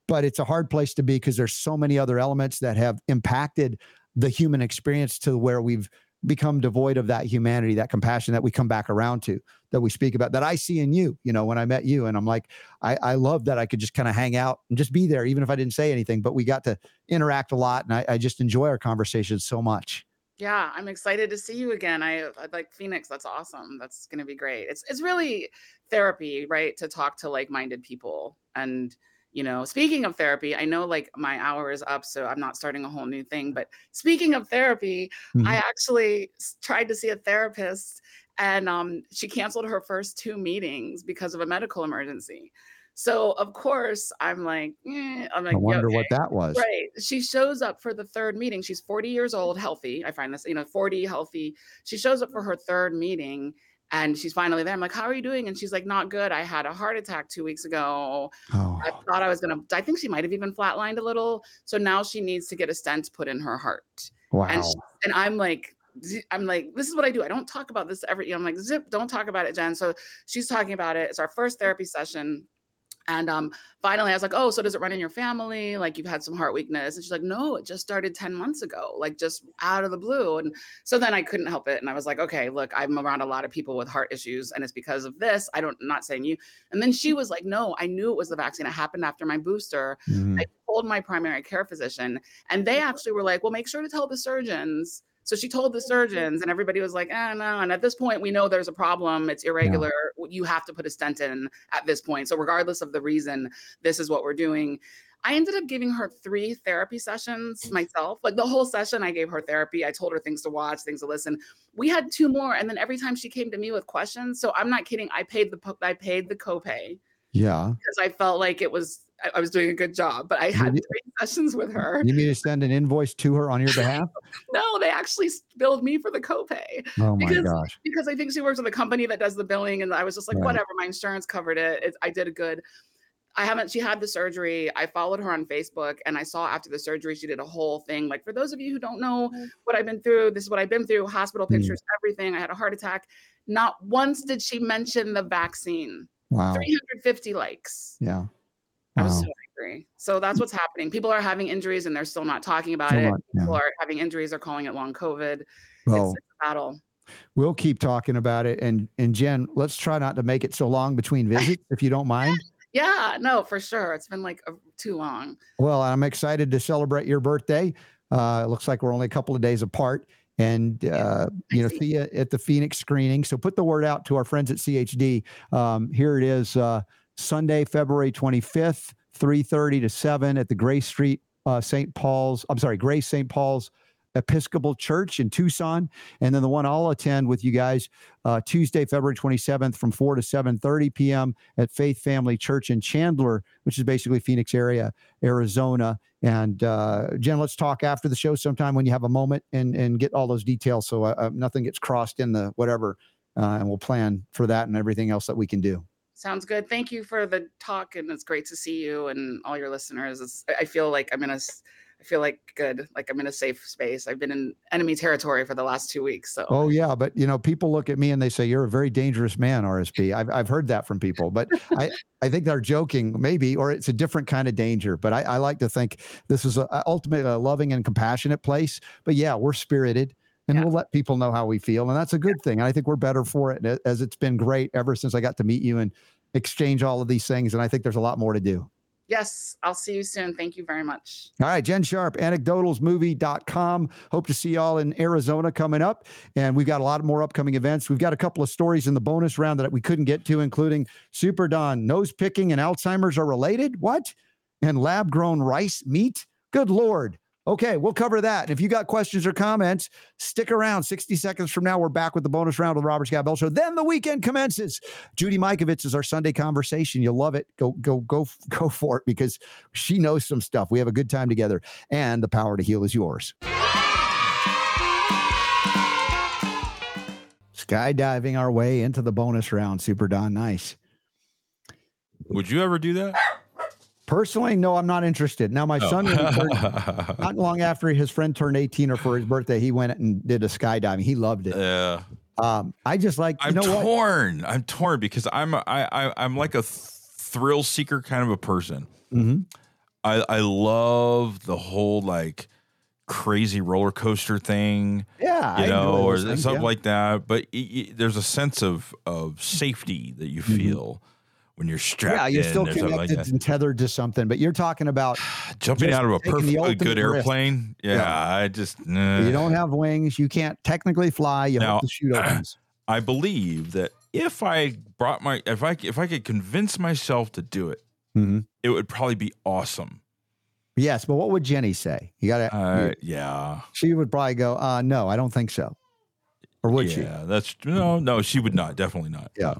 But it's a hard place to be because there's so many other elements that have impacted the human experience to where we've become devoid of that humanity, that compassion that we come back around to, that we speak about, that I see in you, you know, when I met you. And I'm like, I, I love that I could just kind of hang out and just be there, even if I didn't say anything, but we got to interact a lot. And I, I just enjoy our conversations so much. Yeah, I'm excited to see you again. I, I like Phoenix. That's awesome. That's going to be great. It's it's really therapy, right? To talk to like-minded people. And you know, speaking of therapy, I know like my hour is up, so I'm not starting a whole new thing. But speaking of therapy, mm-hmm. I actually tried to see a therapist, and um, she canceled her first two meetings because of a medical emergency. So of course I'm like, eh. I'm like, I wonder okay. what that was. Right. She shows up for the third meeting. She's 40 years old, healthy. I find this, you know, 40, healthy. She shows up for her third meeting and she's finally there. I'm like, how are you doing? And she's like, not good. I had a heart attack two weeks ago. Oh. I thought I was gonna. I think she might have even flatlined a little. So now she needs to get a stent put in her heart. Wow. And, she, and I'm like, I'm like, this is what I do. I don't talk about this every. You know, I'm like, zip, don't talk about it, Jen. So she's talking about it. It's our first therapy session. And um, finally, I was like, "Oh, so does it run in your family? Like you've had some heart weakness?" And she's like, "No, it just started ten months ago, like just out of the blue." And so then I couldn't help it, and I was like, "Okay, look, I'm around a lot of people with heart issues, and it's because of this. I don't, I'm not saying you." And then she was like, "No, I knew it was the vaccine. It happened after my booster. Mm-hmm. I told my primary care physician, and they actually were like, "Well, make sure to tell the surgeons." So she told the surgeons, and everybody was like, "Ah, no." And at this point, we know there's a problem. It's irregular. Yeah. You have to put a stent in at this point. So regardless of the reason, this is what we're doing. I ended up giving her three therapy sessions myself. Like the whole session, I gave her therapy. I told her things to watch, things to listen. We had two more, and then every time she came to me with questions, so I'm not kidding. I paid the I paid the copay. Yeah, because I felt like it was I, I was doing a good job, but I had you, three sessions with her. You need to send an invoice to her on your <laughs> behalf? no, they actually billed me for the copay. Oh my because, gosh. Because I think she works with a company that does the billing. And I was just like, right. whatever, my insurance covered it. it. I did a good. I haven't, she had the surgery. I followed her on Facebook and I saw after the surgery, she did a whole thing. Like, for those of you who don't know mm. what I've been through, this is what I've been through hospital mm. pictures, mm. everything. I had a heart attack. Not once did she mention the vaccine. Wow. 350 likes. Yeah. Wow. I was so angry. So that's what's happening. People are having injuries and they're still not talking about it. yeah. People are having injuries, are calling it long COVID. Well, it's, it's a battle. We'll keep talking about it. And and Jen, let's try not to make it so long between <laughs> visits, if you don't mind. Yeah, no, for sure. It's been like a, too long. Well, I'm excited to celebrate your birthday. Uh, it looks like we're only a couple of days apart and uh, you know see. see you at the Phoenix screening. So put the word out to our friends at CHD. Um, here it is, uh, Sunday, February 25th, 3:30 to 7 at the Grace Street uh, St. Paul's. I'm sorry, Grace St. Paul's Episcopal Church in Tucson, and then the one I'll attend with you guys uh, Tuesday, February 27th from 4 to 7:30 p.m. at Faith Family Church in Chandler, which is basically Phoenix area, Arizona. And uh, Jen, let's talk after the show sometime when you have a moment and and get all those details so uh, uh nothing gets crossed in the whatever, uh, and we'll plan for that and everything else that we can do. Sounds good. Thank you for the talk, and it's great to see you and all your listeners. It's, I feel like I'm in a I feel like good, like I'm in a safe space. I've been in enemy territory for the last two weeks. So. Oh yeah, but you know, people look at me and they say you're a very dangerous man, RSB. I've I've heard that from people, but I <laughs> I think they're joking, maybe, or it's a different kind of danger. But I, I like to think this is a, ultimately a loving and compassionate place. But yeah, we're spirited. And yeah. we'll let people know how we feel. And that's a good yeah. thing. And I think we're better for it as it's been great ever since I got to meet you and exchange all of these things. And I think there's a lot more to do. Yes, I'll see you soon. Thank you very much. All right, Jen Sharp, anecdotalsmovie.com. Hope to see y'all in Arizona coming up. And we've got a lot more upcoming events. We've got a couple of stories in the bonus round that we couldn't get to, including Super Don, nose picking and Alzheimer's are related. What? And lab grown rice meat? Good Lord. Okay, we'll cover that. And if you got questions or comments, stick around. 60 seconds from now, we're back with the bonus round of the Robert Scott Bell Show. Then the weekend commences. Judy Mikovits is our Sunday conversation. You'll love it. Go, go, go, <laughs> go for it because she knows some stuff. We have a good time together, and the power to heal is yours. Skydiving our way into the bonus round. Super Don, nice. Would you ever do that? Personally, no, I'm not interested. Now, my son, turned- <laughs> not long after his friend turned 18 or for his birthday, he went and did a skydiving. He loved it. Yeah. Um, I just like, you I'm know what? torn. I'm torn because I'm I, I I'm like a thrill seeker kind of a person. Mhm. I I love the whole like crazy roller coaster thing, Yeah, you know, or things, something yeah. like that. But it, it- there's a sense of of safety that you feel when you're strapped. Mm-hmm. Yeah, you're still connected like that. and tethered to something, but you're talking about <sighs> Jumping out of a perfectly good airplane. Yeah, Yeah. I just nah. you don't have wings, you can't technically fly. You Now- hope the chute <clears throat> opens. I believe that if I brought my if I if I could convince myself to do it, Mhm. it would probably be awesome. Yes, but what would Jenny say? You got to. Uh, yeah, she would probably go, uh, "No, I don't think so," or would she? yeah, that's no, no, she would not, definitely not. Yeah.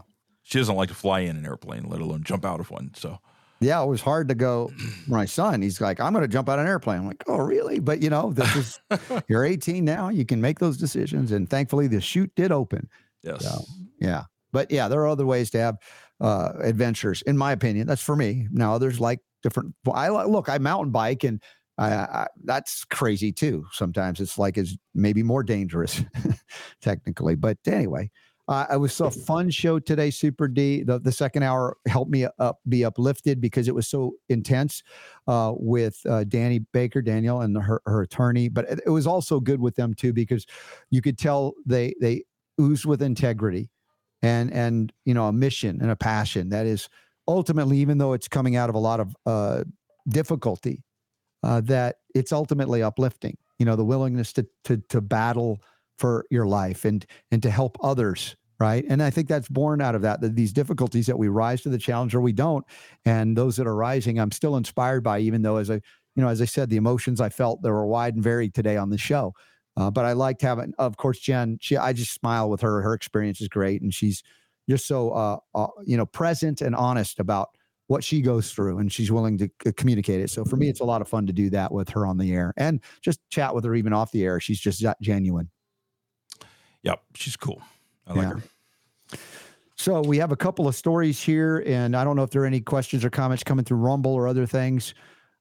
She doesn't like to fly in an airplane, let alone jump out of one. So Yeah, it was hard to go. My son, he's like, I'm going to jump out of an airplane. I'm like, oh, really? But you know, this is <laughs> you're 18 now. You can make those decisions, and thankfully, the chute did open. yes, So, yeah, but yeah, there are other ways to have uh, adventures, in my opinion. That's for me. Now, others like different. Well, I like look. I mountain bike, and I, I, that's crazy too. Sometimes it's like it's maybe more dangerous, <laughs> technically. But anyway, uh, it was a fun show today. Super D. The, the second hour helped me up be uplifted because it was so intense uh, with uh, Danny Baker, Danielle, and her, her attorney. But it, it was also good with them too because you could tell they they ooze with integrity and and you know a mission and a passion that is ultimately even though it's coming out of a lot of uh, difficulty uh, that it's ultimately uplifting you know the willingness to to to battle for your life and and to help others right and i think that's born out of that, that these difficulties that we rise to the challenge or we don't and those that are rising i'm still inspired by even though as i you know as i said the emotions i felt they were wide and varied today on the show uh, but I liked having, of course, Jen. She, I just smile with her. Her experience is great, and she's just so, uh, uh, you know, present and honest about what she goes through, and she's willing to c- communicate it. So for me, it's a lot of fun to do that with her on the air, and just chat with her even off the air. She's just genuine. Yep, she's cool. I like Yeah. her. So we have a couple of stories here, and I don't know if there are any questions or comments coming through Rumble or other things.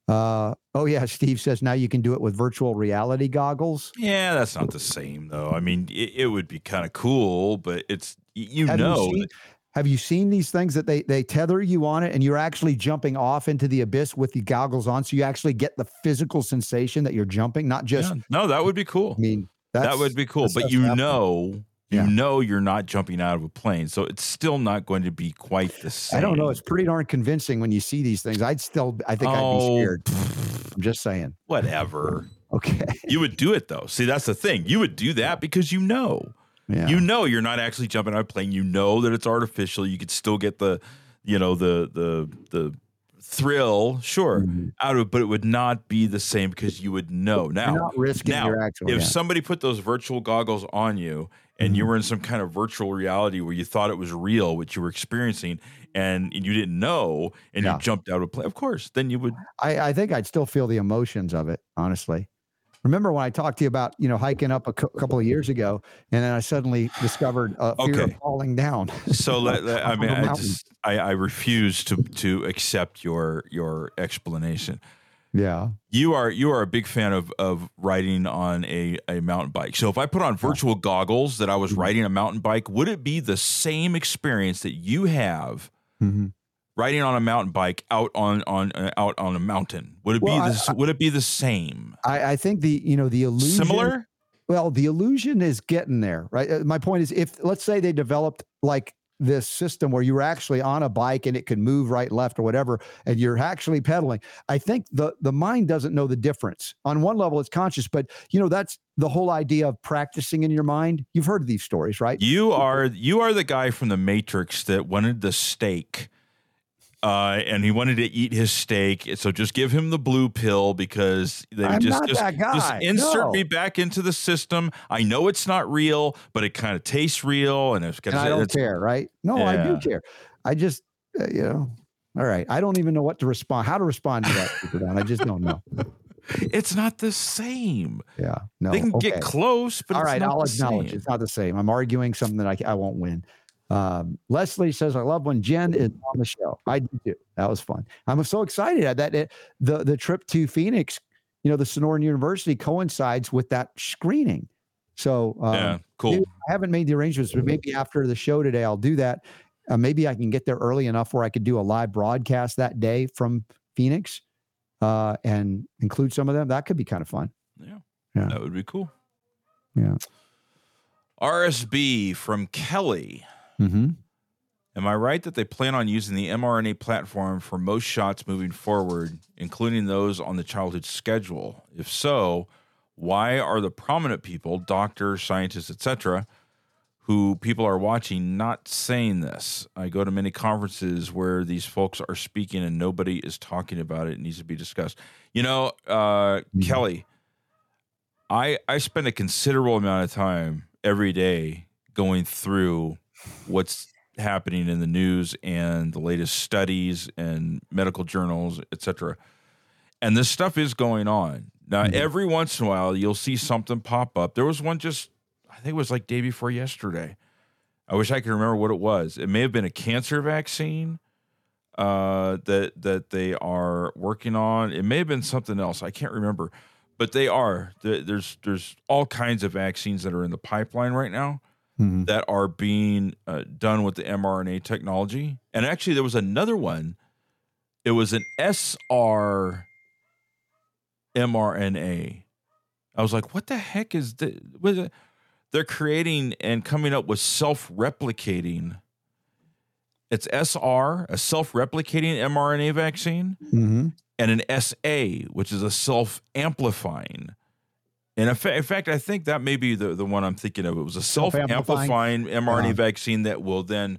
Uh, oh yeah, Steve says now you can do it with virtual reality goggles. Yeah, that's not the same though. I mean, it, it would be kind of cool, but it's you Have know, seen, have you seen these things that they they tether you on it and you're actually jumping off into the abyss with the goggles on, so you actually get the physical sensation that you're jumping, not just. yeah, no, that would be cool. I mean, that would be cool, but you happening. know, you Yeah. know, you're not jumping out of a plane, so it's still not going to be quite the same. I don't know. It's pretty darn convincing when you see these things. I'd still, I think I'd be Oh, scared. I'm just saying. Whatever. Okay. You would do it though. See, that's the thing. You would do that because you know. Yeah. You know you're not actually jumping out of a plane. You know that it's artificial. You could still get the, you know, the the the thrill, sure, Mhm. out of it, but it would not be the same because you would know. You're Now, not risking now, your actual. if yeah. somebody put those virtual goggles on you and you Mhm. were in some kind of virtual reality where you thought it was real what you were experiencing and you didn't know and Yeah. you jumped out of play, of course, then you would I, I think I'd still feel the emotions of it, honestly. Remember when I talked to you about, you know, hiking up a cou- couple of years ago, and then I suddenly discovered a fear of falling down. so <laughs> let, let- I mean I just I, I refuse to to accept your your explanation. yeah. You are you are a big fan of of riding on a, a mountain bike. So if I put on virtual goggles that I was Mhm. riding a mountain bike, would it be the same experience that you have Mhm. Riding on a mountain bike out on on uh, out on a mountain? Would it Well, be this, would it be the same? I, I think the, you know, the illusion. Similar? Well, the illusion is getting there, right? Uh, My point is, if let's say they developed like this system where you were actually on a bike and it could move right, left, or whatever, and you're actually pedaling, I think the the mind doesn't know the difference. On one level, it's conscious, but you know that's the whole idea of practicing in your mind. You've heard of these stories, right? You are you are the guy from the Matrix that wanted the stake uh, and he wanted to eat his steak. So just give him the blue pill because they I'm just just, just insert No. me back into the system. I know it's not real, but it kind of tastes real, and it's, and I don't care, right? No, I do care. I just, uh, you know, all right. I don't even know what to respond, how to respond to that. I just don't know. <laughs> it's not the same. Yeah, no. they can okay. get close, but all it's right. not I'll the acknowledge same. it's not the same. I'm arguing something that I, I won't win. Um, Leslie says, "I love when Jen is on the show. I do too. That was fun. I'm so excited that it, the the trip to Phoenix, you know, the Sonoran University coincides with that screening. So um, yeah, cool. Dude, I haven't made the arrangements, but maybe after the show today, I'll do that. Uh, maybe I can get there early enough where I could do a live broadcast that day from Phoenix uh, and include some of them. That could be kind of fun. Yeah. Yeah. That would be cool. Yeah. RSB from Kelly. Mm-hmm. Am I right that they plan on using the mRNA platform for most shots moving forward, including those on the childhood schedule? If so, why are the prominent people, doctors, scientists, etc., who people are watching not saying this? I go to many conferences where these folks are speaking and nobody is talking about it. It needs to be discussed. You know, uh, Kelly, I I spend a considerable amount of time every day going through what's happening in the news and the latest studies and medical journals, etc. And this stuff is going on. Now, Mhm. every once in a while, you'll see something pop up. There was one just, I think it was like day before yesterday. I wish I could remember what it was. It may have been a cancer vaccine uh, that that they are working on. It may have been something else. I can't remember, but they are. There's there's all kinds of vaccines that are in the pipeline right now Mm-hmm. that are being uh, done with the mRNA technology. And actually, there was another one. It was an SR mRNA. I was like, what the heck is the? What is it? They're creating and coming up with self-replicating. It's SR, a self-replicating mRNA vaccine, Mm-hmm. and an SA, which is a self-amplifying. And in fa- in fact, I think that may be the, the one I'm thinking of. It was a Self-amplifying? self-amplifying mRNA Uh-huh. vaccine that will then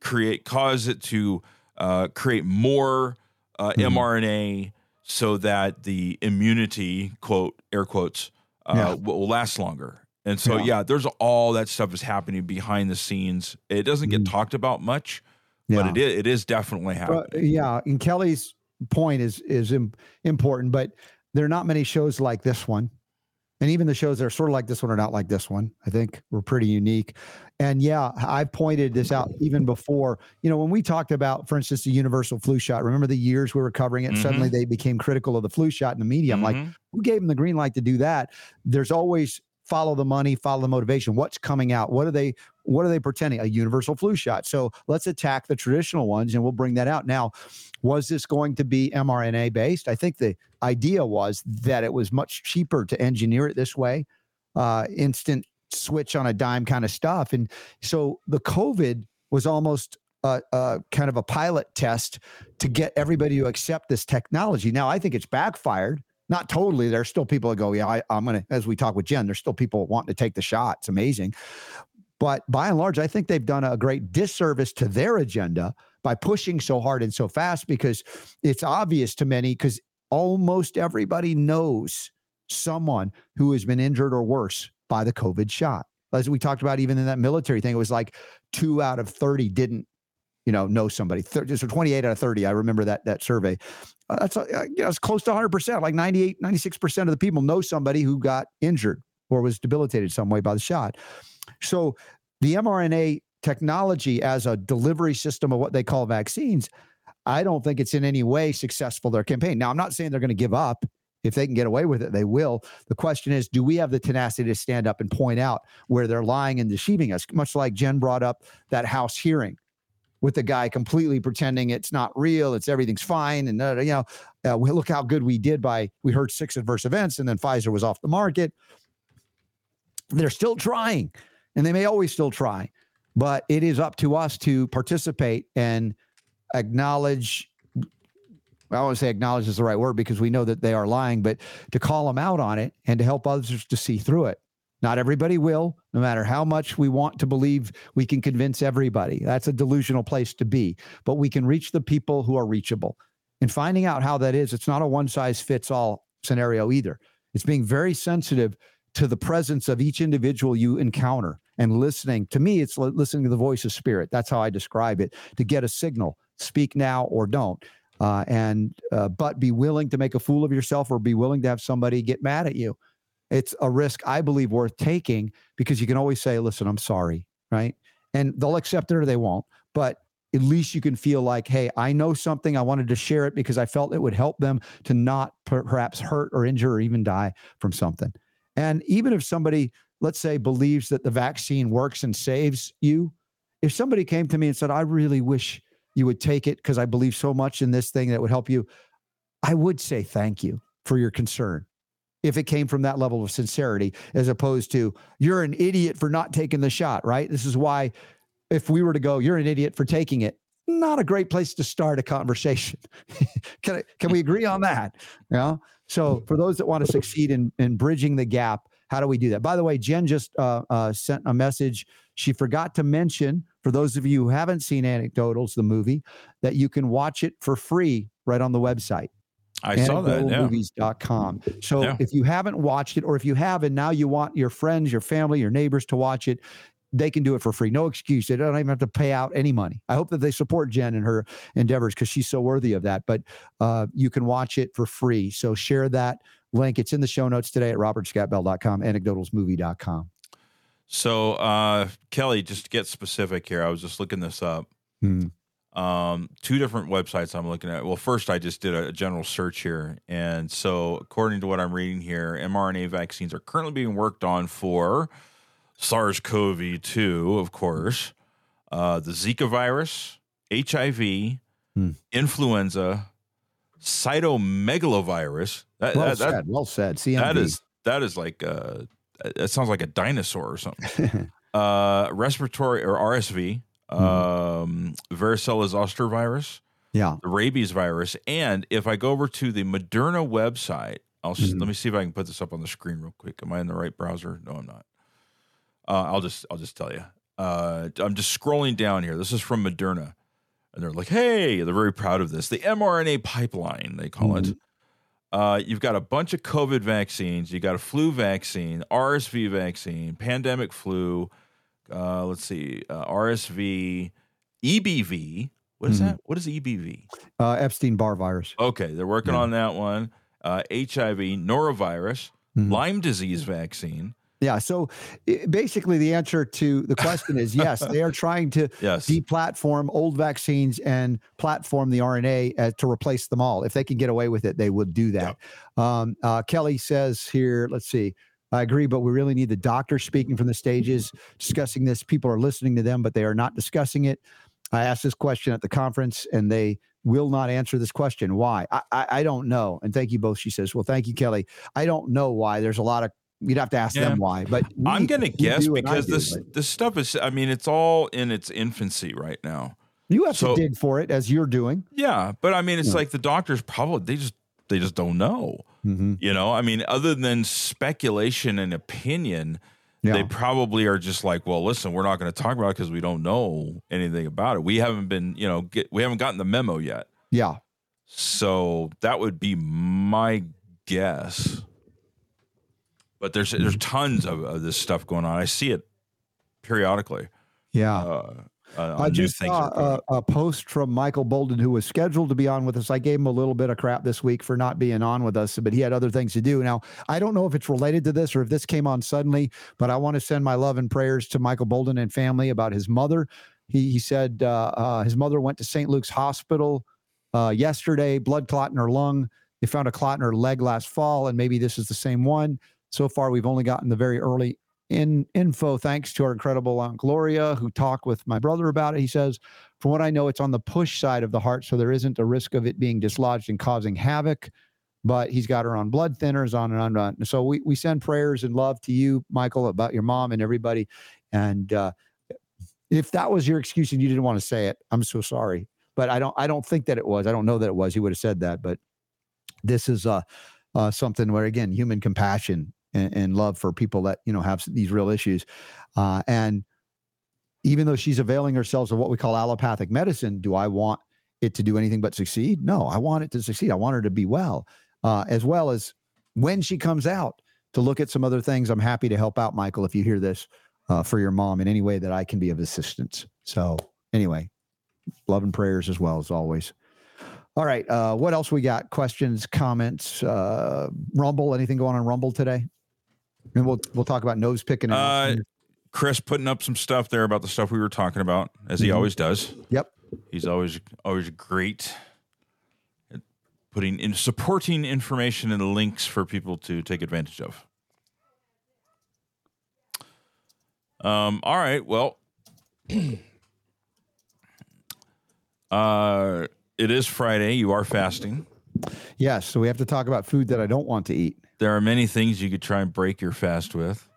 create cause it to uh, create more uh, Mhm. mRNA so that the immunity quote air quotes uh, Yeah. will last longer. And so Yeah. yeah. there's all that stuff is happening behind the scenes. It doesn't get Mhm. talked about much, Yeah. but it is it is definitely happening. Well, yeah. And Kelly's point is is im- important, but there are not many shows like this one. And even the shows that are sort of like this one are not like this one. I think we're pretty unique. And yeah, I've pointed this out even before. You know, when we talked about, for instance, the universal flu shot, remember the years we were covering it? And Suddenly they became critical of the flu shot in the media. I'm like, Mhm. who gave them the green light to do that? There's always follow the money, follow the motivation. What's coming out? What are they what are they pretending? A universal flu shot. So let's attack the traditional ones and we'll bring that out. Now, was this going to be mRNA based? I think the idea was that it was much cheaper to engineer it this way. Uh, instant switch on a dime kind of stuff. And so the COVID was almost a, kind of a pilot test to get everybody to accept this technology. Now, I think it's backfired. Not totally. There's still people that go, yeah, I, I'm going to, as we talk with Jen, there's still people wanting to take the shot. It's amazing. But by and large, I think they've done a great disservice to their agenda by pushing so hard and so fast because it's obvious to many because almost everybody knows someone who has been injured or worse by the COVID shot. As we talked about, even in that military thing, it was like two out of 30 didn't, you know, know somebody. So 28 out of 30. I remember that that survey. Uh, that's uh, you know, it's close to 100%. Like 98, 96% of the people know somebody who got injured or was debilitated some way by the shot. So the mRNA technology as a delivery system of what they call vaccines, I don't think it's in any way successful their campaign. Now, I'm not saying they're going to give up. If they can get away with it, they will. The question is, do we have the tenacity to stand up and point out where they're lying and deceiving us? Much like Jen brought up that House hearing with the guy completely pretending it's not real, it's everything's fine, and you know, uh, we look how good we did by we heard six adverse events, and then Pfizer was off the market. They're still trying, and they may always still try, but it is up to us to participate and acknowledge. I want to say acknowledge is the right word because we know that they are lying, but to call them out on it and to help others to see through it. Not everybody will, no matter how much we want to believe we can convince everybody. That's a delusional place to be. But we can reach the people who are reachable. And finding out how that is, it's not a one size fits all scenario either. It's being very sensitive to the presence of each individual you encounter and listening. To me, it's listening to the voice of spirit. That's how I describe it to get a signal speak now or don't. Uh, and uh, but be willing to make a fool of yourself or be willing to have somebody get mad at you it's a risk I believe worth taking because you can always say, listen, I'm sorry, right? And they'll accept it or they won't. But at least you can feel like, hey, I know something. I wanted to share it because I felt it would help them to not per- perhaps hurt or injure or even die from something. And even if somebody, let's say, believes that the vaccine works and saves you, if somebody came to me and said, I really wish you would take it because I believe so much in this thing that would help you, I would say thank you for your concern if it came from that level of sincerity, as opposed to you're an idiot for not taking the shot, right? This is why if we were to go, you're an idiot for taking it, not a great place to start a conversation. <laughs> can, I, can we agree on that? Yeah. So for those that want to succeed in, in bridging the gap, how do we do that? By the way, Jen just uh, uh, sent a message. She forgot to mention, for those of you who haven't seen Anecdotals, the movie, that you can watch it for free right on the website. I saw that. Yeah. Movies.com. So yeah. if you haven't watched it, or if you have and now you want your friends, your family, your neighbors to watch it, they can do it for free. No excuse. They don't even have to pay out any money. I hope that they support Jen and her endeavors because she's so worthy of that. But uh, you can watch it for free. So share that link. It's in the show notes today at robertscottbell.com, anecdotalsmovie.com. So, uh, Kelly, just to get specific here, I was just looking this up. Hmm um, two different websites I'm looking at. Well, first, I just did a general search here. And so, according to what I'm reading here, mRNA vaccines are currently being worked on for SARS CoV 2, of course, uh, the Zika virus, HIV, hmm. influenza, cytomegalovirus. That, well that, said. That, well said. CMV. That is, that is like, uh, that sounds like a dinosaur or something. <laughs> uh, respiratory or RSV, mm-hmm. um, varicella zoster virus, yeah, the rabies virus, and if I go over to the Moderna website, I'll mm-hmm. let me see if I can put this up on the screen real quick. Am I in the right browser? No, I'm not. Uh, I'll just I'll just tell you. Uh, I'm just scrolling down here. This is from Moderna, and they're like, "Hey, they're very proud of this. The mRNA pipeline, they call mm-hmm. it." Uh, you've got a bunch of COVID vaccines. You got a flu vaccine, RSV vaccine, pandemic flu, uh, let's see, uh, RSV, EBV. What is mm-hmm. that? What is EBV? Uh, Epstein Barr virus. Okay, they're working yeah. on that one. Uh, HIV, norovirus, mm-hmm. Lyme disease vaccine. Yeah. So basically, the answer to the question is yes, they are trying to <laughs> yes. deplatform old vaccines and platform the RNA uh, to replace them all. If they can get away with it, they would do that. Um, uh, Kelly says here, let's see. I agree, but we really need the doctor speaking from the stages, discussing this. People are listening to them, but they are not discussing it. I asked this question at the conference, and they will not answer this question. Why? I, I, I don't know. And thank you both. She says, "Well, thank you, Kelly. I don't know why. There's a lot of you'd have to ask yeah. them why. But we, I'm going to guess because do, this but. this stuff is. I mean, it's all in its infancy right now. You have so, to dig for it as you're doing. Yeah, but I mean, it's yeah. like the doctors probably they just they just don't know. Mm-hmm. You know, I mean, other than speculation and opinion, yeah. they probably are just like, well, listen, we're not going to talk about it because we don't know anything about it. We haven't been, you know, get, we haven't gotten the memo yet. Yeah. So that would be my guess. But there's there's tons of, of this stuff going on. I see it periodically. Yeah. Uh, uh, I just saw a, a, post from Michael Boldin, who was scheduled to be on with us. I gave him a little bit of crap this week for not being on with us, but he had other things to do. Now, I don't know if it's related to this or if this came on suddenly, but I want to send my love and prayers to Michael Boldin and family about his mother. He, he said uh, uh, his mother went to St. Luke's Hospital uh, yesterday, blood clot in her lung. They found a clot in her leg last fall, and maybe this is the same one. So far, we've only gotten the very early in info thanks to our incredible aunt gloria who talked with my brother about it. He says from what i know it's on the push side of the heart so there isn't a risk of it being dislodged and causing havoc but he's got her on blood thinners on and on and on. So we, we send prayers and love to you michael about your mom and everybody. And uh, if that was your excuse and you didn't want to say it i'm so sorry. But i don't i don't think that it was. I don't know that it was. He would have said that but this is uh, uh something where again human compassion and, and love for people that you know have these real issues. Uh, and even though she's availing herself of what we call allopathic medicine, do I want it to do anything but succeed? No, I want it to succeed. I want her to be well, uh, as well as when she comes out to look at some other things. I'm happy to help out, Michael, if you hear this uh, for your mom in any way that I can be of assistance. So, anyway, love and prayers as well as always. All right. Uh, what else we got? Questions, comments, uh, Rumble, anything going on Rumble today? And we'll we'll talk about nose picking. Uh, Chris putting up some stuff there about the stuff we were talking about, as he Mhm. always does. Yep. He's always always great at putting in supporting information and links for people to take advantage of. Um, all right. Well, <clears throat> uh, it is Friday. You are fasting. Yes. So we have to talk about food that I don't want to eat. There are many things you could try and break your fast with.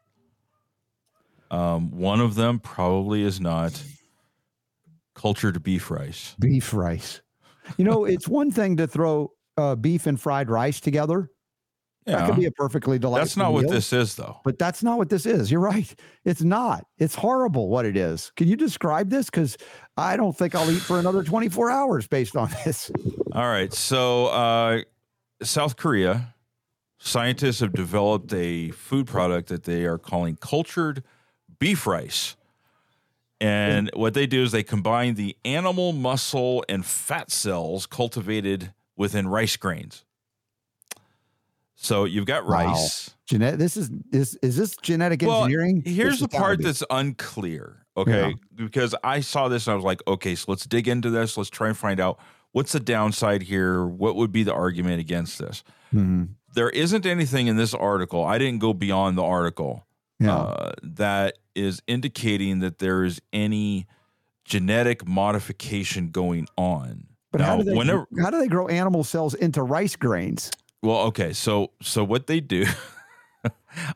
Um, one of them probably is not cultured beef rice. Beef rice. You know, it's one thing to throw uh, beef and fried rice together. That could be a perfectly delightful. that's not what this is, though. But that's not what this is. You're right. It's not. It's horrible what it is. Can you describe this? Because I don't think I'll eat for another 24 hours based on this. All right. So, uh, South Korea scientists have developed a food product that they are calling cultured beef rice. And what they do is they combine the animal muscle and fat cells cultivated within rice grains. So you've got Wow. rice. Genet- this is is is this genetic Well, engineering? Here's This the part that's unclear. Okay. Because I saw this and I was like, okay, so let's dig into this. Let's try and find out what's the downside here. What would be the argument against this? Mhm. There isn't anything in this article. I didn't go beyond the article Yeah. uh, that is indicating that there is any genetic modification going on. but how do they whenever, how do they grow animal cells into rice grains? well, okay, so so what they do, <laughs>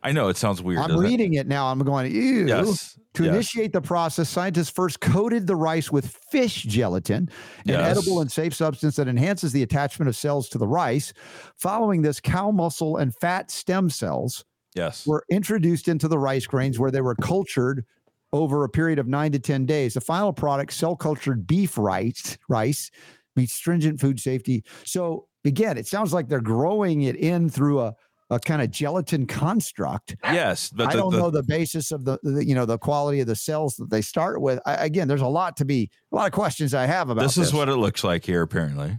I know it sounds weird. I'm doesn't it? reading it now. I'm going, ew. Yes. To yes. initiate the process, scientists first coated the rice with fish gelatin, an Yes. edible and safe substance that enhances the attachment of cells to the rice. Following this, cow muscle and fat stem cells Yes. were introduced into the rice grains where they were cultured over a period of nine to 10 days. The final product, cell cultured beef rice, rice meets stringent food safety. So again, it sounds like they're growing it in through a, a kind of gelatin construct. Yes, but I the- don't the- know the basis of the, the, you know, the quality of the cells that they start with. I, again, there's a lot to be, a lot of questions I have about this this. is what it looks like here apparently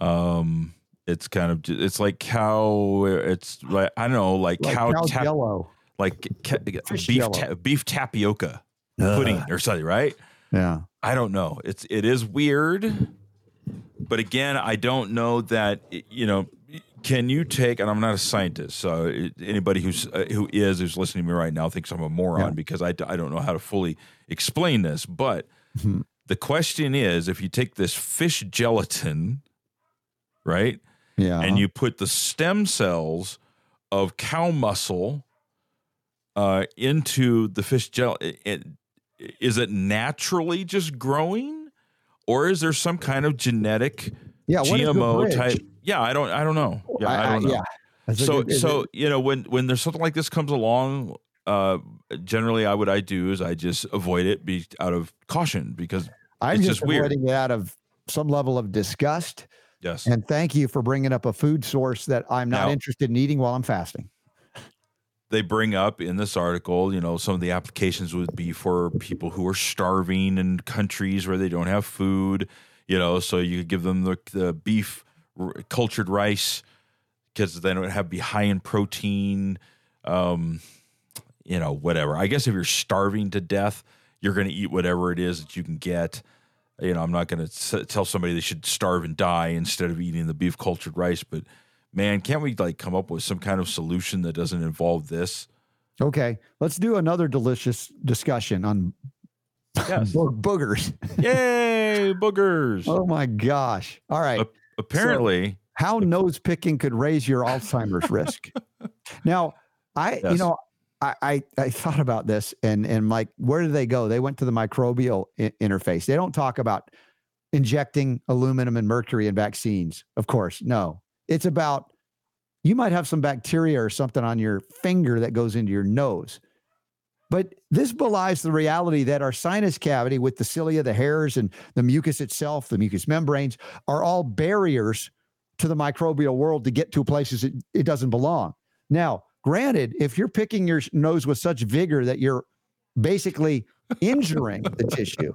um it's kind of it's like cow it's like i don't know like, like cow, cow tap, jello. like ca- beef ta- beef tapioca pudding or something right Yeah. i don't know it's it is weird but again i don't know that you know can you take and i'm not a scientist so anybody who's uh, who is who's listening to me right now thinks i'm a moron Yeah. because I don't know how to fully explain this but Mhm. the question is if you take this fish gelatin right Yeah. and you put the stem cells of cow muscle uh, into the fish gel, it, it- is it naturally just growing, or is there some kind of genetic yeah. What is the GMO type? Yeah, I don't, I don't know. Yeah, I, don't know. yeah. That's So, good- so it- you know, when when there's something like this comes along, uh, generally, I what I do is I just avoid it, be out of caution because I'm just, just weird. avoiding it out of some level of disgust. yes, And thank you for bringing up a food source that I'm not Now- interested in eating while I'm fasting. they bring up in this article, you know, some of the applications would be for people who are starving in countries where they don't have food, you know, so you could give them the, the beef r- cultured rice because then it would have be high in protein, um, you know, whatever. I guess if you're starving to death, you're going to eat whatever it is that you can get. You know, I'm not going to tell somebody they should starve and die instead of eating the beef cultured rice, but man, can't we like come up with some kind of solution that doesn't involve this? Okay, let's do another delicious discussion on Yes. bo- boogers. Yay, boogers. <laughs> Oh my gosh! All right, Ap- Apparently, how nose picking could raise your Alzheimer's <laughs> risk. Now, I you know I, I I thought about this and and like where do they go? They went to the microbial I- interface. They don't talk about injecting aluminum and mercury in vaccines. Of course, no. It's about you might have some bacteria or something on your finger that goes into your nose. But this belies the reality that our sinus cavity with the cilia, the hairs, and the mucus itself, the mucous membranes, are all barriers to the microbial world to get to places it, it doesn't belong. Now, granted, if you're picking your nose with such vigor that you're basically <laughs> injuring the tissue,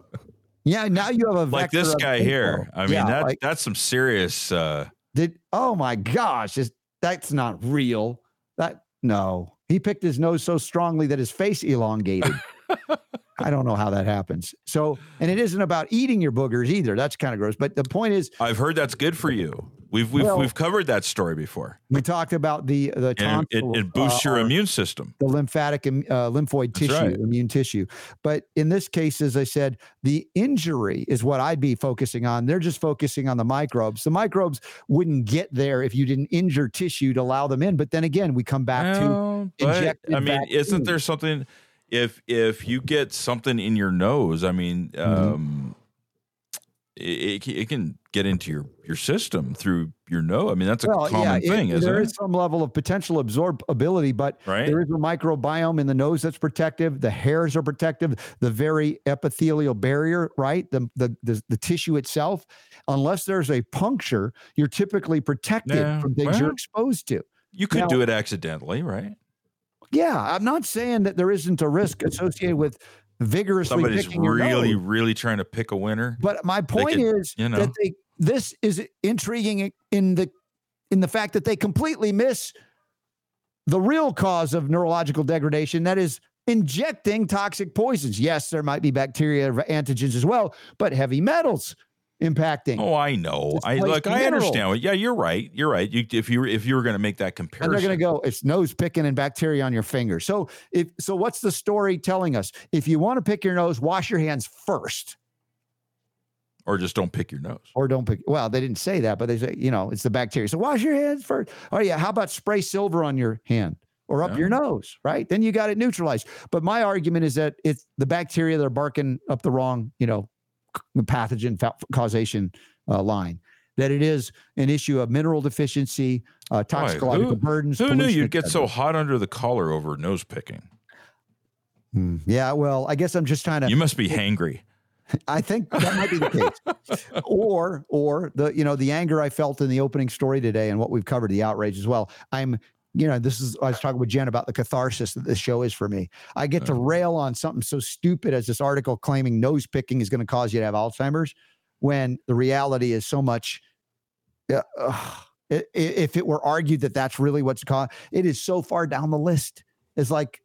yeah, now you have a like this guy here. I mean, Yeah, that like- that's some serious. uh Did oh my gosh, is that's not real. That no. He picked his nose so strongly that his face elongated. <laughs> I don't know how that happens. So, and it isn't about eating your boogers either. That's kind of gross. But the point is, I've heard that's good for you. We've we've Well- we've covered that story before, we talked about the the and it, it boosts uh, your immune system. the lymphatic uh, lymphoid That's tissue, right. immune tissue. But in this case, as I said, the injury is what I'd be focusing on. They're just focusing on the microbes. The microbes wouldn't get there if you didn't injure tissue to allow them in. But then again, we come back to Well, but, injected I mean, isn't there something? If if you get something in your nose, I mean, Mm-hmm. um, it, it can- get into your your system through your nose. I mean, that's a common it- thing, isn't there it? is some level of potential absorbability, but Right? there is a microbiome in the nose that's protective. The hairs are protective. The very epithelial barrier, right? The the the, the tissue itself, unless there's a puncture, you're typically protected Yeah, from things you're exposed to. you could now- do it accidentally, right? Yeah, I'm not saying that there isn't a risk associated with vigorously Somebody's really, really trying to pick a winner. But my point could, is you know. that they this is intriguing in the in the fact that they completely miss the real cause of neurological degradation that is injecting toxic poisons. Yes, there might be bacteria antigens as well, but heavy metals impacting. Oh, I know. I look. I minerals. understand. Yeah, you're right. You're right. You, if you were if you were going to make that and comparison, they're going to go it's nose picking and bacteria on your finger. So if so what's the story telling us? If you want to pick your nose, wash your hands first. or just don't pick your nose. or don't pick. Well, they didn't say that, but they say, you know, it's the bacteria. So wash your hands first. Oh, yeah. How about spray silver on your hand or up Yeah. your nose, right? Then you got it neutralized. But my argument is that it's the bacteria that are barking up the wrong, you know, pathogen causation uh, line. That it is an issue of mineral deficiency, uh, toxicological Who- burdens. Who knew you'd get so hot under the collar over nose picking? Hmm. Yeah. Well, I guess I'm just trying to. You must be hangry. <laughs> I think that might be the case. or or the you know the anger I felt in the opening story today and what we've covered the outrage as well. I'm you know this is I was talking with Jen about the catharsis that this show is for me. I get to rail on something so stupid as this article claiming nose picking is going to cause you to have Alzheimer's when the reality is so much uh, ugh, i- i- if it were argued that that's really what's caused it is so far down the list. It's like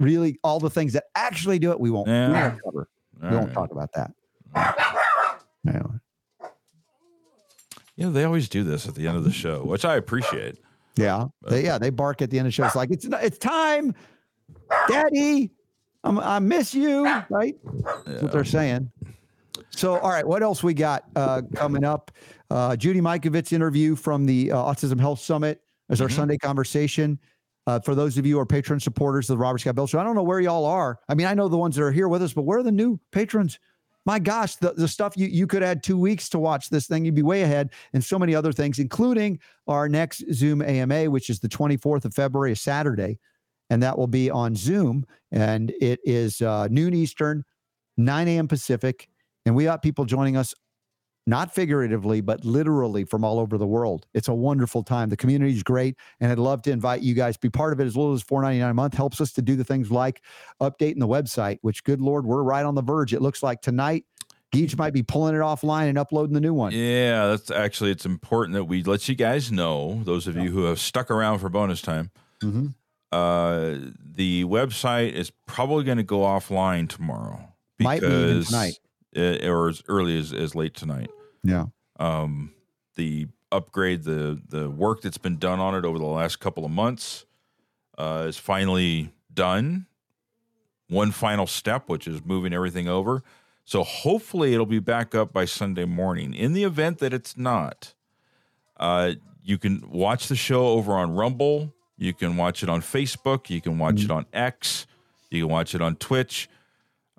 really all the things that actually do it we won't, we Yeah. won't cover. All we won't right. talk about that. Anyway. Yeah, they always do this at the end of the show, which I appreciate. Yeah, they, yeah, they bark at the end of the show. It's like it's it's time, Daddy. I'm, I miss you. Right, that's what they're saying. So, all right, what else we got uh, coming up? Uh, Judy Mikovits interview from the uh, Autism Health Summit as our Mhm. Sunday conversation. Uh, for those of you who are patron supporters of the Robert Scott Bell Show, I don't know where y'all are. I mean, I know the ones that are here with us, but where are the new patrons? My gosh, the, the stuff you, you could add two weeks to watch this thing, you'd be way ahead, and so many other things, including our next Zoom AMA, which is the 24th of February, a Saturday. And that will be on Zoom. And it is uh, noon Eastern, 9 a.m. Pacific. And we got people joining us, not figuratively, but literally from all over the world. It's a wonderful time. The community is great. And I'd love to invite you guys to be part of it as little as $4.99 a month. Helps us to do the things like updating the website, which, good Lord, we're right on the verge. It looks like tonight, Geach might be pulling it offline and uploading the new one. Yeah, that's actually it's important that we let you guys know, those of you who have stuck around for bonus time. Mhm. Uh, the website is probably going to go offline tomorrow Might be even because tonight. uh, or as early as, as late tonight. Yeah. um, the upgrade, the the work that's been done on it over the last couple of months uh, is finally done. One final step, which is moving everything over. So hopefully it'll be back up by Sunday morning. In the event that it's not, uh, you can watch the show over on Rumble. You can watch it on Facebook. You can watch it on X. You can watch it on Twitch.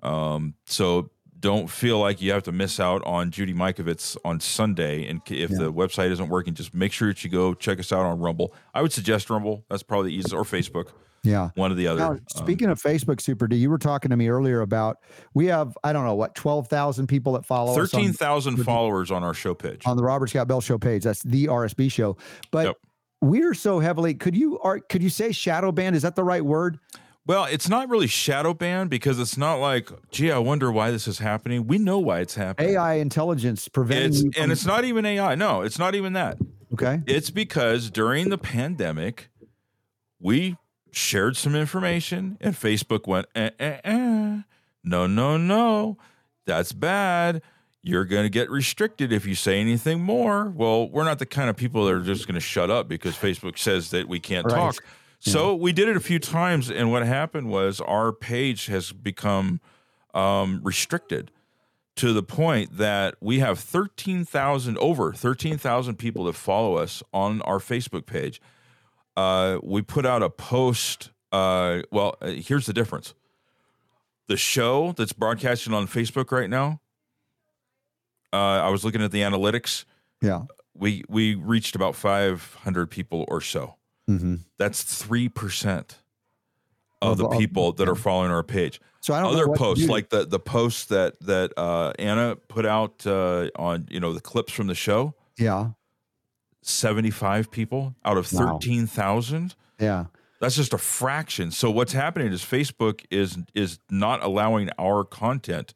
Um, so don't feel like you have to miss out on Judy Mikovits on Sunday. And if Yeah. the website isn't working, just make sure that you go check us out on Rumble. I would suggest Rumble. That's probably the easiest, or Facebook, Yeah. one or the other. Now, Um, speaking of Facebook, Super D, you were talking to me earlier about we have I don't know what twelve thousand people that follow us on- thirteen thousand followers on our show page. on the Robert Scott Bell Show page. That's the RSB show. But Yep. we're so heavily. Could you are could you say shadow banned? Is that the right word? Well, it's not really shadow banned because it's not like, gee, I wonder why this is happening. We know why it's happening. AI intelligence preventing It's, and it's not even AI. No, it's not even that. okay. It's because during the pandemic, we shared some information and Facebook went, eh, eh, eh. no, no, no, that's bad. You're going to get restricted if you say anything more. Well, we're not the kind of people that are just going to shut up because Facebook says that we can't Right. talk. So we did it a few times, and what happened was our page has become um, restricted to the point that we have 13,000 over 13,000 people that follow us on our Facebook page. Uh, we put out a post. Uh, well, uh, here's the difference. The show that's broadcasting on Facebook right now. Uh, I was looking at the analytics. Yeah. We we reached about 500 people or so. Hmm That's three percent of Of- the of- people that are following our page So I don't know other what posts do. like the the posts that that uh, Anna put out uh, on you know the clips from the show. yeah Seventy five people out of Wow. thirteen thousand. yeah That's just a fraction. So what's happening is Facebook is is not allowing our content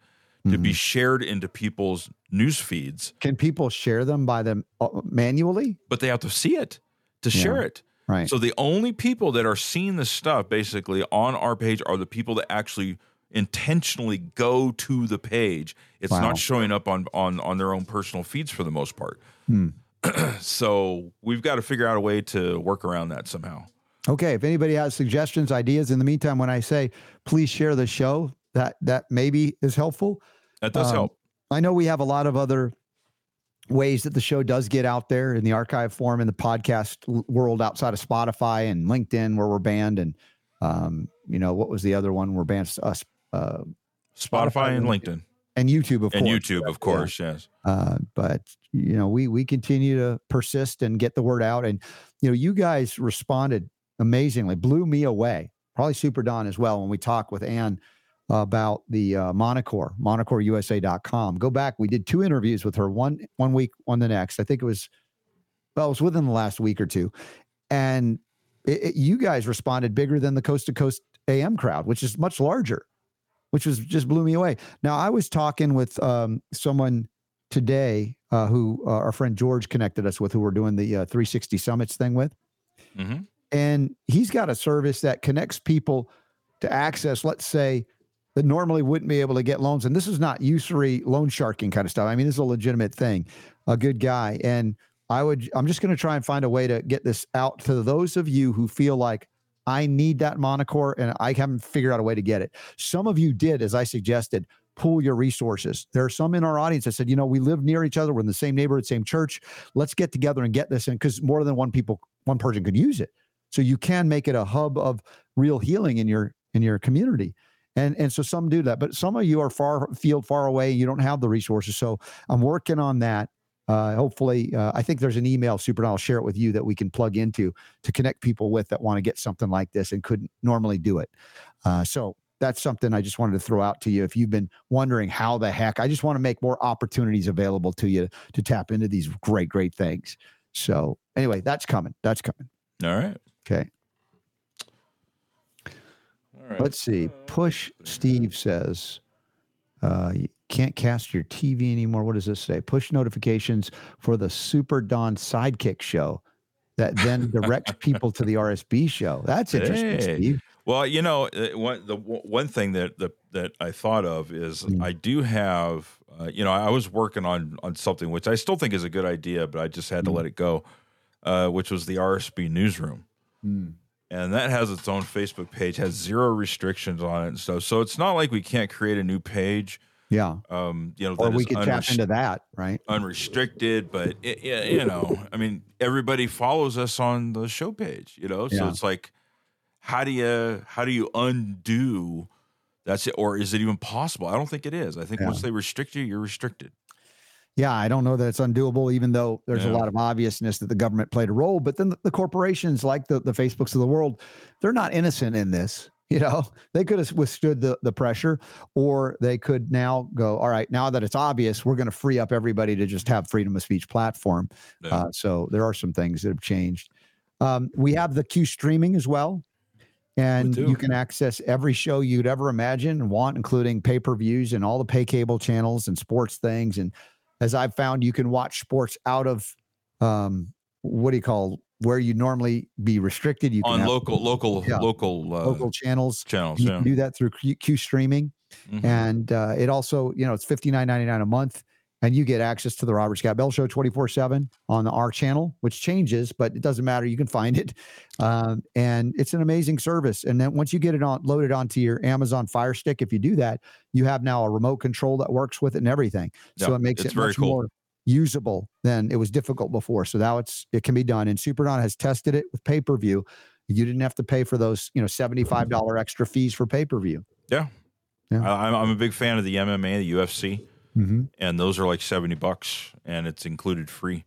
to Mm-hmm. be shared into people's news feeds, can people share them by them uh, manually? but they have to see it to share it. Right. So the only people that are seeing this stuff basically on our page are the people that actually intentionally go to the page. It's Wow. not showing up on on on their own personal feeds for the most part. Hmm. <clears throat> so we've got to figure out a way to work around that somehow. Okay, if anybody has suggestions, ideas, in the meantime, when I say please share the show, that that maybe is helpful. That does Um, help. I know we have a lot of other ways that the show does get out there in the archive form in the podcast world outside of Spotify and LinkedIn, where we're banned, and um, you know what was the other one? We're banned us uh, Spotify and and LinkedIn and YouTube, of and course. YouTube, of course. Yes. Uh, but you know, we we continue to persist and get the word out. And you know, you guys responded amazingly, blew me away. Probably Super Don as well when we talked with Ann about the uh, Monocore, monocoreusa.com. Go back. We did two interviews with her, one one week, one the next. I think it was well, it was within the last week or two. And it, it- you guys responded bigger than the coast to coast AM crowd, which is much larger, which was just blew me away. Now I was talking with um, someone today uh, who uh, our friend George connected us with, who we're doing the uh, 360 summits thing with, hmm and he's got a service that connects people to access, let's say, that normally wouldn't be able to get loans. And this is not usury loan sharking kind of stuff. I mean, this is a legitimate thing. A good guy, and I would. I'm just going to try and find a way to get this out to those of you who feel like I need that monocore and I haven't figured out a way to get it. Some of you did, as I suggested, pool your resources. There are some in our audience that said, you know, we live near each other, we're in the same neighborhood, same church. Let's get together and get this in because more than one people, one person could use it. So you can make it a hub of real healing in your in your community. And and so some do that, but some of you are far field far away. You don't have the resources. So I'm working on that. Uh, hopefully, uh, I think there's an email, Super, and I'll share it with you that we can plug into to connect people with that want to get something like this and couldn't normally do it. Uh, so that's something I just wanted to throw out to you. If you've been wondering how the heck, I just want to make more opportunities available to you to tap into these great, great things. So anyway, that's coming. That's coming. All right. Okay. Right. Let's see. Push Steve says, uh, you can't cast your TV anymore. What does this say? Push notifications for the Super Don Sidekick show that then <laughs> directs people to the RSB show. That's interesting, Hey. Steve. Well, you know, uh, one the one thing that that, that I thought of is Mm. I do have, uh, you know, I was working on on something which I still think is a good idea, but I just had to Mm. let it go, uh, which was the RSB newsroom, and that has its own Facebook page, has zero restrictions on it and stuff. So it's not like we can't create a new page. Yeah. Um, you know, Or we could tap into that, right? unrestricted, but it, yeah, you know, I mean, everybody follows us on the show page, you know, so Yeah. it's like, how do you how do you undo That's it. Or is it even possible? I don't think it is. I think Yeah. once they restrict you, you're restricted. Yeah, I don't know that it's undoable, even though there's a lot of obviousness that the government played a role. But then the, the corporations like the, the Facebooks of the world, they're not innocent in this. <laughs> You know, they could have withstood the, the pressure, or they could now go, all right, now that it's obvious, we're going to free up everybody to just have freedom of speech platform. Yeah. Uh, so there are some things that have changed. Um, we have the Q streaming as well. And you can access every show you'd ever imagine and want, including pay per views and all the pay cable channels and sports things. And as I've found, you can watch sports out of um, what do you call where you normally be restricted. You can On have local, local, Yeah. local, uh, local channels. channels. You Yeah. can do that through Q, Q streaming, Mhm. and uh, it also, you know, it's fifty nine ninety nine a month, and you get access to the Robert Scott Bell Show twenty four seven on our channel, which changes, but it doesn't matter. You can find it, um, and it's an amazing service. And then once you get it on loaded onto your Amazon Fire Stick, if you do that, you have now a remote control that works with it and everything. So Yeah, it makes it much cool. more usable than it was difficult before. So now it's it can be done. And Superdon has tested it with pay per view. You didn't have to pay for those, you know, seventy five dollar extra fees for pay per view. Yeah. Yeah. I, I'm, I'm a big fan of the MMA, the UFC, Mm-hmm. and those are like 70 bucks and it's included free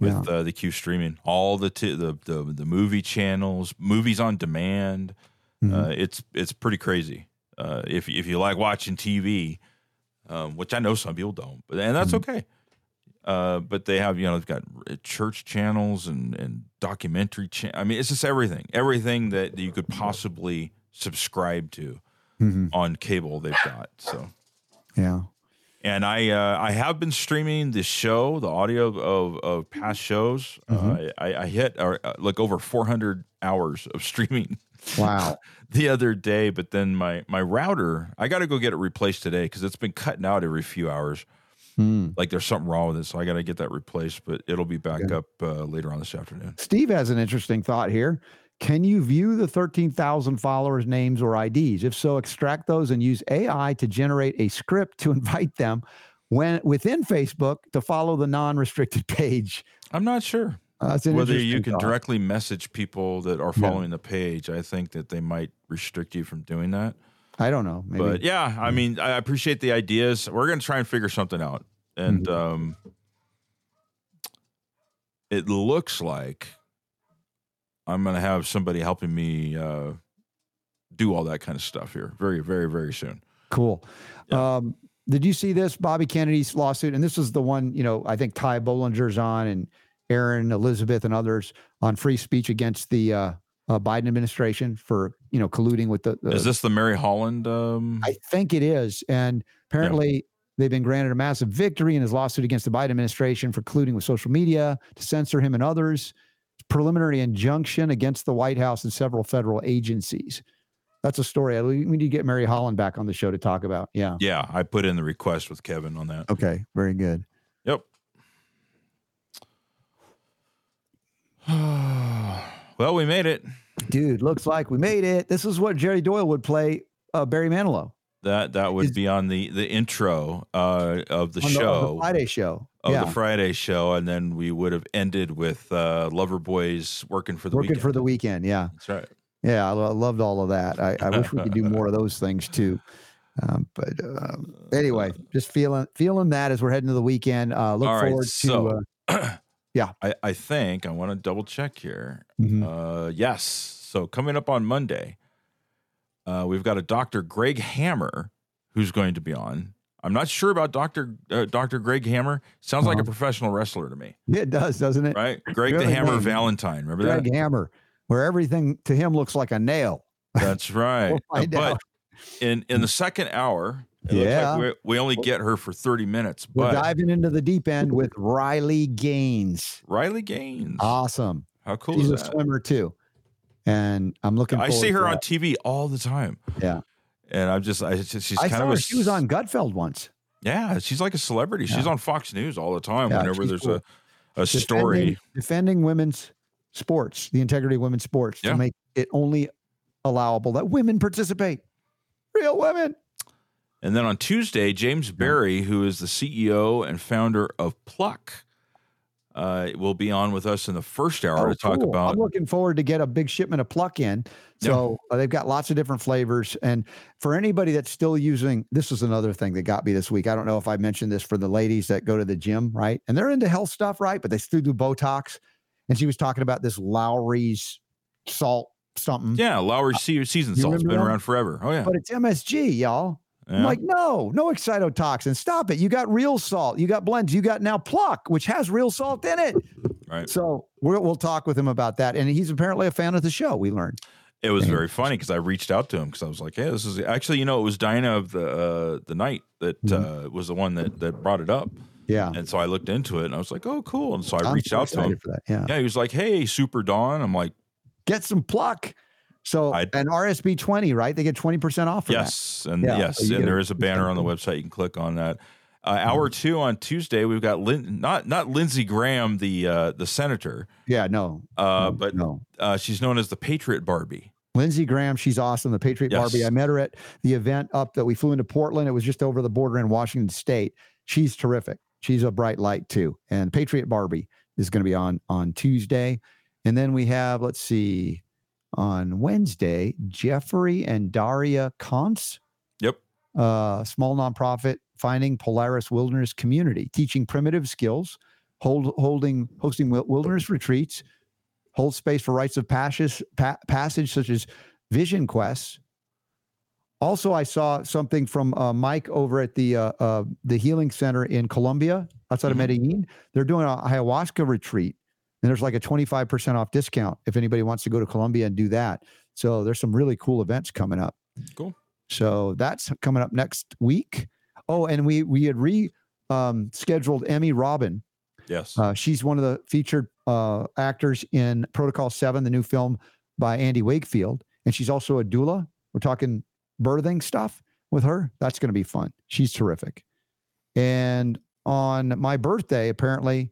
with uh, the Q streaming. All the, t- the the the movie channels, movies on demand. Mm-hmm. Uh, it's it's pretty crazy. Uh, if if you like watching TV, um, which I know some people don't, but and that's Mm-hmm. okay. Uh, but they have you know they've got church channels and and documentary. Cha- I mean, it's just everything, everything that you could possibly subscribe to Mm-hmm. on cable. They've got so. Yeah. And I uh, I have been streaming the show, the audio of, of past shows. Mhm. Uh, I, I hit uh, like over 400 hours of <laughs> streaming Wow. the other day, but then my my router, I got to go get it replaced today because it's been cutting out every few hours. Hmm. Like there's something wrong with it, so I got to get that replaced. But it'll be back Okay. up uh, later on this afternoon. Steve has an interesting thought here. Can you view the 13,000 followers' names or IDs? If so, extract those and use AI to generate a script to <laughs> invite them when within Facebook to follow the non-restricted page. I'm not sure Uh, whether you can thought. directly message people that are Yeah. following the page. I think that they might restrict you from doing that. I don't know. Maybe. But yeah, I mean, I appreciate the ideas. We're going to try and figure something out. And um, it looks like I'm going to have somebody helping me uh, do all that kind of stuff here very, very, very soon. Cool. Yeah. Um, did you see this Bobby Kennedy's lawsuit? And this is the one, you know, I think Ty Bollinger's on and Erin Elizabeth and others on free speech against the uh, uh, Biden administration for, you know, colluding with the. the Is this the Mary Holland? Um, I think it is. And apparently they've been granted a massive victory in his lawsuit against the Biden administration for colluding with social media to censor him and others. Preliminary injunction against the White House and several federal agencies. That's a story. We need to get Mary Holland back on the show to talk about. Yeah. yeah, I put in the request with Kevin on that. Okay. Very good. Yep. <sighs> well, we made it. Dude, looks like we made it. This is what Jerry Doyle would play uh, Barry Manilow That that would Is- be on the the intro uh, of the on the, on show. the Friday show. Of yeah. the Friday show, and then we would have ended with uh, Loverboy's working for the Working weekend. for the weekend. Yeah. That's right. Yeah. I, loved all of that. I, I wish we could do <laughs> more of those things too. Um, but um, anyway, just feeling feeling that as we're heading to the weekend. Uh, look All right, forward so- to. Uh, <clears throat> I, I think I want to double check here. mhm. Uh, yes. So coming up on Monday, uh, we've got a Dr. Greg Hammer who's going to be on. I'm not sure about Dr. Uh, Dr. Greg Hammer. Sounds like a Uh-huh. professional wrestler to me, It does, doesn't it? right? Greg the Hammer. Valentine. Remember Greg that? Hammer, where everything to him looks like a nail. That's right. <laughs> We'll but out. in in the second hour, it looks Yeah. like we, we only get her for 30 minutes. We're diving into the deep end with Riley Gaines. Riley Gaines. Awesome. How cool She's a swimmer too. And I'm looking I see her on. TV all the time. Yeah. And I'm just, I she's I kind saw of a, She was on Gutfeld once. Yeah, she's like a celebrity. She's Yeah. on Fox News all the time. Yeah, whenever there's cool. a a story. Defending, defending women's sports, the integrity of women's sports, Yeah. to make it only allowable that women participate. Real women. And then on Tuesday, James Barry, who is the CEO and founder of Pluck, uh, will be on with us in the first hour Oh, to talk cool. about. I'm looking forward to get a big shipment of pluck in. So uh, they've got lots of different flavors. And for anybody that's still using, this is another thing that got me this week. I don't know if I mentioned this for the ladies that go to the gym, right? And they're into health stuff, right? But they still do Botox. And she was talking about this Lawry's salt something. yeah, Lawry's Se- season salt's been that? around forever. Oh yeah, But it's MSG, y'all. I'm like, no, no excitotoxin. Stop it. You got real salt. You got blends. You got now pluck, which has real salt in it. right. So we'll, we'll talk with him about that. And he's apparently a fan of the show. We learned. It was Yeah. very funny because I reached out to him because I was like, "Hey, this is actually, you know, it was Dinah of the uh, the night that Mhm. uh, was the one that that brought it up." Yeah. And so I looked into it and I was like, "Oh, cool!" And so I I'm reached so out to him. For that. Yeah. Yeah, he was like, "Hey, Super Don." I'm like, Get some pluck. So I- an RSB 20, right? They get 20% off "Yes," and Yeah, yes, so and there a banner on the website. You can click on that. Uh, hour two on Tuesday, we've got Lin- not not Lindsey Graham, the uh, the senator. Yeah, no. uh, no, but no. uh, she's known as the Patriot Barbie. Lindsey Graham, she's awesome. The Patriot Yes. Barbie. I met her at the event up that we flew into Portland. It was just over the border in Washington State. She's terrific. She's a bright light too. And Patriot Barbie is going to be on on Tuesday. And then we have, let's see, on Wednesday, Jeffrey and Daria Kantz, Yep. uh, small nonprofit finding Polaris Wilderness Community, teaching primitive skills, hold, holding hosting wilderness retreats, hold space for rites of passage, pa- passage such as vision quests. Also, I saw something from uh, Mike over at the uh, uh, the Healing Center in Colombia, outside Mhm. of Medellin. They're doing a ayahuasca retreat, and there's like a 25% off discount if anybody wants to go to Colombia and do that. So there's some really cool events coming up. Cool. So that's coming up next week. Oh, and we we had re um, scheduled Emmy Robin. Yes. Uh, she's one of the featured uh, actors in Protocol Seven, the new film by Andy Wakefield, and she's also a doula. We're talking birthing stuff with her. That's going to be fun. She's terrific. And on my birthday, apparently,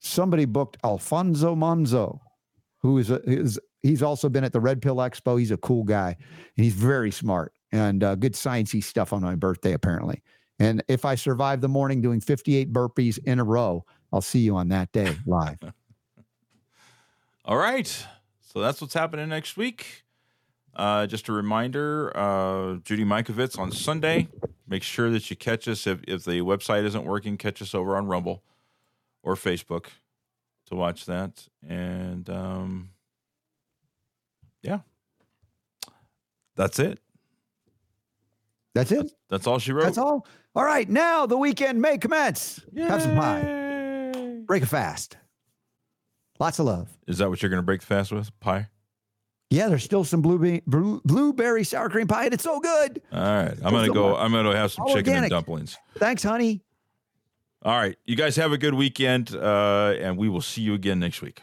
somebody booked Alfonso Monzo, who is a, is he's also been at the Red Pill Expo. He's a cool guy, and he's very smart and uh, good sciencey stuff on my birthday, apparently. And if I survive the morning doing 58 burpees in a row, I'll see you on that day live. <laughs> All right. So that's what's happening next week. Uh, just a reminder, uh, Judy Mikovits on Sunday. Make sure that you catch us if, if the website isn't working, catch us over on Rumble or Facebook to watch that. And um, yeah, that's it. That's it. That's all she wrote. That's all. All right. Now the weekend may commence. Have some pie. Break a fast. Lots of love. Is that what you're going to break the fast with? Pie? Yeah, there's still some blueberry, blue, blueberry sour cream pie, and it's so good. All right. I'm going to go. I'm going to have some All chicken organic. and dumplings. Thanks, honey. All right. You guys have a good weekend, uh, and we will see you again next week.